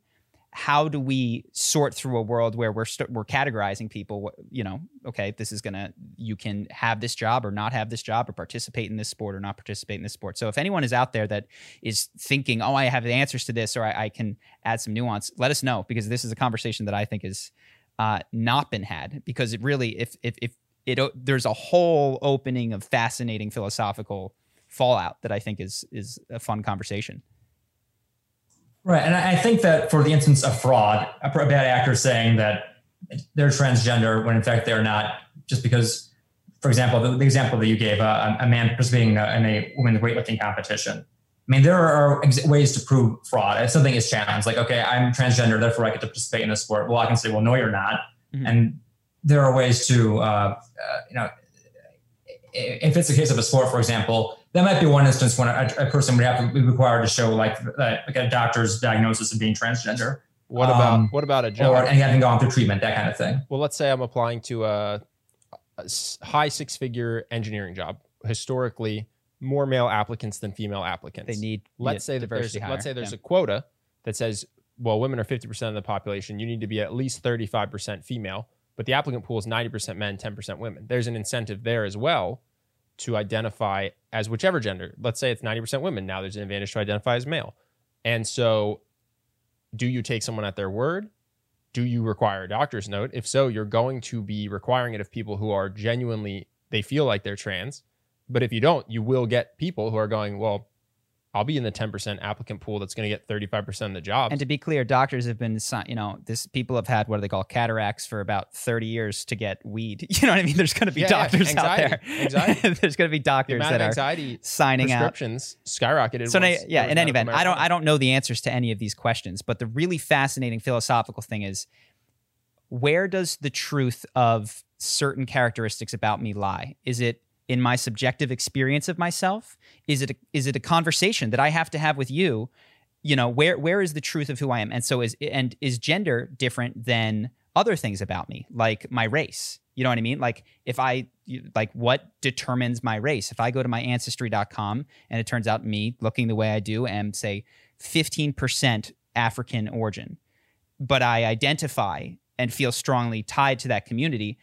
how do we sort through a world where we're we st- we're categorizing people you know okay this is gonna you can have this job or not have this job or participate in this sport or not participate in this sport. So if anyone is out there that is thinking oh i have the answers to this or i, I can add some nuance let us know because this is a conversation that i think is uh, not been had because it really if if, if it there's a whole opening of fascinating philosophical fallout that i think is is a fun conversation Right. And I think that for the instance of fraud, a bad actor saying that they're transgender when in fact they're not, just because, for example, the, the example that you gave, uh, a man participating in a women's weightlifting competition. I mean, there are ways to prove fraud. If something is challenged, like, okay, I'm transgender, therefore I get to participate in this sport. Well, I can say, well, no, you're not. Mm-hmm. And there are ways to, uh, uh, you know, if it's a case of a sport, for example, that might be one instance when a, a person would have to be required to show like, uh, like a doctor's diagnosis of being transgender. What about um, what about a job? Or, and having gone through treatment, that kind of thing. Well, let's say I'm applying to a, a high six figure engineering job. Historically, more male applicants than female applicants. They need. Let's say that there's higher. let's say there's yeah. a quota that says, well, women are 50% of the population. You need to be at least 35% female, but the applicant pool is 90% men, 10% women. There's an incentive there as well to identify as whichever gender. Let's say it's 90% women. Now there's an advantage to identify as male. And so, do you take someone at their word? Do you require a doctor's note? If so, you're going to be requiring it of people who are genuinely, they feel like they're trans. But if you don't, you will get people who are going, well, I'll be in the 10% applicant pool that's going to get 35% of the jobs. And to be clear, doctors have been, you know, this people have had what do they call cataracts for about 30 years to get weed. [laughs] You know what I mean? There's going to be yeah, doctors yeah. out there. Anxiety. [laughs] There's going to be doctors that are signing prescriptions out. skyrocketed. So yeah, in any event, I don't I don't know the answers to any of these questions, but the really fascinating philosophical thing is where does the truth of certain characteristics about me lie? Is it in my subjective experience of myself? Is it a, is it a conversation that I have to have with you? You know, where where is the truth of who I am? And so is and is gender different than other things about me, like my race? You know what I mean? Like if I like what determines my race? If I go to my ancestry.com and it turns out me looking the way I do am say 15% African origin, but I identify and feel strongly tied to that community,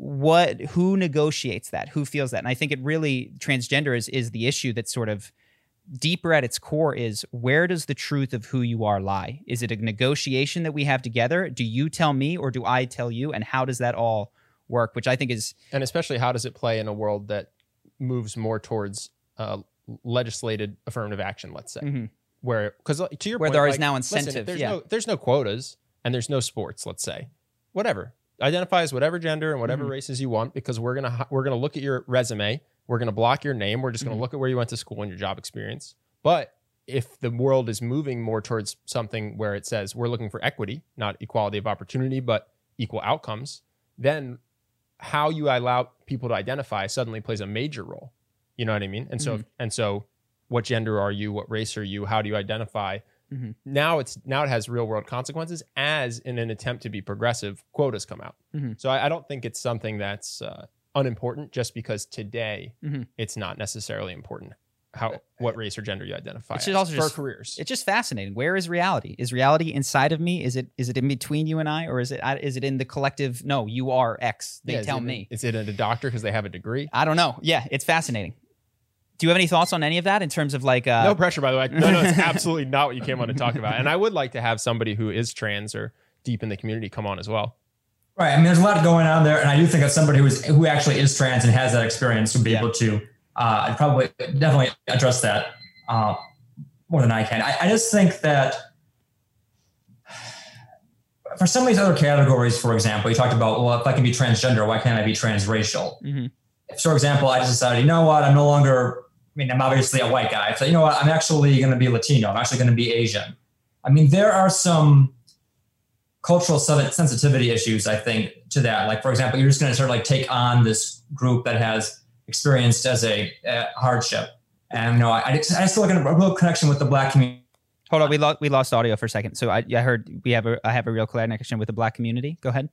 what who negotiates that? Who feels that? And i think it really transgender is is the issue that sort of deeper at its core is where does the truth of who you are lie? Is it a negotiation that we have together? Do you tell me or do i tell you? And how does that all work? Which i think is and especially how does it play in a world that moves more towards uh, legislated affirmative action let's say. Mm-hmm. where because to your where point, there like, is now incentive listen, there's yeah. no there's no quotas and there's no sports let's say whatever identify as whatever gender and whatever mm-hmm. races you want because we're gonna we're gonna look at your resume. We're gonna block your name. We're just gonna mm-hmm. look at where you went to school and your job experience. But if the world is moving more towards something where it says we're looking for equity, not equality of opportunity, but equal outcomes, then how you allow people to identify suddenly plays a major role. You know what I mean? And so mm-hmm. and so what gender are you? What race are you? How do you identify? Mm-hmm. Now it's now it has real world consequences as in an attempt to be progressive, quotas come out. Mm-hmm. So I, I, don't think it's something that's uh, unimportant just because today mm-hmm. it's not necessarily important. how what race or gender you identify It's as also for just- careers. It's just fascinating. Where is reality? Is reality inside of me? Is it is it in between you and I, or is it is it in the collective? No, you are X. They Yeah, tell it- me. Is it a doctor because they have a degree? I don't know. Yeah, it's fascinating. Do you have any thoughts on any of that in terms of like? Uh, no pressure, by the way. No, no, it's [laughs] absolutely not what you came on to talk about. And I would like to have somebody who is trans or deep in the community come on as well. Right. I mean, there's a lot going on there, and I do think that somebody who is who actually is trans and has that experience would be Yeah. able to uh, probably definitely address that uh, more than I can. I, I just think that for some of these other categories, for example, you talked about well, if I can be transgender, why can't I be transracial? Mhm. If, for example, I just decided, you know what, I'm no longer. I mean, I'm obviously a white guy. So you know what, I'm actually going to be Latino. I'm actually going to be Asian. I mean, there are some cultural sensitivity issues, I think, to that. Like, for example, you're just going to sort of like take on this group that has experienced as a uh, hardship. And, you know, I, I just I just feel like a real connection with the black community. Hold on, we lost we lost audio for a second. So I, I heard we have a I have a real connection with the black community. Go ahead.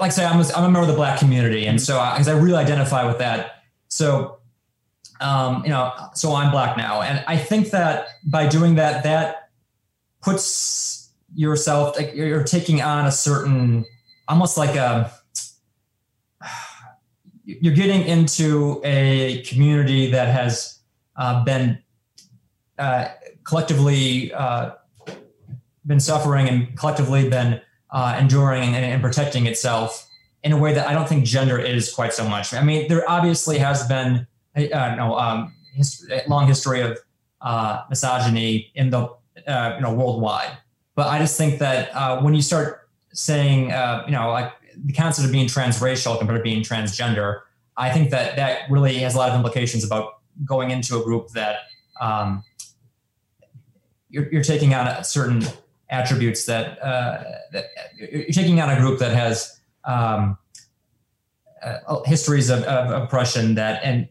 Like I say, I'm a, I'm a member of the black community. And so, because I really identify with that. So, um, you know, so I'm black now. And I think that by doing that, that puts yourself, like you're, taking on a certain, almost like a, [sighs] you're getting into a community that has uh, been uh, collectively uh, been suffering and collectively been uh, enduring and, and protecting itself in a way that I don't think gender is quite so much. I mean, there obviously has been uh, no um, his, long history of uh, misogyny in the uh, you know worldwide, but I just think that uh, when you start saying uh, you know like the concept of being transracial compared to being transgender, I think that that really has a lot of implications about going into a group that um, you're, you're taking on certain attributes that, uh, that you're taking on a group that has um, uh, histories of, of oppression that and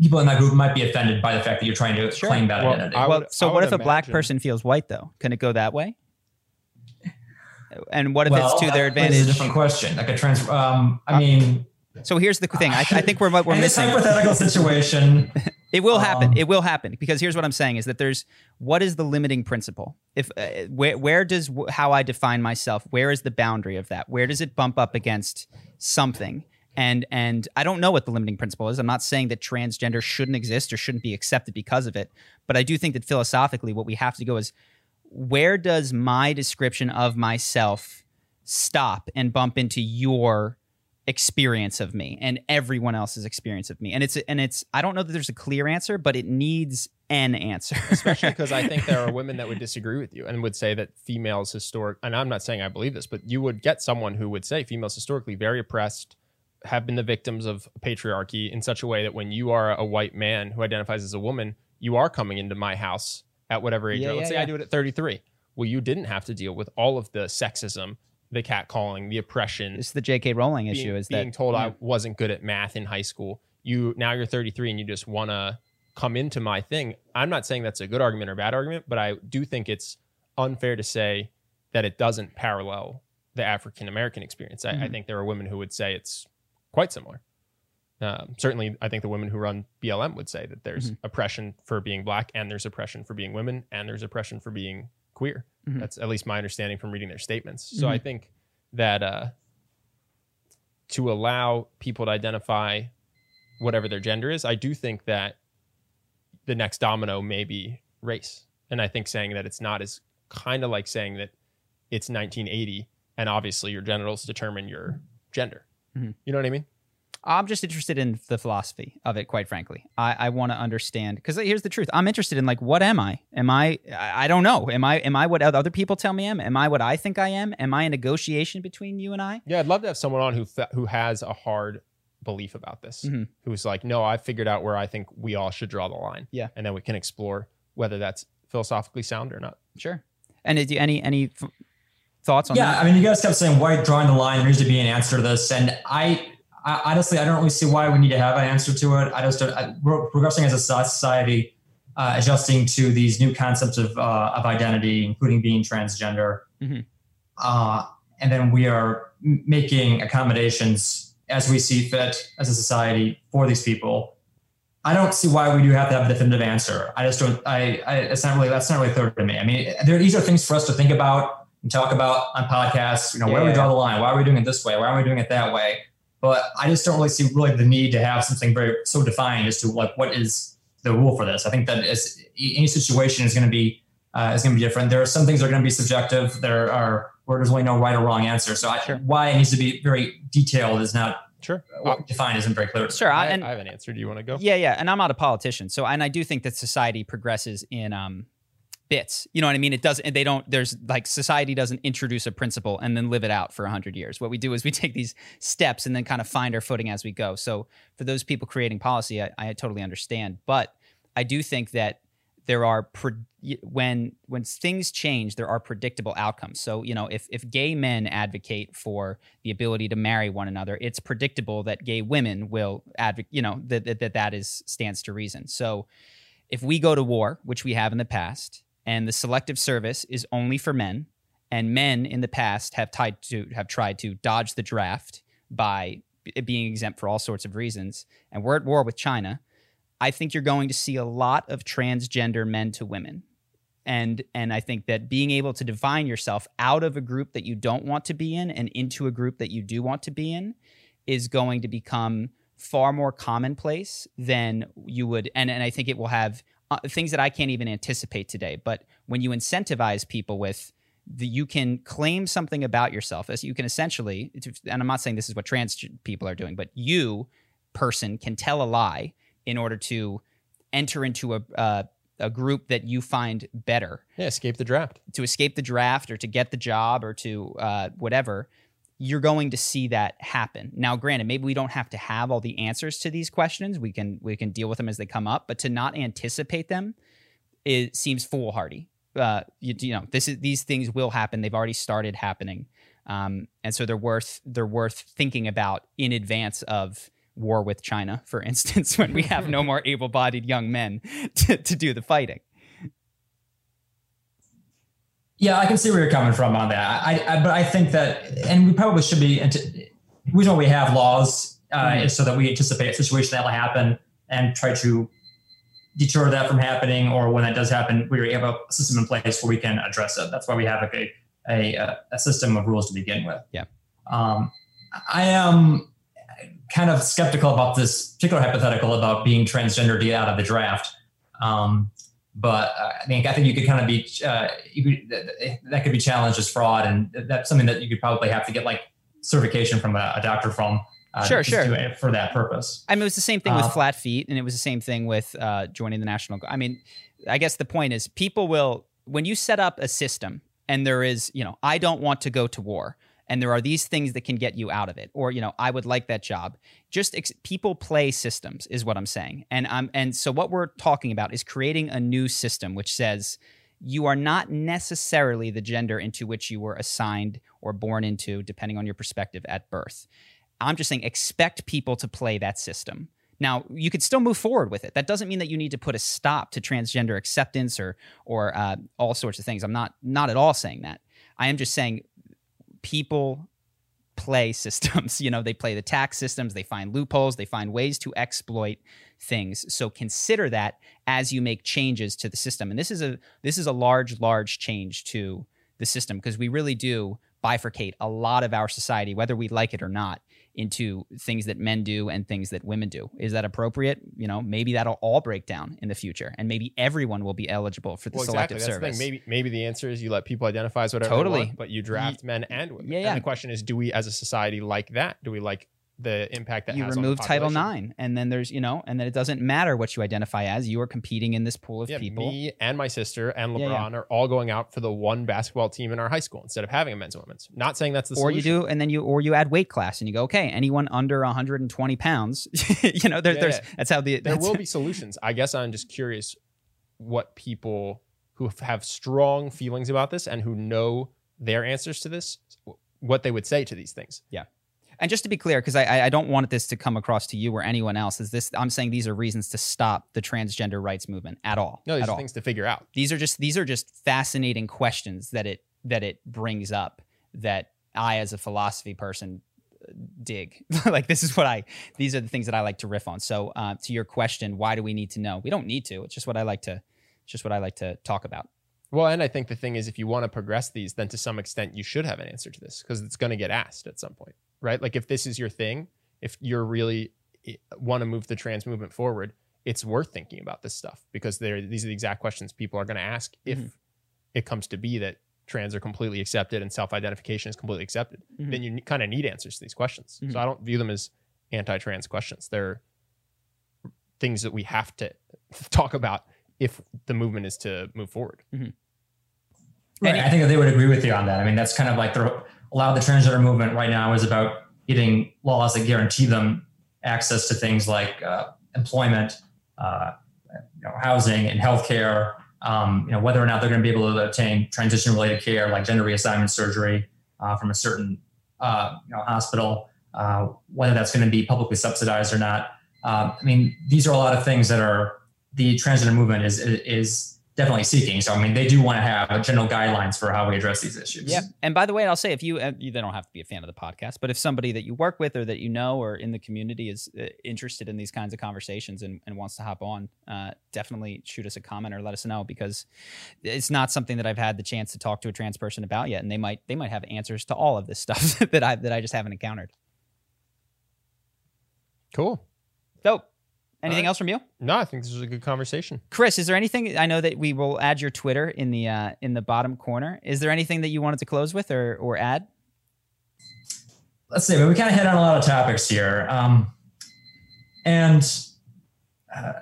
people in that group might be offended by the fact that you're trying to Sure. claim that Well, identity. I well, would- so what would if a black person feels white though? Can it go that way? And what if well, it's to their that raises advantage? a different question. Like a trans, um, I mean, So here's the thing. I, I think we're what we're [laughs] in this missing. hypothetical [laughs] situation, [laughs] It will happen. Um, it will happen because here's what I'm saying is that there's what is the limiting principle? If uh, where where does how I define myself? Where is the boundary of that? Where does it bump up against something? And and I don't know what the limiting principle is. I'm not saying that transgender shouldn't exist or shouldn't be accepted because of it, but I do think that philosophically what we have to go is where does my description of myself stop and bump into your experience of me and everyone else's experience of me? And it's and it's i don't know that there's a clear answer but it needs an answer. Especially because I think there are [laughs] women that would disagree with you and would say that females historic and I'm not saying I believe this, but you would get someone who would say females historically very oppressed, have been the victims of patriarchy in such a way that when you are a white man who identifies as a woman, you are coming into my house at whatever age. Yeah. Let's yeah, say yeah. I do it at 33. Well, you didn't have to deal with all of the sexism, the catcalling, the oppression, it's the jk rowling issue is being that told. I wasn't good at math in high school. You now you're 33 and you just want to come into my thing. I'm not saying that's a good argument or bad argument, but I do think it's unfair to say that it doesn't parallel the African American experience. I, I Mhm. think there are women who would say it's quite similar. Um, certainly, I think the women who run BLM would say that there's Mhm. oppression for being black, and there's oppression for being women, and there's oppression for being queer. Mhm. That's at least my understanding from reading their statements. So. I think that uh, to allow people to identify whatever their gender is, I do think that the next domino may be race. And I think saying that it's not is kind of like saying that it's 1980 and obviously your genitals determine your gender. Mhm. You know what I mean? i'm just interested in the philosophy of it quite frankly i, I want to understand because here's the truth i'm interested in like what am i am i I, don't know am i am i what other people tell me i am am i what i think i am am i a negotiation between you and i Yeah, I'd love to have someone on who who has a hard belief about this. Mhm. Who's like, no, I figured out where I think we all should draw the line. Yeah. and then we can explore whether that's philosophically sound or not. sure and you, any any thoughts on yeah, that I mean, you guys kept saying why drawing the line. There needs to be an answer to this, and I, I honestly, I don't really see why we need to have an answer to it. I just don't. I, we're progressing as a society, uh, adjusting to these new concepts of uh, of identity, including being transgender, Mhm. uh, and then we are making accommodations as we see fit as a society for these people. I don't see why we do have to have a definitive answer. I just don't. I, I it's not really that's not really clear to me. I mean, there, these are things for us to think about and talk about on podcasts. You know, yeah, where do we draw the line? Why are we doing it this way? Why are we doing it that way? But I just don't really see really the need to have something very so defined as to like what is the rule for this. I think that as any situation is going to be uh, is going to be different. There are some things that are going to be subjective. There are where there's only no right or wrong answer. So I, sure. why it needs to be very detailed is not Sure. Defined isn't very clear. Sure. I, and, I have an answer. Do you want to go? Yeah, yeah. And I'm not a politician, so and I do think that society progresses in um, bits. You know what I mean? It doesn't. They don't. There's like society doesn't introduce a principle and then live it out for hundred years. What we do is we [laughs] take these steps and then kind of find our footing as we go. So for those people creating policy, I, I totally understand, but I do think that there are pre- when when things change there are predictable outcomes so you know if if gay men advocate for the ability to marry one another it's predictable that gay women will advocate you know that, that that that is stands to reason so if we go to war which we have in the past and the selective service is only for men. And men in the past have tried to have tried to dodge the draft by being exempt for all sorts of reasons. And we're at war with China. I think you're going to see a lot of transgender men to women. And and I think that being able to define yourself out of a group that you don't want to be in and into a group that you do want to be in is going to become far more commonplace than you would and, and I think it will have uh, things that I can't even anticipate today. But when you incentivize people with the, you can claim something about yourself as you can essentially and I'm not saying this is what trans people are doing, but you person can tell a lie in order to enter into a uh, a group that you find better. Yeah, escape the draft. To escape the draft or to get the job or to uh, whatever, you're going to see that happen. Now, granted, maybe we don't have to have all the answers to these questions. We can we can deal with them as they come up, but to not anticipate them, it seems foolhardy. Uh, you, you know, this is these things will happen. They've already started happening, um, and so they're worth they're worth thinking about in advance of war with China, for instance, [laughs] when we have no [laughs] more able bodied young men [laughs] to, to do the fighting. Yeah, I can see where you're coming from on that. I, I but I think that, and we probably should be. The reason why we have laws uh, mm-hmm. is so that we anticipate a situation that will happen and try to deter that from happening. Or when that does happen, we have a system in place where we can address it. That's why we have a a, a system of rules to begin with. Yeah. Um, I am kind of skeptical about this particular hypothetical about being transgender to get out of the draft. Um, but uh, I think I think you could kind of be uh, could, that could be challenged as fraud, and that's something that you could probably have to get like certification from a, a doctor from. Uh, sure, sure. for that purpose. I mean, it was the same thing with uh, flat feet, and it was the same thing with uh, joining the national. I mean, I guess the point is, people will when you set up a system, and there is, you know, I don't want to go to war and there are these things that can get you out of it or you know i would like that job just ex- people play systems is what i'm saying and i'm and so what we're talking about is creating a new system which says you are not necessarily the gender into which you were assigned or born into depending on your perspective at birth i'm just saying expect people to play that system now, you could still move forward with it. That doesn't mean that you need to put a stop to transgender acceptance or or uh, all sorts of things. I'm not not at all saying that. I am just saying people play systems. [laughs] You know, they play the tax systems, they find loopholes, they find ways to exploit things. So consider that as you make changes to the system. And this is a this is a large large change to the system because we really do bifurcate a lot of our society whether we like it or not into things that men do and things that women do. Is that appropriate? You know, maybe that'll all break down in the future, and maybe everyone will be eligible for the well, selective exactly. service. The maybe maybe the answer is you let people identify as whatever totally, want, but you draft men and women. Yeah, yeah. And the question is, do we as a society like that? Do we like the impact that you remove Title IX, and then there's you know, and then it doesn't matter what you identify as. You are competing in this pool of yeah, people. Me and my sister and LeBron yeah, yeah. are all going out for the one basketball team in our high school instead of having a men's and women's. Not saying that's the or solution. you do, and then you or you add weight class, and you go, okay, anyone under 120 pounds, [laughs] you know, there, there's that's how the there will be solutions. I guess I'm just curious what people who have strong feelings about this and who know their answers to this, what they would say to these things. Yeah. And just to be clear, because I, I don't want this to come across to you or anyone else, is this I'm saying these are reasons to stop the transgender rights movement at all. No, these are all. things to figure out. These are just these are just fascinating questions that it that it brings up that I, as a philosophy person, dig. [laughs] like this is what I these are the things that I like to riff on. So uh, to your question, why do we need to know? We don't need to. It's just what I like to. It's just what I like to talk about. Well, and I think the thing is, if you want to progress these, then to some extent you should have an answer to this because it's going to get asked at some point, right? Like if this is your thing, if you're really eh, want to move the trans movement forward, it's worth thinking about this stuff because they're these are the exact questions people are going to ask if Mhm. it comes to be that trans are completely accepted and self-identification is completely accepted. Mhm. Then you kind of need answers to these questions. Mhm. So I don't view them as anti-trans questions. They're things that we have to [laughs] talk about if the movement is to move forward. Right. Any- I think that they would agree with you on that. I mean, that's kind of like the a lot of the transgender movement right now is about getting laws that guarantee them access to things like uh, employment, uh, you know, housing, and healthcare. Um, you know, whether or not they're going to be able to obtain transition-related care like gender reassignment surgery uh, from a certain uh, you know, hospital, uh, whether that's going to be publicly subsidized or not. Um, I mean, these are a lot of things that are the transgender movement is is definitely seeking. So, I mean, they do want to have general guidelines for how we address these issues. Yeah. And by the way, I'll say if you, uh, you they don't have to be a fan of the podcast, but if somebody that you work with or that you know or in the community is uh, interested in these kinds of conversations and, and wants to hop on, uh, definitely shoot us a comment or let us know because it's not something that I've had the chance to talk to a trans person about yet, and they might they might have answers to all of this stuff [laughs] that I that I just haven't encountered. Cool. Dope. Anything All right. else from you? No, I think this was a good conversation. Chris, is there anything I know that we will add your Twitter in the uh, in the bottom corner? Is there anything that you wanted to close with or or add? Let's see. But we kind of hit on a lot of topics here. Um, and uh,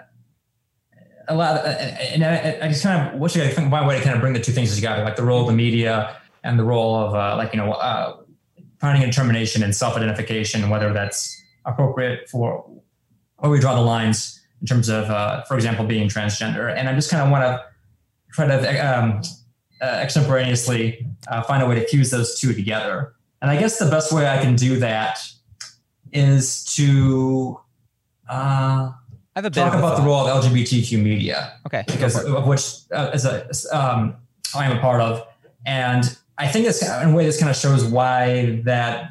a lot, of, and I, I just kind of wish I could think my way to kind of bring the two things together, like the role of the media and the role of, uh, like, you know, uh, finding a determination and self identification, and whether that's appropriate for where we draw the lines in terms of, uh, for example, being transgender. And I just kind of want to try to um, uh, extemporaneously uh, find a way to fuse those two together. And I guess the best way I can do that is to uh, I have a talk about the role of LGBTQ media. Okay, because of which uh, as a um, I am a part of, and I think this in a way this kind of shows why that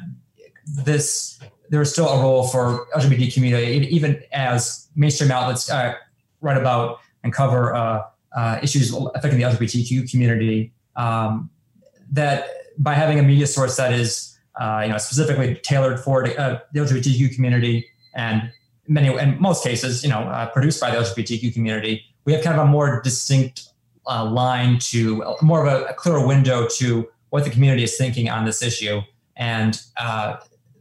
this there is still a role for LGBT community, even as mainstream outlets uh, write about and cover uh, uh, issues affecting the LGBTQ community. Um, that by having a media source that is uh, you know specifically tailored for uh, the LGBTQ community and many in most cases you know uh, produced by the LGBTQ community, we have kind of a more distinct line to more of a, a clearer window to what the community is thinking on this issue and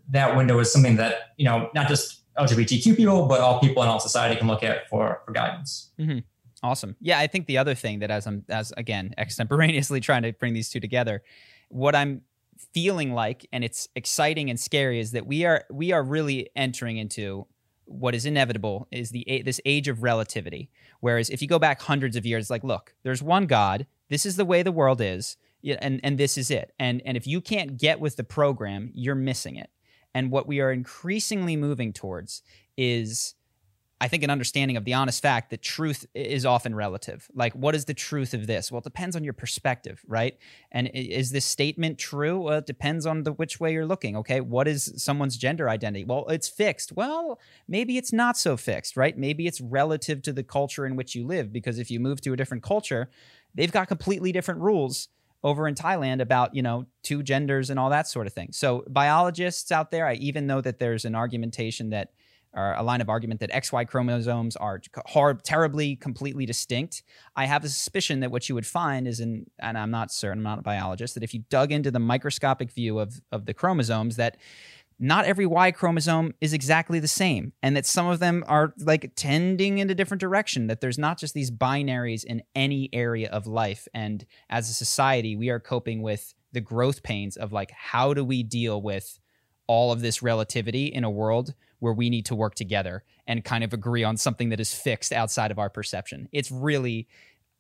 that window is something that you know not just LGBTQ people, but all people in all society can look at for for guidance. Mm-hmm. Awesome. Yeah, I think the other thing that as I'm as again [laughs] extemporaneously trying to bring these two together, what I'm feeling like and it's exciting and scary is that we are we are really entering into what is inevitable is the this age of relativity. Whereas if you go back hundreds of years, like look, there's one God. This is the way the world is, and and this is it. And and if you can't get with the program, you're missing it. And what we are increasingly moving towards is I think an understanding of the honest fact that truth is often relative. Like, what is the truth of this? Well, it depends on your perspective, right? And is this statement true? Well, it depends on the which way you're looking. Okay, what is someone's gender identity? Well, it's fixed. Well, maybe it's not so fixed, right? Maybe it's relative to the culture in which you live. Because if you move to a different culture, they've got completely different rules over in Thailand about, you know, two genders and all that sort of thing. So biologists out there, I even know that there's an argumentation that or a line of argument that XY chromosomes are hor- terribly, completely distinct. I have a suspicion that what you would find is in, and I'm not certain, I'm not a biologist, that if you dug into the microscopic view of, of the chromosomes, that not every Y chromosome is exactly the same, and that some of them are like tending in a different direction, that there's not just these binaries in any area of life. And as a society, we are coping with the growth pains of like, how do we deal with all of this relativity in a world where we need to work together and kind of agree on something that is fixed outside of our perception. It's really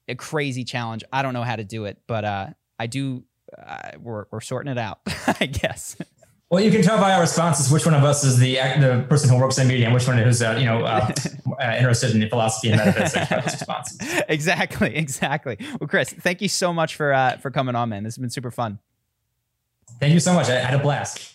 a crazy challenge. I don't know how to do it, but uh, I do. Uh, we're we're sorting it out, [laughs] I guess. Well, you can tell by our responses which one of us is the the person who works in media and which one is uh, you know uh, [laughs] uh, interested in philosophy and metaphysics. responses. [laughs] exactly, exactly. Well, Chris, thank you so much for uh, for coming on, man. This has been super fun. Thank you so much. I had a blast.